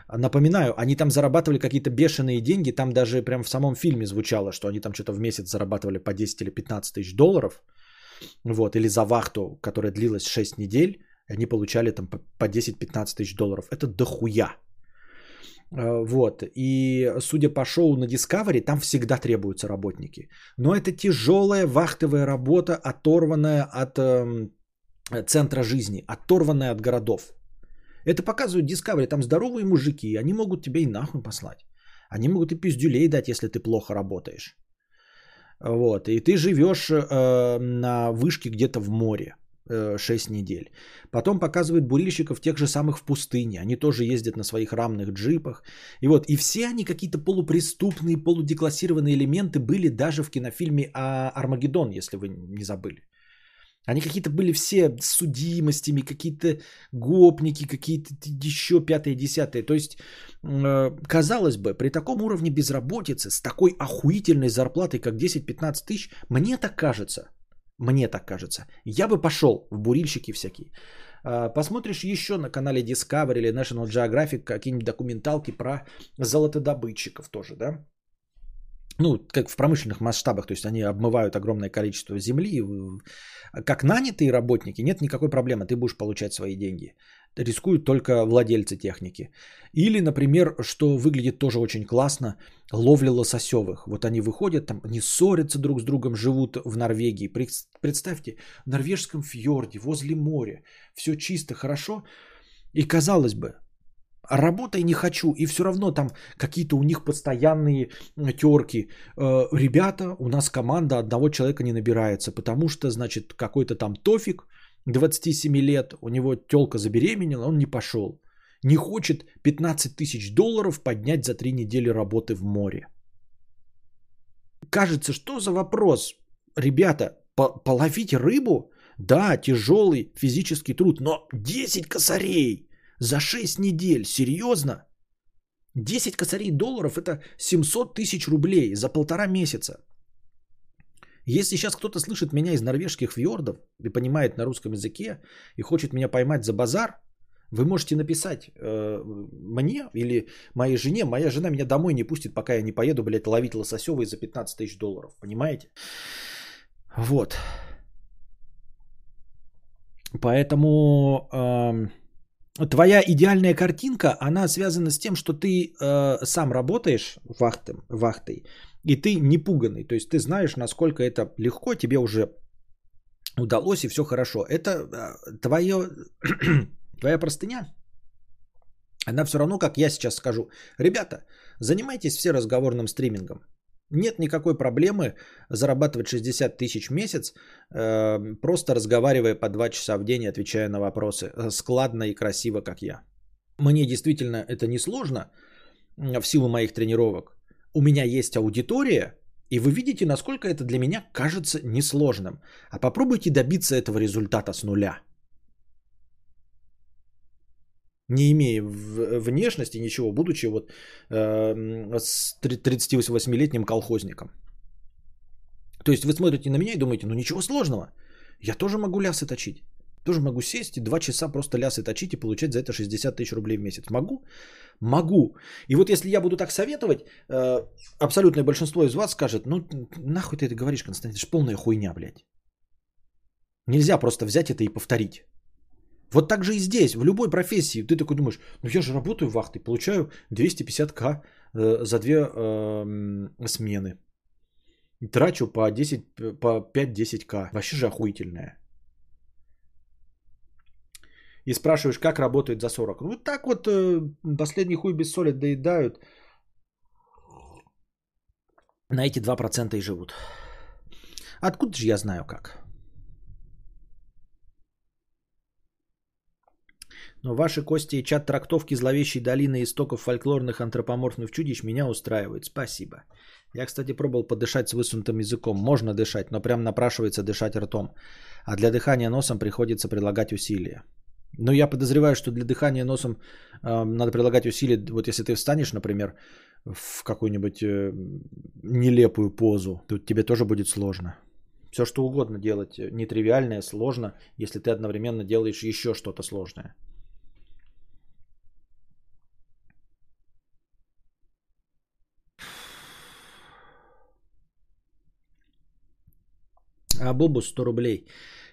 Напоминаю, они там зарабатывали какие-то бешеные деньги. Там даже прям в самом фильме звучало, что они там что-то в месяц зарабатывали по 10 или 15 тысяч долларов. Вот, или за вахту, которая длилась 6 недель. Они получали там по 10-15 тысяч долларов. Это дохуя. Э, вот. И судя по шоу на Discovery, там всегда требуются работники. Но это тяжелая вахтовая работа, оторванная от э, центра жизни, оторванная от городов. Это показывают Discovery. Там здоровые мужики, они могут тебя и нахуй послать. Они могут и пиздюлей дать, если ты плохо работаешь. Вот. И ты живешь э, на вышке где-то в море. 6 э, недель. Потом показывают бурильщиков тех же самых в пустыне. Они тоже ездят на своих рамных джипах. И вот, и все они какие-то полупреступные, полудеклассированные элементы были даже в кинофильме «Армагеддон», если вы не забыли. Они какие-то были все с судимостями, какие-то гопники, какие-то еще пятые, десятые. То есть, э, казалось бы, при таком уровне безработицы, с такой охуительной зарплатой, как 10-15 тысяч, мне так кажется – Мне так кажется. Я бы пошел в бурильщики всякие. А, посмотришь еще на канале Discovery или National Geographic какие-нибудь документалки про золотодобытчиков тоже, да? Ну, как в промышленных масштабах, то есть они обмывают огромное количество земли. Как нанятые работники, нет никакой проблемы, ты будешь получать свои деньги рискуют только владельцы техники. Или, например, что выглядит тоже очень классно, ловля лососевых. Вот они выходят, там они ссорятся друг с другом, живут в Норвегии. Представьте, в норвежском фьорде, возле моря, все чисто, хорошо. И казалось бы, работай не хочу, и все равно там какие-то у них постоянные терки. Э, ребята, у нас команда одного человека не набирается, потому что, значит, какой-то там Тофик – 27 лет, у него телка забеременела, он не пошел. Не хочет 15 тысяч долларов поднять за три недели работы в море. Кажется, что за вопрос? Ребята, по- половить рыбу? Да, тяжелый физический труд, но 10 косарей за 6 недель, серьезно? 10 косарей долларов это 700 тысяч рублей за полтора месяца. Если сейчас кто-то слышит меня из норвежских фьордов и понимает на русском языке и хочет меня поймать за базар, вы можете написать э, мне или моей жене. Моя жена меня домой не пустит, пока я не поеду, блядь, ловить лососевой за 15 тысяч долларов. Понимаете? Вот. Поэтому э, твоя идеальная картинка, она связана с тем, что ты э, сам работаешь вахтом, вахтой, и ты не пуганный. То есть ты знаешь, насколько это легко, тебе уже удалось и все хорошо. Это а, твое, твоя простыня. Она все равно, как я сейчас скажу. Ребята, занимайтесь все разговорным стримингом. Нет никакой проблемы зарабатывать 60 тысяч в месяц, э, просто разговаривая по 2 часа в день, отвечая на вопросы, э, складно и красиво, как я. Мне действительно это не сложно в силу моих тренировок у меня есть аудитория, и вы видите, насколько это для меня кажется несложным. А попробуйте добиться этого результата с нуля. Не имея внешности, ничего, будучи вот э, с 38-летним колхозником. То есть вы смотрите на меня и думаете, ну ничего сложного. Я тоже могу лясы точить. Тоже могу сесть и два часа просто лясы точить и получать за это 60 тысяч рублей в месяц. Могу? Могу. И вот если я буду так советовать, э, абсолютное большинство из вас скажет, ну нахуй ты это говоришь, Константин, это же полная хуйня, блядь. Нельзя просто взять это и повторить. Вот так же и здесь, в любой профессии. Ты такой думаешь, ну я же работаю вахтой, получаю 250к э, за две э, смены. Трачу по 10, по 5-10к. Вообще же охуительное и спрашиваешь, как работает за 40. Ну, так вот, э, последний хуй без соли доедают. На эти 2% и живут. Откуда же я знаю как? Но ваши кости и чат трактовки зловещей долины истоков фольклорных антропоморфных чудищ меня устраивают. Спасибо. Я, кстати, пробовал подышать с высунутым языком. Можно дышать, но прям напрашивается дышать ртом. А для дыхания носом приходится прилагать усилия. Но я подозреваю, что для дыхания носом э, надо прилагать усилия. Вот если ты встанешь, например, в какую-нибудь э, нелепую позу, то тебе тоже будет сложно. Все что угодно делать нетривиальное, сложно, если ты одновременно делаешь еще что-то сложное. А Бобус 100 рублей.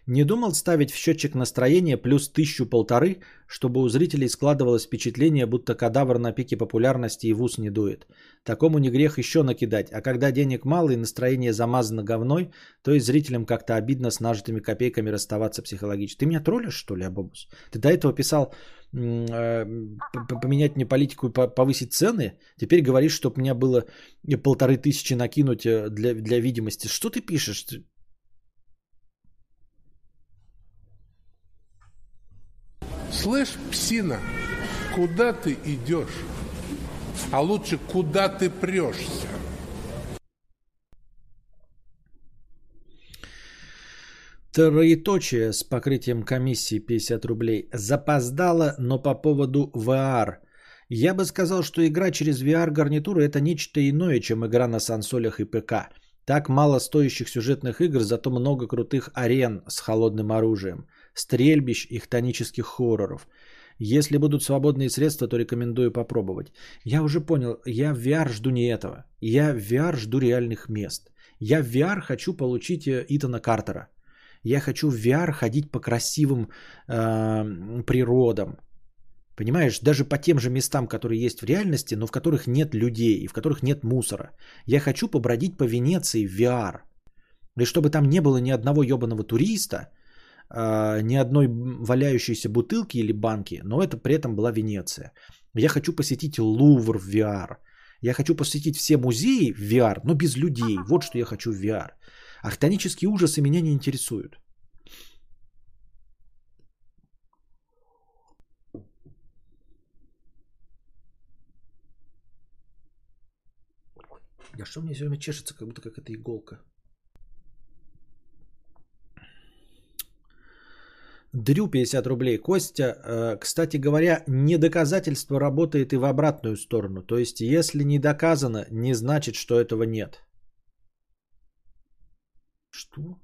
Не думал ставить в счетчик настроения плюс тысячу полторы, чтобы у зрителей складывалось впечатление, будто кадавр на пике популярности и в ус не дует. Такому не грех еще накидать, а когда денег мало и настроение замазано говной, то и зрителям как-то обидно с нажитыми копейками расставаться психологически. Ты меня троллишь, что ли, Абобус? Ты до этого писал э, поменять мне политику и повысить цены, теперь говоришь, чтобы у меня было полторы тысячи накинуть э, для, для видимости. Что ты пишешь? Слышь, псина, куда ты идешь? А лучше, куда ты прешься? Троеточие с покрытием комиссии 50 рублей. Запоздало, но по поводу VR. Я бы сказал, что игра через VR гарнитуру это нечто иное, чем игра на сансолях и ПК. Так мало стоящих сюжетных игр, зато много крутых арен с холодным оружием, стрельбищ и хтонических хорроров. Если будут свободные средства, то рекомендую попробовать. Я уже понял, я в VR жду не этого. Я в VR жду реальных мест. Я в VR хочу получить э, Итана Картера. Я хочу в VR ходить по красивым э, природам. Понимаешь, даже по тем же местам, которые есть в реальности, но в которых нет людей, в которых нет мусора. Я хочу побродить по Венеции в VR. И чтобы там не было ни одного ебаного туриста, ни одной валяющейся бутылки или банки, но это при этом была Венеция. Я хочу посетить Лувр в VR. Я хочу посетить все музеи в VR, но без людей. Вот что я хочу в VR. Ахтонические ужасы меня не интересуют. Я что мне все время чешется, как будто какая-то иголка. Дрю 50 рублей. Костя, э, кстати говоря, не доказательство работает и в обратную сторону. То есть, если не доказано, не значит, что этого нет. Что?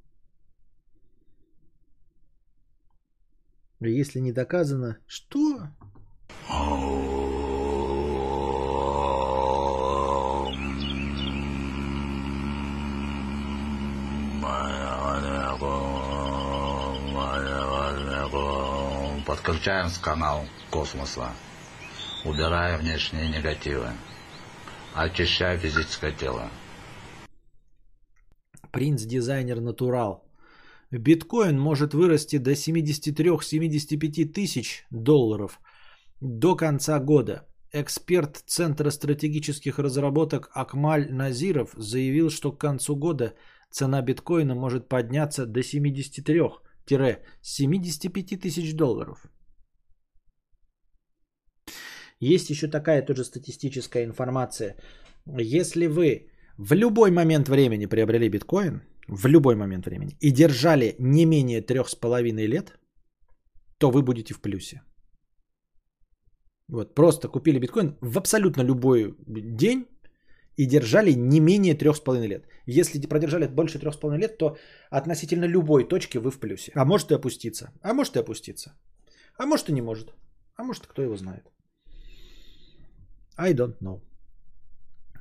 Если не доказано, что? Подключаем канал космоса, убирая внешние негативы, очищая физическое тело. Принц-дизайнер натурал. Биткоин может вырасти до 73-75 тысяч долларов до конца года. Эксперт Центра стратегических разработок Акмаль Назиров заявил, что к концу года цена биткоина может подняться до 73 75 тысяч долларов. Есть еще такая тоже статистическая информация. Если вы в любой момент времени приобрели биткоин, в любой момент времени, и держали не менее трех с половиной лет, то вы будете в плюсе. Вот, просто купили биткоин в абсолютно любой день и держали не менее трех с половиной лет. Если продержали больше трех с половиной лет, то относительно любой точки вы в плюсе. А может и опуститься. А может и опуститься. А может и не может. А может кто его знает. I don't know.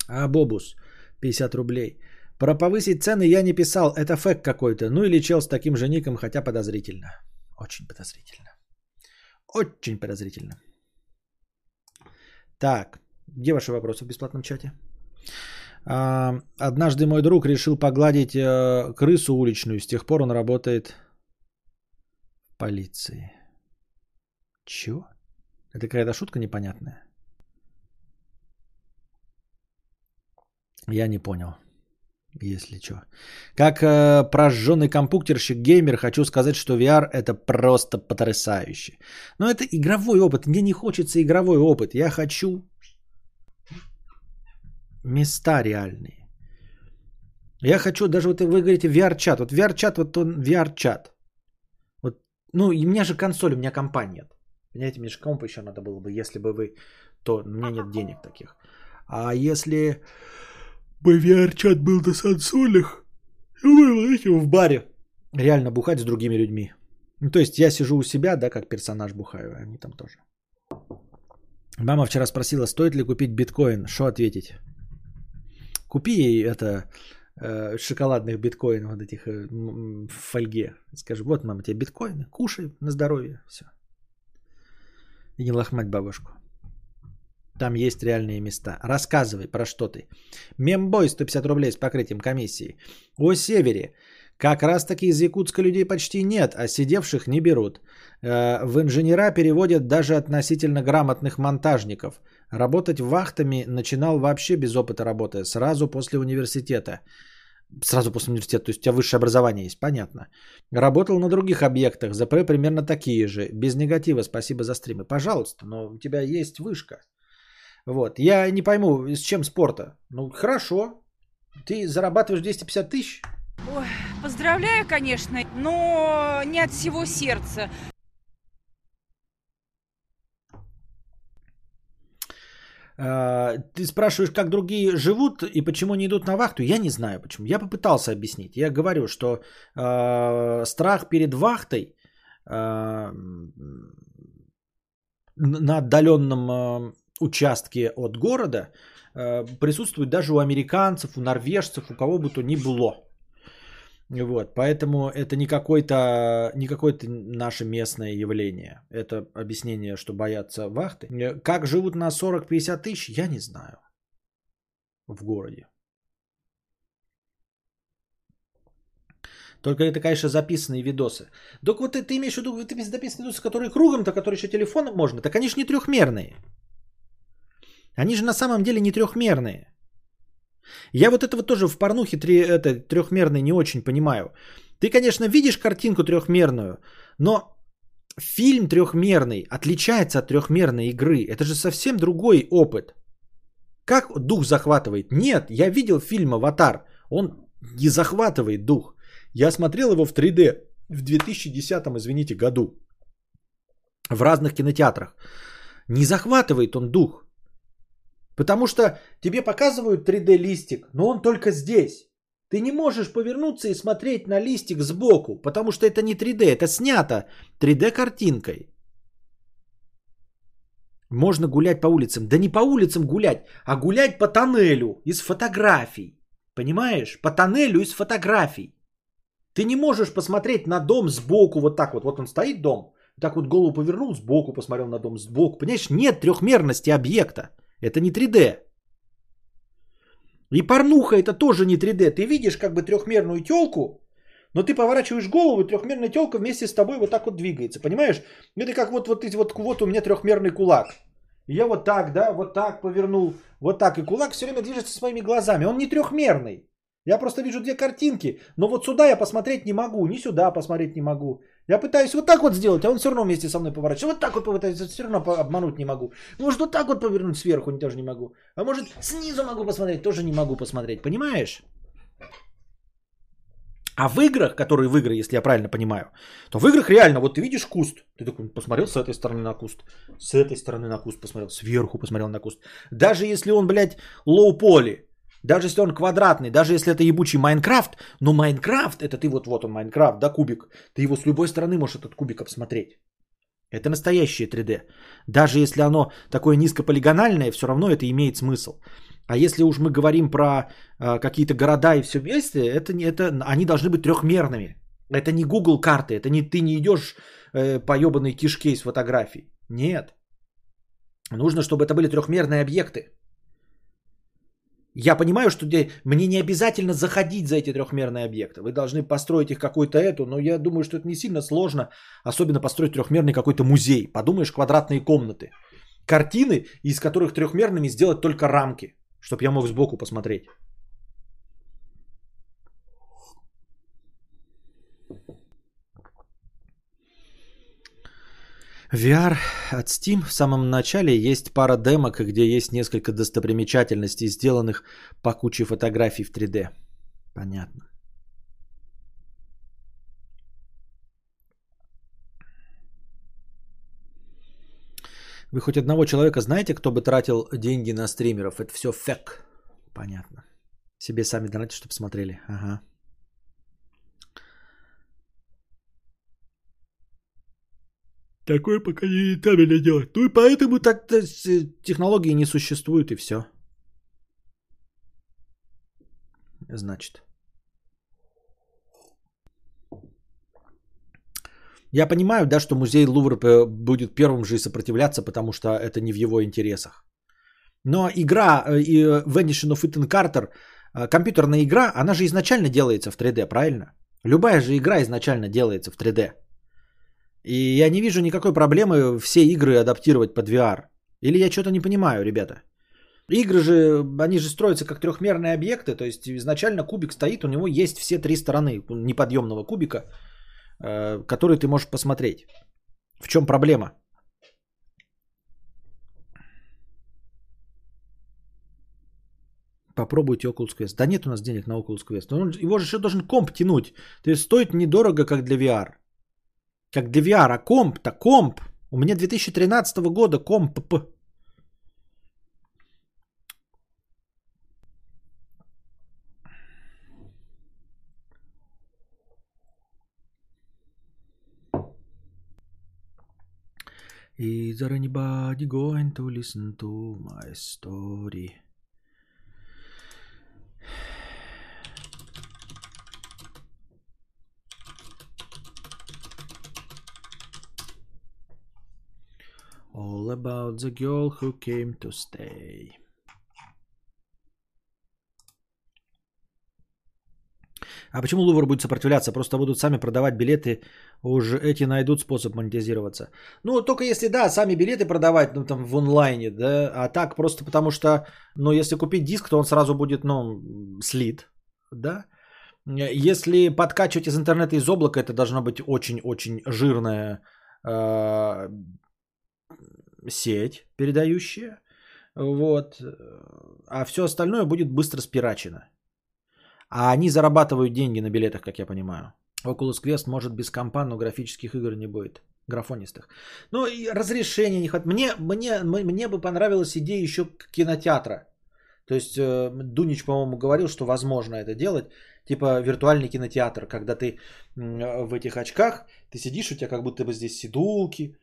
А Бобус, 50 рублей. Про повысить цены я не писал, это фэк какой-то. Ну или чел с таким же ником, хотя подозрительно. Очень подозрительно. Очень подозрительно. Так, где ваши вопросы в бесплатном чате? А, однажды мой друг решил погладить э, крысу уличную. С тех пор он работает в полиции. Чё? Это какая-то шутка непонятная. Я не понял, если что. Как э, прожженный компьютерщик геймер хочу сказать, что VR это просто потрясающе. Но это игровой опыт. Мне не хочется игровой опыт. Я хочу места реальные. Я хочу, даже вот вы говорите VR-чат. Вот VR-чат, вот он VR-чат. Вот, ну, и у меня же консоль, у меня компания нет. Понимаете, мне же комп еще надо было бы, если бы вы, то у меня нет денег таких. А если бы VR-чат был на сансолях, вы в баре реально бухать с другими людьми. Ну, то есть я сижу у себя, да, как персонаж бухаю, а они там тоже. Мама вчера спросила, стоит ли купить биткоин. Что ответить? Купи ей это э, шоколадных биткоинов, вот этих э, в фольге. Скажи, вот, мама, тебе биткоины, кушай на здоровье. Все. И не лохмать бабушку. Там есть реальные места. Рассказывай, про что ты. Мембой 150 рублей с покрытием комиссии. О севере. Как раз таки из Якутска людей почти нет, а сидевших не берут. Э, в инженера переводят даже относительно грамотных монтажников. Работать вахтами начинал вообще без опыта работы, сразу после университета. Сразу после университета, то есть у тебя высшее образование есть, понятно. Работал на других объектах, ЗП примерно такие же. Без негатива, спасибо за стримы. Пожалуйста, но у тебя есть вышка. Вот. Я не пойму, с чем спорта. Ну, хорошо. Ты зарабатываешь 250 тысяч? Ой, поздравляю, конечно, но не от всего сердца. Ты спрашиваешь, как другие живут и почему не идут на вахту? Я не знаю почему. Я попытался объяснить. Я говорю, что э, страх перед вахтой э, на отдаленном э, участке от города э, присутствует даже у американцев, у норвежцев, у кого бы то ни было. Вот, поэтому это не какое-то не какое-то наше местное явление. Это объяснение, что боятся вахты. Э, Как живут на 40-50 тысяч, я не знаю. В городе. Только это, конечно, записанные видосы. Так вот ты имеешь в виду, ты записанные видосы, которые кругом-то, которые еще телефоном можно, так они же не трехмерные. Они же на самом деле не трехмерные. Я вот этого тоже в порнухе три, это, трехмерной не очень понимаю. Ты, конечно, видишь картинку трехмерную, но фильм трехмерный отличается от трехмерной игры. Это же совсем другой опыт. Как дух захватывает? Нет, я видел фильм «Аватар». Он не захватывает дух. Я смотрел его в 3D в 2010, извините, году. В разных кинотеатрах. Не захватывает он дух. Потому что тебе показывают 3D листик, но он только здесь. Ты не можешь повернуться и смотреть на листик сбоку, потому что это не 3D, это снято 3D картинкой. Можно гулять по улицам. Да не по улицам гулять, а гулять по тоннелю из фотографий. Понимаешь? По тоннелю из фотографий. Ты не можешь посмотреть на дом сбоку вот так вот. Вот он стоит дом, так вот голову повернул, сбоку посмотрел на дом сбоку. Понимаешь, нет трехмерности объекта. Это не 3D. И порнуха это тоже не 3D. Ты видишь как бы трехмерную телку, но ты поворачиваешь голову, и трехмерная телка вместе с тобой вот так вот двигается. Понимаешь? Это как вот, вот, вот, вот у меня трехмерный кулак. Я вот так, да, вот так повернул, вот так. И кулак все время движется своими глазами. Он не трехмерный. Я просто вижу две картинки, но вот сюда я посмотреть не могу, ни сюда посмотреть не могу. Я пытаюсь вот так вот сделать, а он все равно вместе со мной поворачивается. Вот так вот попытаюсь, все равно обмануть не могу. Может вот так вот повернуть сверху, тоже не могу. А может снизу могу посмотреть, тоже не могу посмотреть. Понимаешь? А в играх, которые в игры, если я правильно понимаю, то в играх реально, вот ты видишь куст, ты такой посмотрел с этой стороны на куст, с этой стороны на куст посмотрел, сверху посмотрел на куст. Даже если он, блядь, low-poly, даже если он квадратный, даже если это ебучий Майнкрафт, но Майнкрафт, это ты вот, вот он Майнкрафт, да, кубик, ты его с любой стороны можешь этот кубик обсмотреть. Это настоящее 3D. Даже если оно такое низкополигональное, все равно это имеет смысл. А если уж мы говорим про э, какие-то города и все вместе, это, это, они должны быть трехмерными. Это не Google карты, это не ты не идешь э, по ебаной кишке из фотографий. Нет. Нужно, чтобы это были трехмерные объекты. Я понимаю, что мне не обязательно заходить за эти трехмерные объекты. Вы должны построить их какой-то эту, но я думаю, что это не сильно сложно, особенно построить трехмерный какой-то музей. Подумаешь, квадратные комнаты. Картины, из которых трехмерными сделать только рамки, чтобы я мог сбоку посмотреть. VR от Steam в самом начале есть пара демок, где есть несколько достопримечательностей, сделанных по куче фотографий в 3D. Понятно. Вы хоть одного человека знаете, кто бы тратил деньги на стримеров? Это все фек. Понятно. Себе сами донатите, чтобы смотрели. Ага. Такое пока не рентабельно делать. Ну и поэтому так то есть, э, технологии не существуют и все. Значит. Я понимаю, да, что музей Лувр э, будет первым же сопротивляться, потому что это не в его интересах. Но игра э, и Vanishing of Ethan Carter, компьютерная игра, она же изначально делается в 3D, правильно? Любая же игра изначально делается в 3D. И я не вижу никакой проблемы все игры адаптировать под VR. Или я что-то не понимаю, ребята. Игры же, они же строятся как трехмерные объекты, то есть изначально кубик стоит, у него есть все три стороны неподъемного кубика, э, который ты можешь посмотреть. В чем проблема? Попробуйте Oculus Quest. Да нет у нас денег на Oculus Quest. Но он- его же еще должен комп тянуть. То есть стоит недорого, как для VR. Как DVR, а комп-то комп. У меня 2013 года комп. Is there anybody going to listen to my story? All about the girl who came to stay. А почему Лувр будет сопротивляться? Просто будут сами продавать билеты, уже эти найдут способ монетизироваться. Ну, только если, да, сами билеты продавать, ну, там, в онлайне, да, а так просто потому что, ну, если купить диск, то он сразу будет, ну, слит, да. Если подкачивать из интернета, из облака, это должна быть очень-очень жирная э, сеть передающая, вот, а все остальное будет быстро спирачено. А они зарабатывают деньги на билетах, как я понимаю. Oculus Quest может без компа, но графических игр не будет. Графонистых. Ну и разрешения не хватает. Мне, мне, мне бы понравилась идея еще кинотеатра. То есть э, Дунич, по-моему, говорил, что возможно это делать. Типа виртуальный кинотеатр, когда ты в этих очках, ты сидишь, у тебя как будто бы здесь сидулки,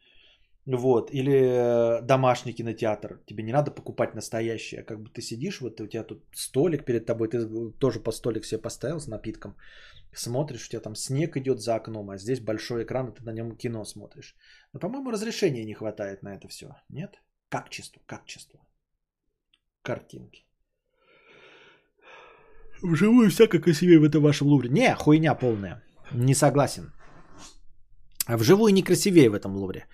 вот, или э, домашний кинотеатр. Тебе не надо покупать настоящее. А как бы ты сидишь, вот у тебя тут столик перед тобой, ты тоже по столик себе поставил с напитком. Смотришь, у тебя там снег идет за окном, а здесь большой экран, и ты на нем кино смотришь. Но, по-моему, разрешения не хватает на это все. Нет? Качество, качество. Картинки. Вживую всяко красивее в этом вашем лувре. Не, хуйня полная. Не согласен. Вживую не красивее в этом лувре.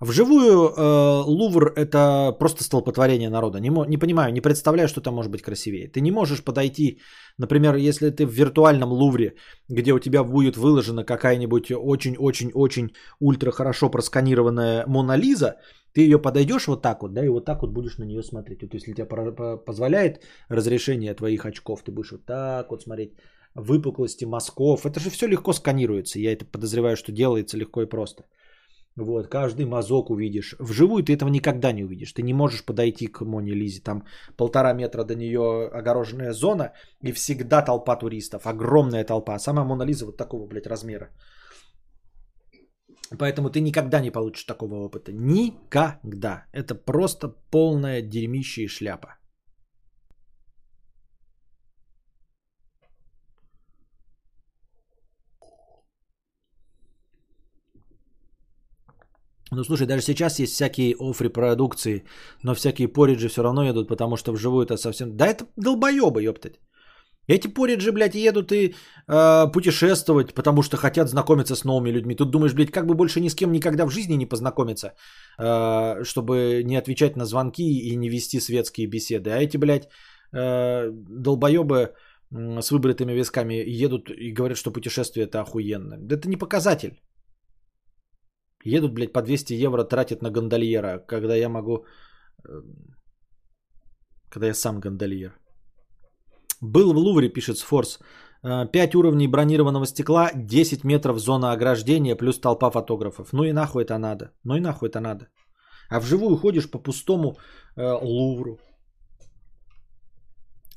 Вживую э, Лувр это просто столпотворение народа. Не, не понимаю, не представляю, что там может быть красивее. Ты не можешь подойти, например, если ты в виртуальном Лувре, где у тебя будет выложена какая-нибудь очень-очень-очень ультра хорошо просканированная Мона Лиза, ты ее подойдешь вот так вот, да, и вот так вот будешь на нее смотреть. Вот если тебе позволяет разрешение твоих очков, ты будешь вот так вот смотреть выпуклости мазков. Это же все легко сканируется. Я это подозреваю, что делается легко и просто. Вот, каждый мазок увидишь. Вживую ты этого никогда не увидишь. Ты не можешь подойти к Моне Лизе. Там полтора метра до нее огороженная зона. И всегда толпа туристов. Огромная толпа. А сама Мона Лиза вот такого, блядь, размера. Поэтому ты никогда не получишь такого опыта. Никогда. Это просто полная дерьмище и шляпа. Ну слушай, даже сейчас есть всякие офри продукции, но всякие пориджи все равно едут, потому что вживую это совсем... Да это долбоебы, ёптать. Эти пориджи, блядь, едут и э, путешествовать, потому что хотят знакомиться с новыми людьми. Тут думаешь, блядь, как бы больше ни с кем никогда в жизни не познакомиться, э, чтобы не отвечать на звонки и не вести светские беседы. А эти, блядь, э, долбоебы с выбритыми висками едут и говорят, что путешествие это охуенно. Это не показатель. Едут, блядь, по 200 евро тратят на гондольера, когда я могу... Э, когда я сам гондольер. Был в Лувре, пишет Сфорс. 5 э, уровней бронированного стекла, 10 метров зона ограждения, плюс толпа фотографов. Ну и нахуй это надо. Ну и нахуй это надо. А вживую ходишь по пустому э, Лувру.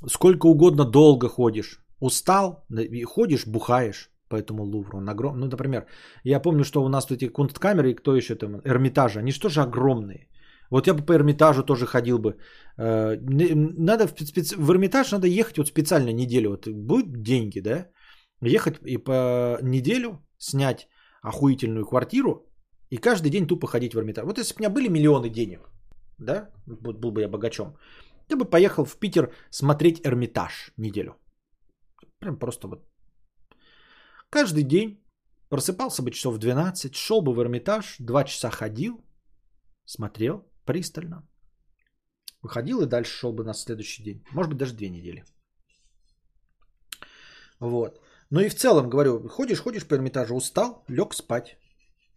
Сколько угодно долго ходишь. Устал, ходишь, бухаешь по этому Лувру. Он огром... Ну, например, я помню, что у нас тут эти кунсткамеры, кто еще там, Эрмитажи, они же огромные. Вот я бы по Эрмитажу тоже ходил бы. Э, надо в, специ... в Эрмитаж надо ехать вот специально неделю. Вот будут деньги, да? Ехать и по неделю снять охуительную квартиру и каждый день тупо ходить в Эрмитаж. Вот если бы у меня были миллионы денег, да, вот был бы я богачом, я бы поехал в Питер смотреть Эрмитаж неделю. Прям просто вот Каждый день просыпался бы часов в 12, шел бы в Эрмитаж, два часа ходил, смотрел пристально. Выходил и дальше шел бы на следующий день. Может быть, даже две недели. Вот. Ну и в целом, говорю, ходишь, ходишь по Эрмитажу, устал, лег спать.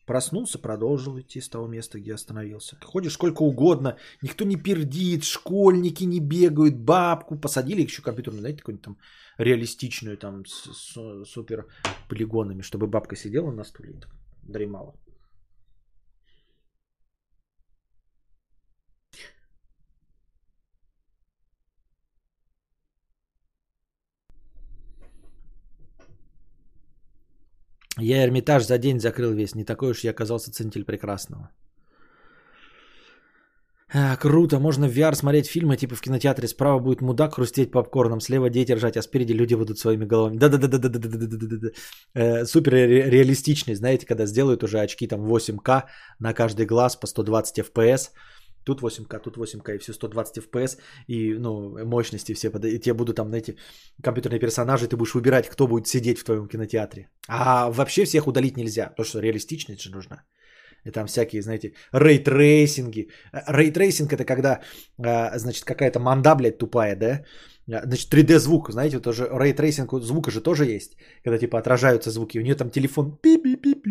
Проснулся, продолжил идти с того места, где остановился. Ходишь сколько угодно, никто не пердит, школьники не бегают, бабку посадили еще компьютерную, знаете, какую-нибудь там реалистичную, там, с, с супер полигонами, чтобы бабка сидела на стуле и дремала. Я Эрмитаж за день закрыл весь. Не такой уж я оказался ценитель прекрасного. А, круто, можно в VR смотреть фильмы, типа в кинотеатре. Справа будет мудак хрустеть попкорном, слева дети ржать, а спереди люди будут своими головами. Да-да-да-да-да-да-да-да-да. Э, супер ре- реалистичный, знаете, когда сделают уже очки там 8К на каждый глаз по 120 FPS. Тут 8К, тут 8К и все 120 FPS. И, ну, мощности все. под- И тебе будут там, знаете, компьютерные персонажи, ты будешь выбирать, кто будет сидеть в твоем кинотеатре. А вообще всех удалить нельзя, потому что реалистичность же нужна. И там всякие, знаете, ray tracing и. Ray tracing это когда, э, значит, какая-то манда, блядь, тупая, да? Э, Значит, 3D звук, знаете, тоже ray tracing звука же тоже есть, когда типа отражаются звуки. У нее там телефон пип пип пип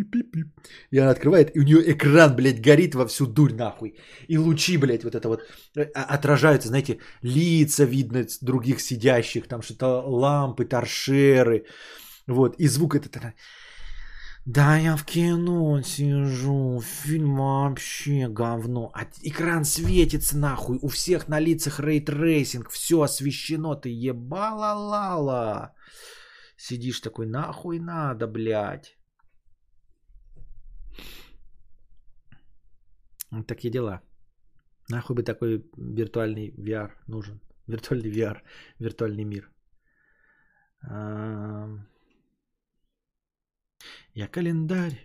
И она открывает, и у нее экран, блядь, горит во всю дурь нахуй. И лучи, блядь, вот это вот э, а- отражаются, знаете, лица видно других сидящих, там что-то лампы, торшеры. Вот, и звук этот, да, я в кино сижу, фильм вообще говно. А экран светится нахуй, у всех на лицах ray tracing, все освещено, ты ебала лала. Сидишь такой, нахуй надо, блядь. Такие дела. Нахуй бы такой виртуальный VR нужен. Виртуальный VR, виртуальный мир. Я календарь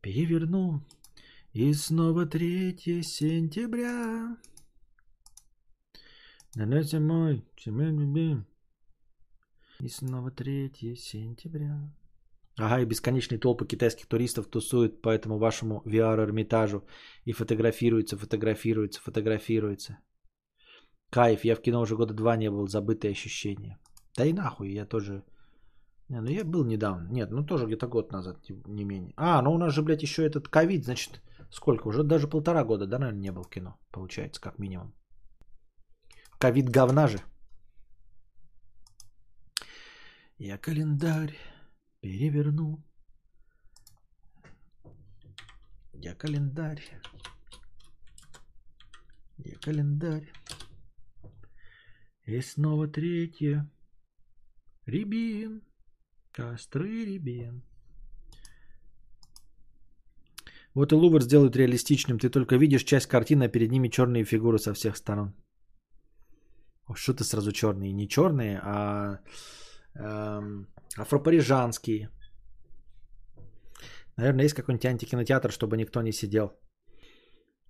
переверну, и снова 3 сентября. Наносим мой, чем. И снова 3 сентября. Ага, и бесконечные толпы китайских туристов тусуют по этому вашему VR-эрмитажу и фотографируются, фотографируются, фотографируются. Кайф, я в кино уже года два не был, забытые ощущения. Да и нахуй, я тоже... Не, ну я был недавно. Нет, ну тоже где-то год назад, не- не менее. А, ну у нас же, блядь, еще этот ковид, значит, сколько? Уже даже полтора года, да, наверное, не был в кино, получается, как минимум. Ковид говна же. Я календарь переверну. Я календарь. Я календарь. И снова третье. Рябин. Костры рябин. Вот и Лувр сделают реалистичным. Ты только видишь часть картины, а перед ними черные фигуры со всех сторон. Что ты сразу черные? Не черные, а эм, афропарижанские. Наверное, есть какой-нибудь антикинотеатр, чтобы никто не сидел.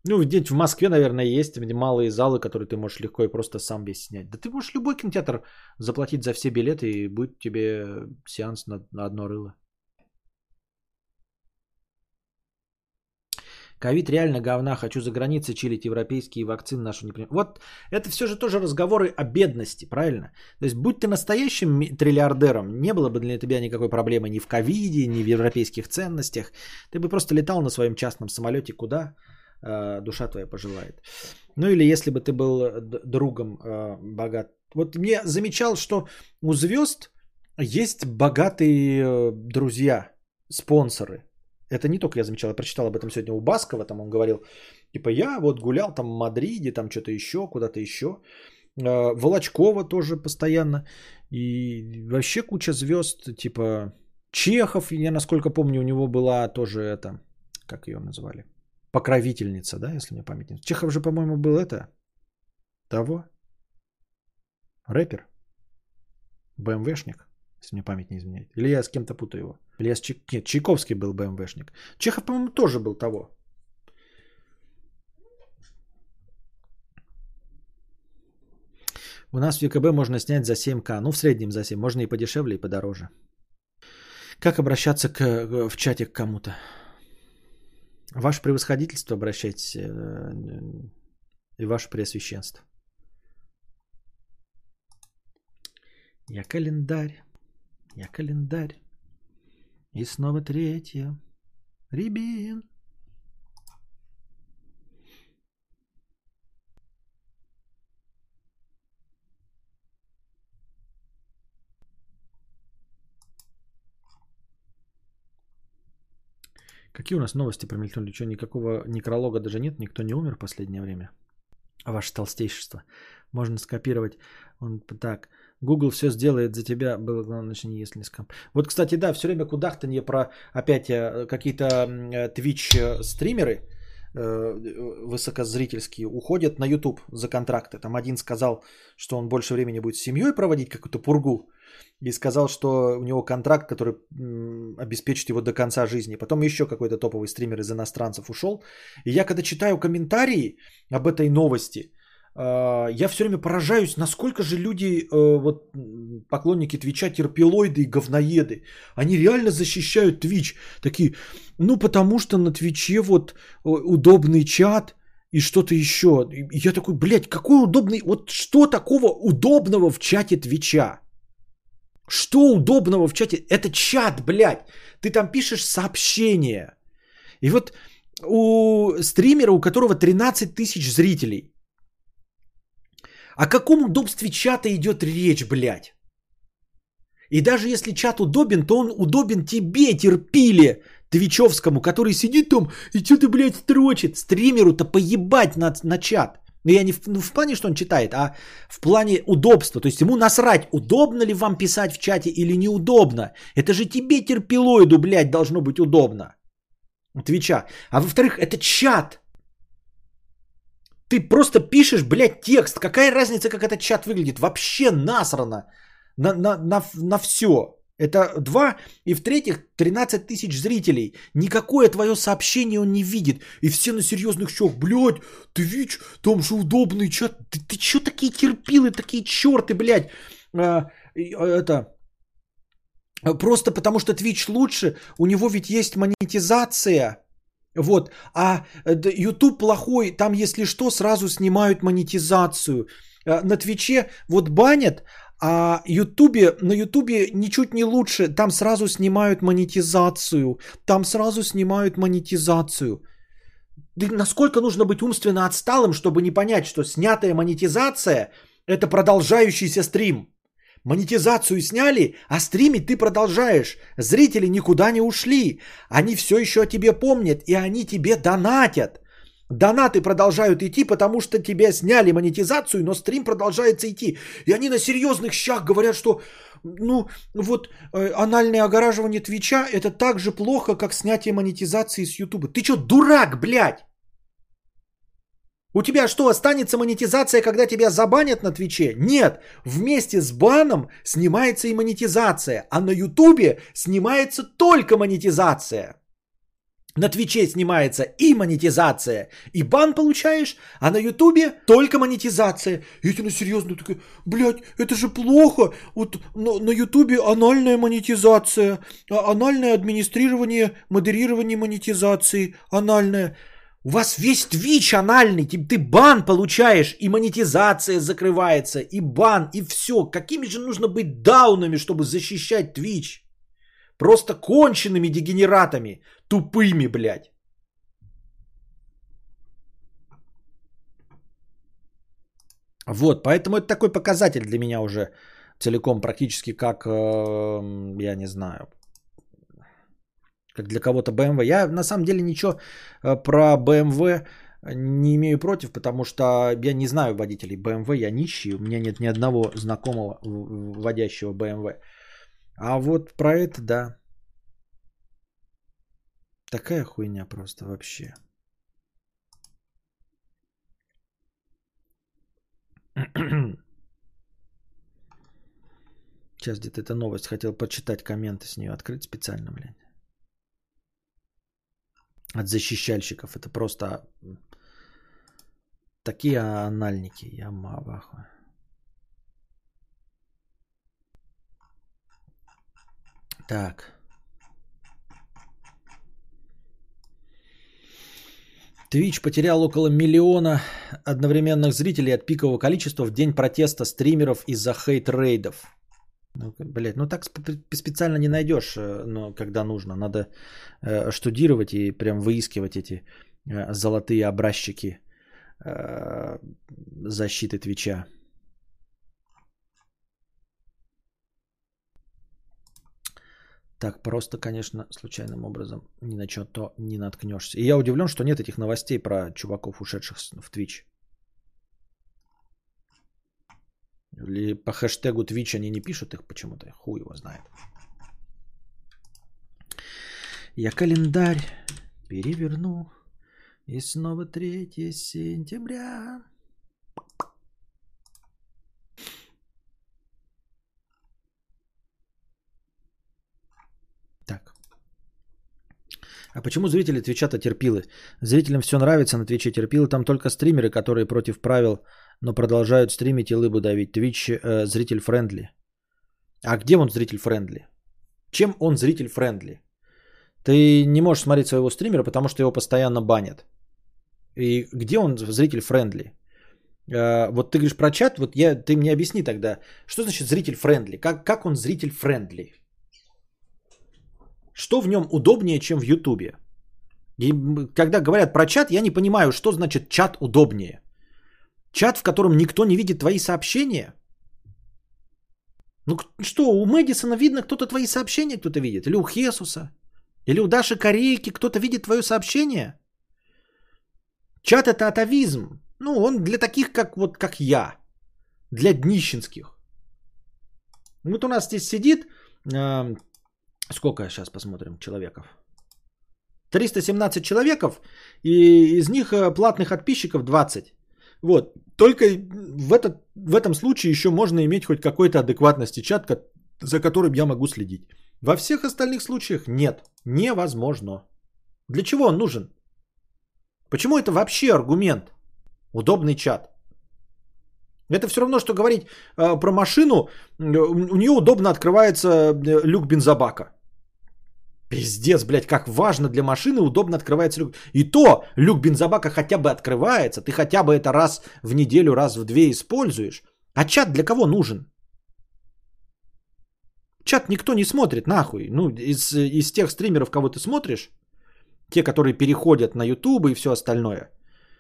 Ну, где-нибудь в Москве, наверное, есть где малые залы, которые ты можешь легко и просто сам весь снять. Да ты можешь любой кинотеатр заплатить за все билеты, и будет тебе сеанс на, на одно рыло. Ковид реально говна, хочу за границей чилить, европейские вакцины нашу не принимают. Вот это все же тоже разговоры о бедности, правильно? То есть будь ты настоящим триллиардером, не было бы для тебя никакой проблемы ни в ковиде, ни в европейских ценностях. Ты бы просто летал на своем частном самолете куда э, душа твоя пожелает. Ну или если бы ты был д- другом э, богат. Вот мне замечал, что у звезд есть богатые э, друзья, спонсоры. Это не только я замечал, я прочитал об этом сегодня у Баскова, там он говорил, типа я вот гулял там в Мадриде, там что-то еще, куда-то еще. Э, Волочкова тоже постоянно. И вообще куча звезд, типа Чехов, я насколько помню, у него была тоже это, как ее называли, покровительница, да, если мне память не. Чехов же, по-моему, был это, того, рэпер, БМВшник, если мне память не изменяет. Или я с кем-то путаю его. Или я с Чай- Нет, Чайковский был БМВшник. Чехов, по-моему, тоже был того. У нас в ВКБ можно снять за 7К. Ну, в среднем за 7. Можно и подешевле, и подороже. Как обращаться к, в чате к кому-то? Ваше превосходительство обращайтесь э, и ваше преосвященство. Я календарь, я календарь. И снова третья. Рябин. Какие у нас новости промелькнули? Что, никакого некролога даже нет? Никто не умер в последнее время? А ваше толстейшество. Можно скопировать. Он так. Google все сделает за тебя. Было главное, начни, если не скам. Вот, кстати, да, все время кудахтанье про опять э, какие-то э, Twitch э, стримеры. высокозрительские уходят на YouTube за контракты. Там один сказал, что он больше времени будет с семьей проводить какую-то пургу. И сказал, что у него контракт, который обеспечит его до конца жизни. Потом еще какой-то топовый стример из иностранцев ушел. И я когда читаю комментарии об этой новости, я все время поражаюсь, насколько же люди, э, вот поклонники Твича, терпилоиды и говноеды, они реально защищают Твич. Такие, ну потому что на Твиче вот э, удобный чат и что-то еще. И я такой, блядь, какой удобный, вот что такого удобного в чате Твича? Что удобного в чате? Это чат, блядь. Ты там пишешь сообщение. И вот у стримера, у которого 13 тысяч зрителей. О каком удобстве чата идет речь, блядь? И даже если чат удобен, то он удобен тебе, терпили, твичевскому, который сидит там и что-то, блядь, строчит. Стримеру-то поебать на, на чат. Но я не в, ну, в плане, что он читает, а в плане удобства. То есть ему насрать, удобно ли вам писать в чате или неудобно. Это же тебе, терпилоиду, блядь, должно быть удобно. Твича. А во-вторых, это чат. Ты просто пишешь, блядь, текст. Какая разница, как этот чат выглядит? Вообще насрано на, на, на, на все. Это два. И в-третьих, 13 тысяч зрителей. Никакое твое сообщение он не видит. И все на серьезных щек. Блядь, ты видишь, там же удобный чат. Ты, ты что такие терпилы, такие черты, блядь. А, а, это... Просто потому что Twitch лучше. У него ведь есть монетизация. Вот. А э, YouTube плохой. Там, если что, сразу снимают монетизацию. А, На Твиче вот банят, а Ютубе, на Ютубе ничуть не лучше. Там сразу снимают монетизацию. Там сразу снимают монетизацию. Да насколько нужно быть умственно отсталым, чтобы не понять, что снятая монетизация – это продолжающийся стрим. Монетизацию сняли, а стримить ты продолжаешь. Зрители никуда не ушли. Они все еще о тебе помнят, и они тебе донатят. Донаты продолжают идти, потому что тебе сняли монетизацию, но стрим продолжается идти. И они на серьезных щах говорят, что ну вот э, анальное огораживание Твича это так же плохо, как снятие монетизации с Ютуба. Ты что, дурак, блядь? У тебя что, останется монетизация, когда тебя забанят на Твиче? Нет, вместе с баном снимается и монетизация, а на Ютубе снимается только монетизация. На Твиче снимается и монетизация, и бан получаешь, а на Ютубе только монетизация. И ты на серьезно такой, блядь, это же плохо. Вот на, на Ютубе анальная монетизация, а- анальное администрирование, модерирование монетизации, анальное. У вас весь Твич анальный, ты, бан получаешь, и монетизация закрывается, и бан, и все. Какими же нужно быть даунами, чтобы защищать Твич? Просто конченными дегенератами, тупыми, блядь. Вот, поэтому это такой показатель для меня уже целиком практически как, э, я не знаю, как для кого-то BMW. Я на самом деле ничего э, про BMW не имею против, потому что я не знаю водителей BMW, я нищий, у меня нет ни одного знакомого водящего BMW. А вот про это, да. Такая хуйня просто вообще. Сейчас где-то эта новость. Хотел почитать комменты с нее. Открыть специально, блядь. От защищальщиков. Это просто такие анальники. Я маваху. Так. Twitch потерял около миллиона одновременных зрителей от пикового количества в день протеста стримеров из-за хейт-рейдов. Ну, блядь, ну так сп- специально не найдешь, э, но когда нужно. Надо э, штудировать и прям выискивать эти э, золотые образчики э, защиты Твича. Так просто, конечно, случайным образом ни на что-то не наткнешься. И я удивлен, что нет этих новостей про чуваков, ушедших в Twitch. Или по хэштегу Twitch они не пишут их почему-то. Хуй его знает. Я календарь переверну И снова 3 сентября. Так. А почему зрители Твича-то терпилы? Зрителям все нравится на Твиче. Терпилы там только стримеры, которые против правил, но продолжают стримить и лыбу давить. Твич э, зритель friendly. А где он зритель friendly? Чем он зритель friendly? Ты не можешь смотреть своего стримера, потому что его постоянно банят. И где он зритель friendly? Э, вот ты говоришь про чат, вот я, ты мне объясни тогда, что значит зритель friendly? Как, как он зритель friendly? Что в нем удобнее, чем в Ютубе? И когда говорят про чат, я не понимаю, что значит чат удобнее. Чат, в котором никто не видит твои сообщения? Ну что, у Мэдисона видно, кто-то твои сообщения кто-то видит? Или у Хесуса? Или у Даши Корейки кто-то видит твое сообщение? Чат это атовизм. Ну, он для таких, как вот как я. Для днищенских. Вот у нас здесь сидит, э, сколько сейчас посмотрим человеков? 317 человеков, и из них э, платных подписчиков 20. Вот. Только в, этот, в этом случае еще можно иметь хоть какой-то адекватности чат, за которым я могу следить. Во всех остальных случаях нет. Невозможно. Для чего он нужен? Почему это вообще аргумент? Удобный чат. Это все равно, что говорить э, про машину. У нее удобно открывается э, люк бензобака. Пиздец, блядь, как важно для машины, удобно открывается люк. И то люк бензобака хотя бы открывается, ты хотя бы это раз в неделю, раз в две используешь. А чат для кого нужен? Чат никто не смотрит, нахуй. Ну, из, из тех стримеров, кого ты смотришь, те, которые переходят на YouTube и все остальное,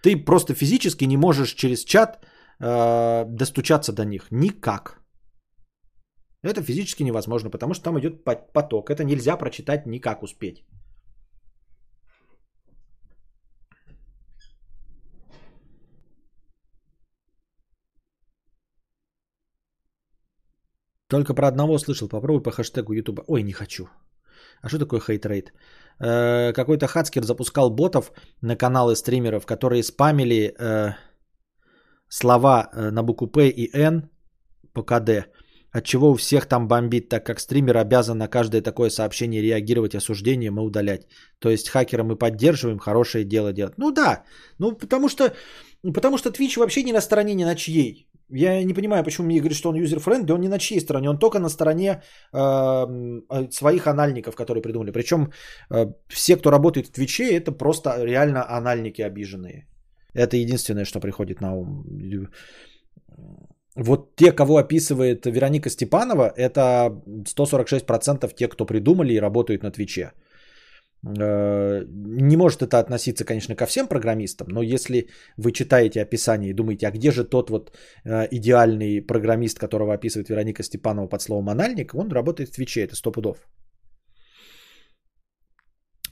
ты просто физически не можешь через чат э, достучаться до них. Никак. Это физически невозможно, потому что там идет поток. Это нельзя прочитать никак успеть. Только про одного слышал. Попробуй по хэштегу Ютуба. Ой, не хочу. А что такое hate raid? Э, какой-то хацкер запускал ботов на каналы стримеров, которые спамили э, слова э, на букву П и Н по КД от чего у всех там бомбит, так как стример обязан на каждое такое сообщение реагировать осуждением и удалять. То есть хакера мы поддерживаем, хорошее дело делать. Ну да, ну потому что, потому что Twitch вообще не на стороне ни на чьей. Я не понимаю, почему мне говорит, что он user-friendly, он не на чьей стороне, он только на стороне э, своих анальников, которые придумали. Причем э, все, кто работает в Твиче, это просто реально анальники обиженные. Это единственное, что приходит на ум. Вот те, кого описывает Вероника Степанова, это 146% те, кто придумали и работают на Твиче. Э, не может это относиться, конечно, ко всем программистам, но если вы читаете описание и думаете, а где же тот вот э, идеальный программист, которого описывает Вероника Степанова под словом «анальник», он работает в Твиче, это сто пудов.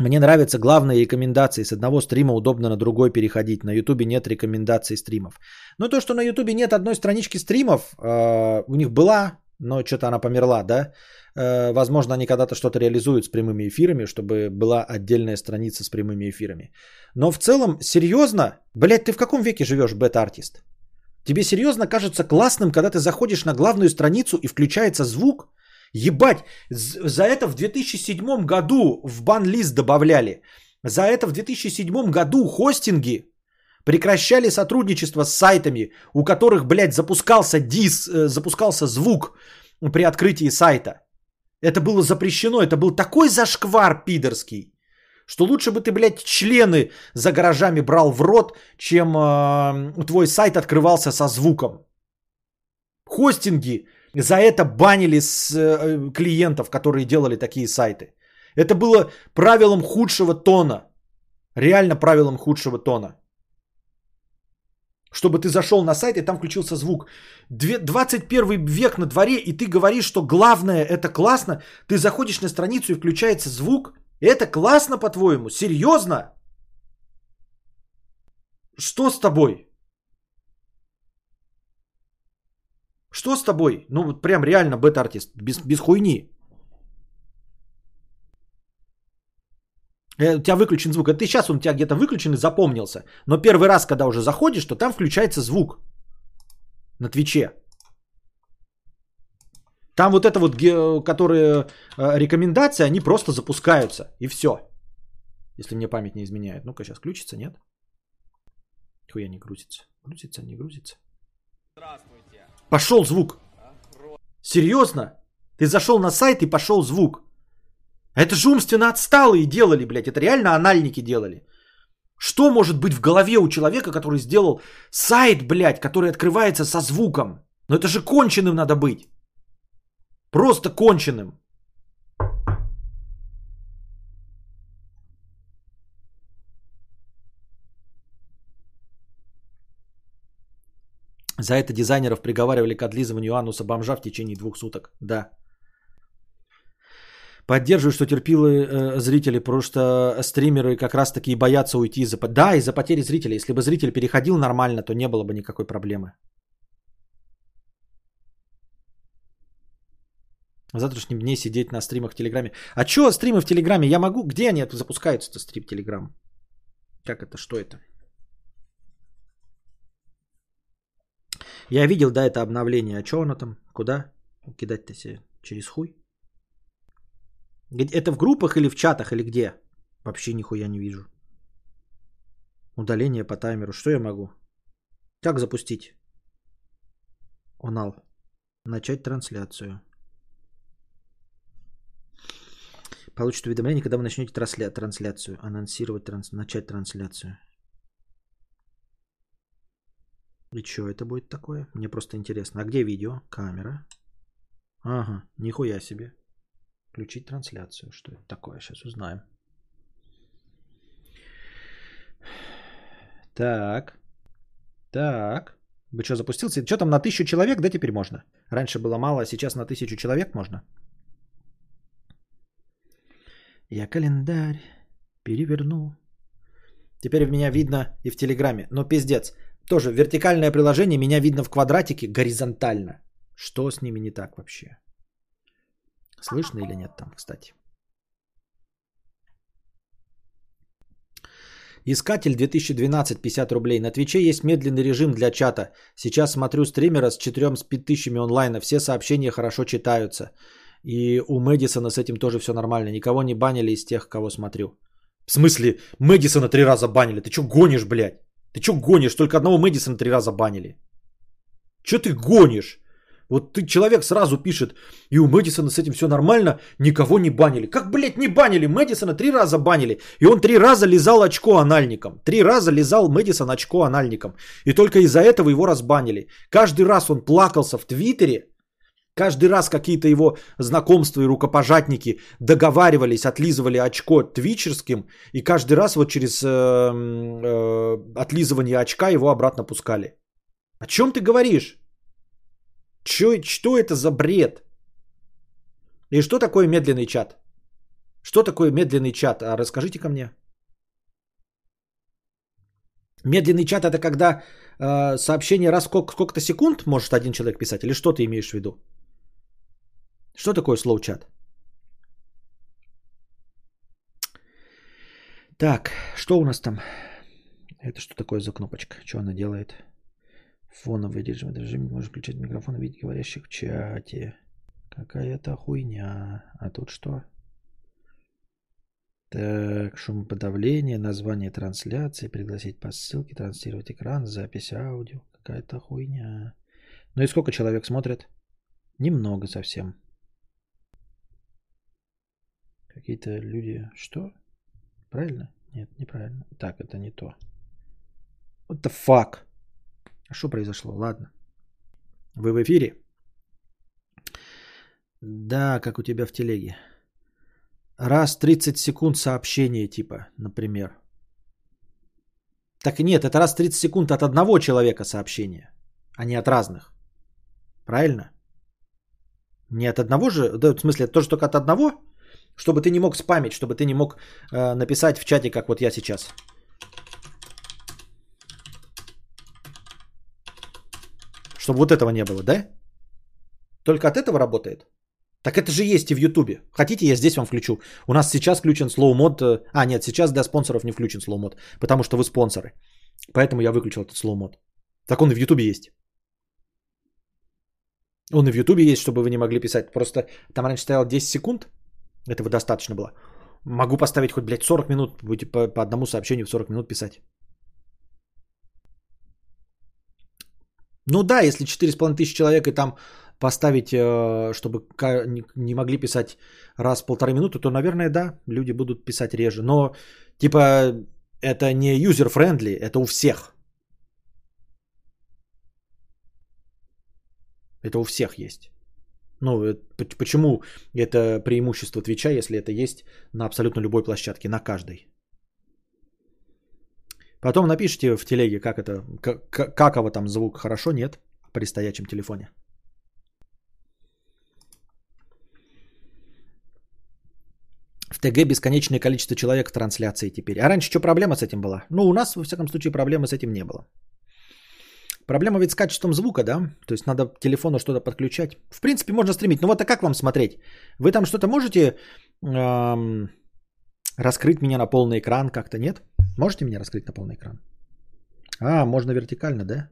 Мне нравятся главные рекомендации. С одного стрима удобно на другой переходить. На Ютубе нет рекомендаций стримов. Но то, что на Ютубе нет одной странички стримов, э, у них была, но что-то она померла, да? Э, возможно, они когда-то что-то реализуют с прямыми эфирами, чтобы была отдельная страница с прямыми эфирами. Но в целом, серьезно, блядь, ты в каком веке живешь, бета-артист? Тебе серьезно кажется классным, когда ты заходишь на главную страницу и включается звук? Ебать, за это в 2007 году в бан-лист добавляли. За это в 2007 году хостинги прекращали сотрудничество с сайтами, у которых, блядь, запускался дис, э, запускался звук при открытии сайта. Это было запрещено, это был такой зашквар пидорский, что лучше бы ты, блядь, члены за гаражами брал в рот, чем э, твой сайт открывался со звуком. Хостинги за это банили с э, клиентов, которые делали такие сайты. Это было правилом худшего тона. Реально правилом худшего тона. Чтобы ты зашел на сайт и там включился звук. 21 век на дворе, и ты говоришь, что главное это классно. Ты заходишь на страницу и включается звук. Это классно, по-твоему? Серьезно? Что с тобой? Что с тобой? Ну, вот прям реально бета-артист, без, без хуйни. Э, У тебя выключен звук. Это ты сейчас он у тебя где-то выключен и запомнился. Но первый раз, когда уже заходишь, то там включается звук на Твиче. Там вот это вот, которые э, рекомендации, они просто запускаются. И все. Если мне память не изменяет. Ну-ка, сейчас включится, нет? Хуя не грузится. Грузится, не грузится. Пошел звук. Серьезно? Ты зашел на сайт и пошел звук. Это же умственно отсталые делали, блядь. Это реально анальники делали. Что может быть в голове у человека, который сделал сайт, блядь, который открывается со звуком? Ну это же конченым надо быть. Просто конченым. За это дизайнеров приговаривали к отлизыванию ануса бомжа в течение двух суток. Да. Поддерживаю, что терпилы э, зрители, потому что стримеры как раз таки и боятся уйти из-за... Да, из-за потери зрителей. Если бы зритель переходил нормально, то не было бы никакой проблемы. В завтрашнем дне сидеть на стримах в Телеграме. А чё стримы в Телеграме? Я могу? Где они запускаются-то, стрим Телеграм? Как это? Что это? Я видел, да, это обновление. А что оно там? Куда кидать-то себе? Через хуй? Это в группах или в чатах, или где? Вообще нихуя не вижу. Удаление по таймеру. Что я могу? Как запустить? Онал. Начать трансляцию. Получит уведомление, когда вы начнете трансля- трансляцию. Анонсировать, транс... начать трансляцию. И что это будет такое? Мне просто интересно. А где видео? Камера. Ага, нихуя себе. Включить трансляцию. Что это такое? Сейчас узнаем. Так. Так. Вы что, запустился? Что там на тысячу человек, да, теперь можно? Раньше было мало, а сейчас на тысячу человек можно. Я календарь переверну. Теперь меня видно и в Телеграме. Но пиздец. Тоже вертикальное приложение, меня видно в квадратике горизонтально. Что с ними не так вообще? Слышно или нет там, кстати? Искатель 2012 50 рублей. На Твиче есть медленный режим для чата. Сейчас смотрю стримера с 4 тысячами онлайна. Все сообщения хорошо читаются. И у Мэдисона с этим тоже все нормально. Никого не банили из тех, кого смотрю. В смысле, Мэдисона три раза банили? Ты что гонишь, блядь? Ты что гонишь? Только одного Мэдисона три раза банили. Че ты гонишь? Вот ты человек сразу пишет, и у Мэдисона с этим все нормально, никого не банили. Как, блядь, не банили? Мэдисона три раза банили. И он три раза лизал очко анальником. Три раза лизал Мэдисон очко анальником. И только из-за этого его разбанили. Каждый раз он плакался в Твиттере. Каждый раз какие-то его знакомства и рукопожатники договаривались, отлизывали очко твичерским. И каждый раз вот через э, э, отлизывание очка его обратно пускали. О чем ты говоришь? Чё, что это за бред? И что такое медленный чат? Что такое медленный чат? А расскажите ко мне. Медленный чат это когда э, сообщение раз сколько, сколько-то секунд может один человек писать? Или что ты имеешь в виду? Что такое slow чат? Так, что у нас там? Это что такое за кнопочка? Что она делает? Фоновый режим. режим можно включать микрофон и видеть говорящих в чате. Какая-то хуйня. А тут что? Так, шумоподавление, название трансляции, пригласить по ссылке, транслировать экран, запись аудио. Какая-то хуйня. Ну и сколько человек смотрят? Немного совсем. Какие-то люди... Что? Правильно? Нет, неправильно. Так, это не то. What the fuck? А что произошло? Ладно. Вы в эфире? Да, как у тебя в телеге. Раз 30 секунд сообщение типа, например. Так нет, это раз 30 секунд от одного человека сообщения, а не от разных. Правильно? Не от одного же, да, в смысле, тоже только от одного, чтобы ты не мог спамить, чтобы ты не мог э, написать в чате, как вот я сейчас. Чтобы вот этого не было, да? Только от этого работает? Так это же есть и в Ютубе. Хотите, я здесь вам включу. У нас сейчас включен slow мод. э, А, нет, сейчас для спонсоров не включен slow мод, потому что вы спонсоры. Поэтому я выключил этот slow мод. Так он и в Ютубе есть. Он и в Ютубе есть, чтобы вы не могли писать. Просто там раньше стоял 10 секунд. Этого достаточно было. Могу поставить хоть, блядь, 40 минут. Будете по, по одному сообщению в 40 минут писать. Ну да, если 4,5 тысячи человек и там поставить, э, чтобы не- могли писать раз в полторы минуты, то, наверное, да, люди будут писать реже. Но, типа, это не user-friendly, это у всех. Это у всех есть. Ну, э, почему это преимущество Твича, если это есть на абсолютно любой площадке, на каждой? Потом напишите в телеге, как это, как, как- каково там звук, хорошо, нет, при стоячем телефоне. В ТГ бесконечное количество человек в трансляции теперь. А раньше что проблема с этим была? Ну, у нас, во всяком случае, проблемы с этим не было. Проблема ведь с качеством звука, да? То есть надо телефону что-то подключать. В принципе, можно стримить. Но вот а как вам смотреть? Вы там что-то можете эм, раскрыть меня на полный экран как-то, нет? Можете меня раскрыть на полный экран? А, можно вертикально, да?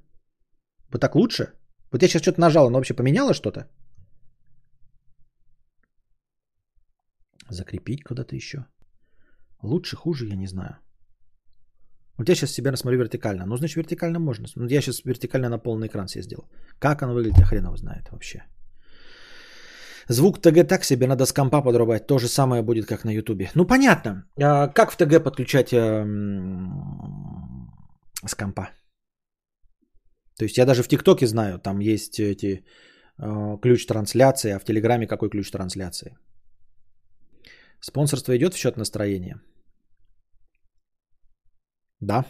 Вот так лучше? Вот я сейчас что-то нажал, оно вообще поменяло что-то? Закрепить куда-то еще. Лучше, хуже, я не знаю. Вот я сейчас себя рассмотрю вертикально. Ну, значит, вертикально можно. Ну, я сейчас вертикально на полный экран себе сделал. Как оно выглядит, я хрен его знает вообще. Звук ТГ так себе, надо с компа подрубать. То же самое будет, как на Ютубе. Ну, понятно. А как в ТГ подключать эм, с компа? То есть я даже в ТикТоке знаю, там есть эти э, ключ трансляции, а в Телеграме какой ключ трансляции? Спонсорство идет в счет настроения? Да.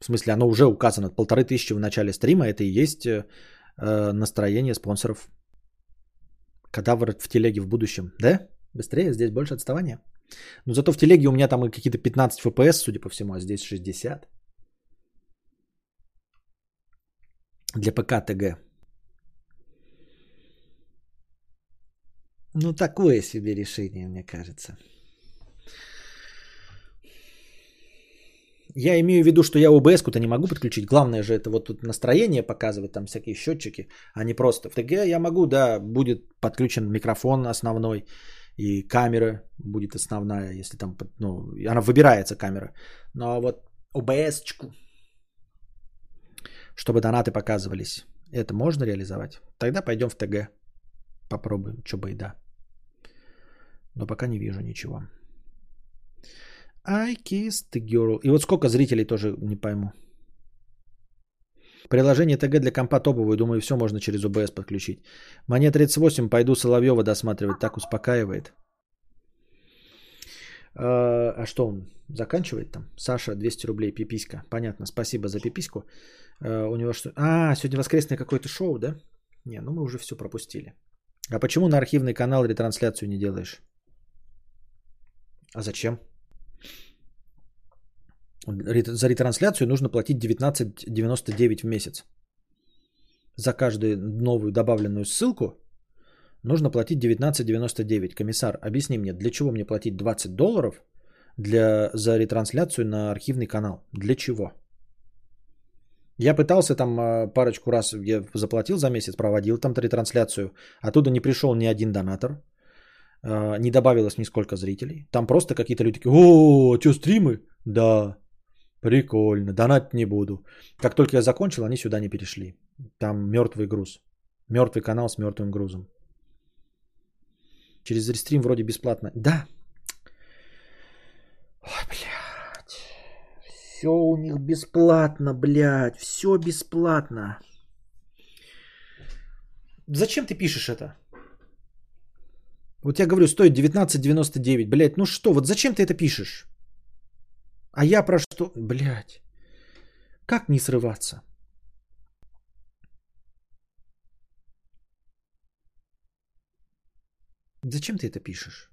В смысле, оно уже указано. Полторы тысячи в начале стрима. Это и есть э, настроение спонсоров. Кадавр в телеге в будущем. Да? Быстрее, здесь больше отставания. Но зато в телеге у меня там какие-то 15 FPS, судя по всему, а здесь 60. Для ПК ТГ. Ну, такое себе решение, мне кажется. Я имею в виду, что я OBS-ку-то не могу подключить. Главное же это вот тут настроение показывать, там всякие счетчики, а не просто. В ТГ я могу, да, будет подключен микрофон основной, и камера будет основная, если там, ну, она выбирается камера. Но вот OBS-чку, чтобы донаты показывались, это можно реализовать? Тогда пойдем в ТГ. Попробуем, что бы и да. Но пока не вижу ничего. I kissed the girl. И вот сколько зрителей тоже не пойму. Приложение ТГ для компа топовое, думаю, все можно через OBS подключить. Мне 38, пойду Соловьева досматривать, так успокаивает. А, а что он заканчивает там? Саша, 200 рублей, пиписька. Понятно, спасибо за пипиську. А, у него что? А, сегодня воскресное какое-то шоу, да? Не, ну мы уже все пропустили. А почему на архивный канал ретрансляцию не делаешь? А зачем? За ретрансляцию нужно платить 19,99 в месяц. За каждую новую добавленную ссылку нужно платить 19,99. Комиссар, объясни мне, для чего мне платить 20 долларов для, за ретрансляцию на архивный канал? Для чего? Я пытался там а, парочку раз, я заплатил за месяц, проводил там ретрансляцию. Оттуда не пришел ни один донатор. а, Не добавилось нисколько зрителей. Там просто какие-то люди такие, о, что, стримы? Да, прикольно, донать не буду. Как только я закончил, они сюда не перешли. Там мертвый груз. Мертвый канал с мертвым грузом. Через рестрим вроде бесплатно. Да. Ой, блядь. Все у них бесплатно, блядь. Все бесплатно. Зачем ты пишешь это? Вот я говорю, стоит 19,99. Блядь, ну что, вот зачем ты это пишешь? А я про что? Блядь. Как не срываться? Зачем ты это пишешь?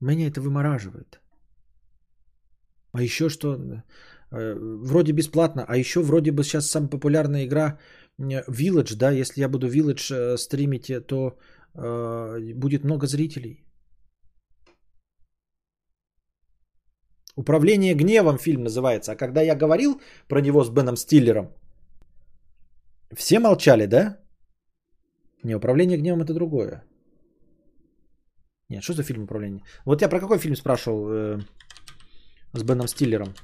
Меня это вымораживает. А еще что? Э, вроде бесплатно, а еще вроде бы сейчас самая популярная игра Village, да, если я буду Village э, стримить, э, то э, будет много зрителей. Управление гневом фильм называется. А когда я говорил про него с Беном Стиллером, все молчали, да? Не, управление гневом это другое. Нет, что за фильм управление? Вот я про какой фильм спрашивал э, с Беном Стиллером?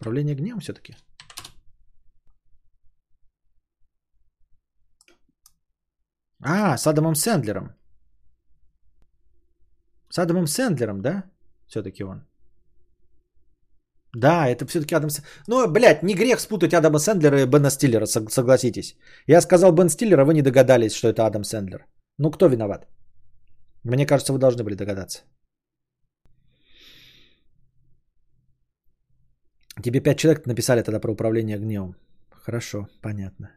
Управление гневом все-таки? А, с Адамом Сэндлером. С Адамом Сэндлером, да? Все-таки он. Да, это все-таки Адам Сэндлер. Ну, блядь, не грех спутать Адама Сэндлера и Бена Стиллера, согласитесь. Я сказал Бен Стиллер, а вы не догадались, что это Адам Сэндлер. Ну, кто виноват? Мне кажется, вы должны были догадаться. Тебе пять человек написали тогда про управление гневом. Хорошо, понятно.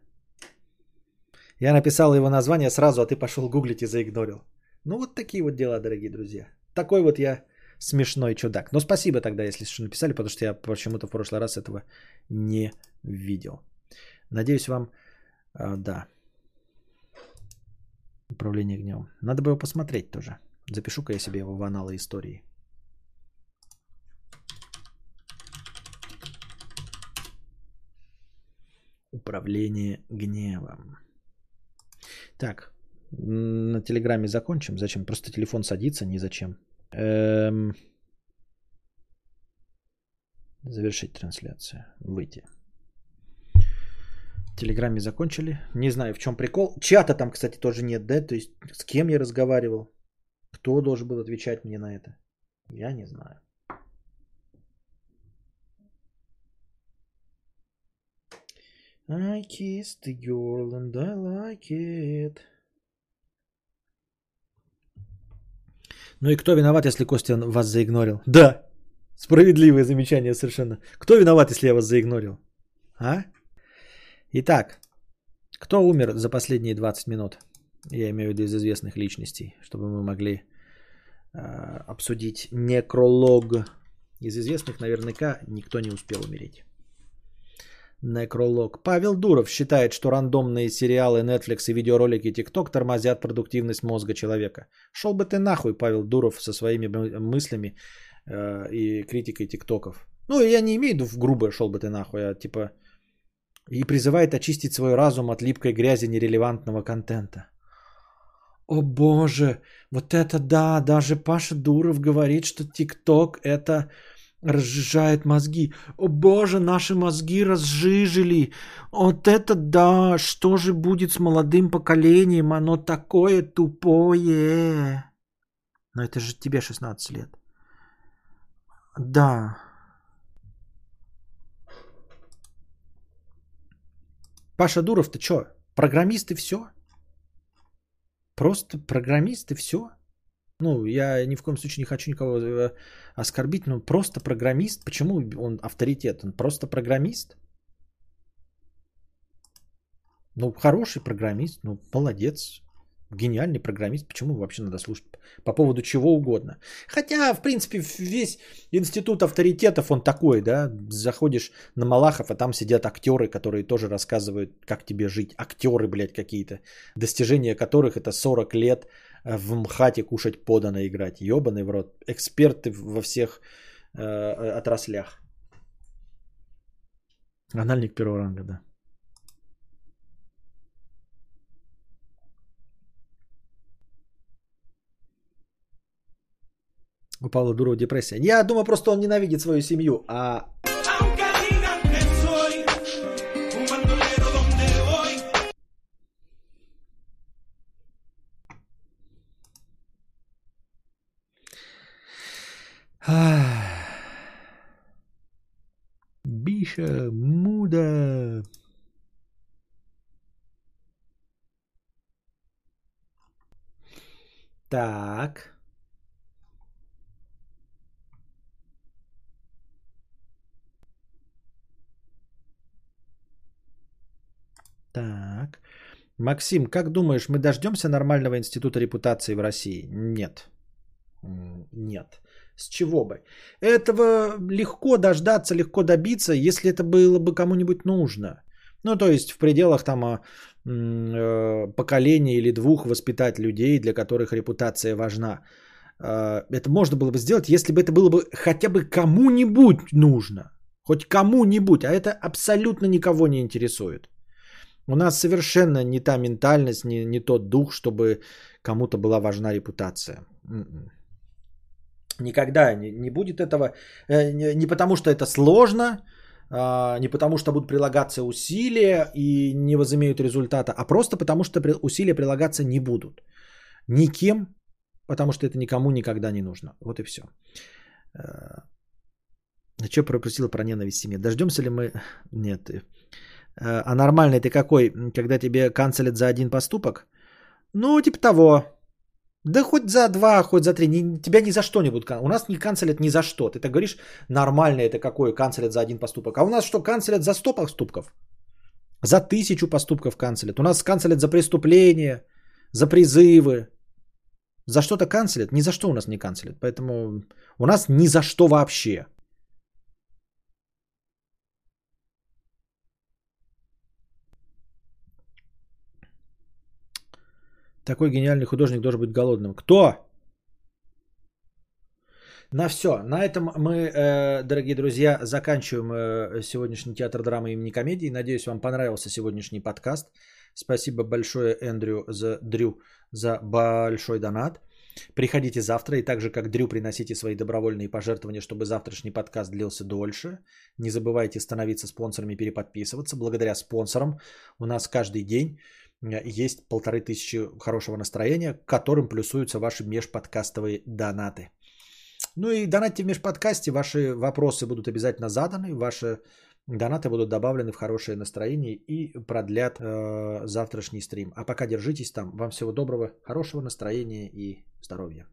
Я написал его название сразу, а ты пошел гуглить и заигнорил. Ну вот такие вот дела, дорогие друзья. Такой вот я смешной чудак. Но спасибо тогда, если что написали, потому что я почему-то в прошлый раз этого не видел. Надеюсь, вам... А, да. Управление гневом. Надо бы его посмотреть тоже. Запишу-ка я себе его в аналы истории. Управление гневом. Так, на Телеграме закончим. Зачем? Просто телефон садится, ни зачем. Эм... Завершить трансляцию. Выйти. В Телеграме закончили. Не знаю, в чем прикол. Чата там, кстати, тоже нет, да? То есть с кем я разговаривал? Кто должен был отвечать мне на это? Я не знаю. I kissed the girl and I like it. Ну и кто виноват, если Костя вас заигнорил? Да, справедливое замечание совершенно. Кто виноват, если я вас заигнорил? А? Итак, кто умер за последние 20 минут? Я имею в виду из известных личностей, чтобы мы могли э, обсудить некролог. Из известных наверняка никто не успел умереть. Некролог. Павел Дуров считает, что рандомные сериалы Netflix и видеоролики TikTok тормозят продуктивность мозга человека. Шел бы ты нахуй, Павел Дуров, со своими мыслями э, и критикой ТикТоков. Ну, я не имею в виду в грубое шел бы ты нахуй, а типа и призывает очистить свой разум от липкой грязи нерелевантного контента. О боже, вот это да, даже Паша Дуров говорит, что ТикТок это разжижает мозги. О боже, наши мозги разжижили. Вот это да, что же будет с молодым поколением? Оно такое тупое. Но это же тебе 16 лет. Да. Паша Дуров, ты что, программист и все? Просто программист и все? Ну, я ни в коем случае не хочу никого э, оскорбить, но просто программист. Почему он авторитет? Он просто программист? Ну, хороший программист, ну, молодец, гениальный программист. Почему вообще надо слушать по поводу чего угодно? Хотя, в принципе, весь институт авторитетов, он такой, да, заходишь на Малахов, а там сидят актеры, которые тоже рассказывают, как тебе жить. Актеры, блядь, какие-то, достижения которых это 40 лет в МХАТе кушать подано играть. Ебаный в рот. Эксперты во всех э, отраслях. Анальник первого ранга, да. У Павла Дурова депрессия. Я думаю, просто он ненавидит свою семью, а Биша Муда. Так. Так. Максим, как думаешь, мы дождемся нормального института репутации в России? Нет. Нет. С чего бы? Этого легко дождаться, легко добиться, если это было бы кому-нибудь нужно. Ну, то есть в пределах там а, э, поколения или двух воспитать людей, для которых репутация важна. Э, это можно было бы сделать, если бы это было бы хотя бы кому-нибудь нужно. Хоть кому-нибудь, а это абсолютно никого не интересует. У нас совершенно не та ментальность, не, не тот дух, чтобы кому-то была важна репутация. М-м. Никогда не, не будет этого. Э, не, не потому что это сложно, а, не потому что будут прилагаться усилия и не возымеют результата, а просто потому что усилия прилагаться не будут. Никем, потому что это никому никогда не нужно. Вот и все. А что пропросила про ненависть семье? Дождемся ли мы... Нет. Э, а нормальный ты какой, когда тебе канцелят за один поступок? Ну, типа того. Да хоть за два, хоть за три. Не, тебя ни за что не будут. У нас не канцелят ни за что. Ты так говоришь, нормально это какое канцелят за один поступок. А у нас что, канцелят за сто поступков? За тысячу поступков канцелят. У нас канцелят за преступления, за призывы. За что-то канцелят? Ни за что у нас не канцелят. Поэтому у нас ни за что вообще. Такой гениальный художник должен быть голодным. Кто? На все. На этом мы, э, дорогие друзья, заканчиваем э, сегодняшний театр драмы имени комедии. Надеюсь, вам понравился сегодняшний подкаст. Спасибо большое, Эндрю, за Дрю, за большой донат. Приходите завтра и так же, как Дрю, приносите свои добровольные пожертвования, чтобы завтрашний подкаст длился дольше. Не забывайте становиться спонсорами, переподписываться. Благодаря спонсорам у нас каждый день есть полторы тысячи хорошего настроения, к которым плюсуются ваши межподкастовые донаты. Ну и донатьте в межподкасте, ваши вопросы будут обязательно заданы, ваши донаты будут добавлены в хорошее настроение и продлят э, завтрашний стрим. А пока держитесь там. Вам всего доброго, хорошего настроения и здоровья.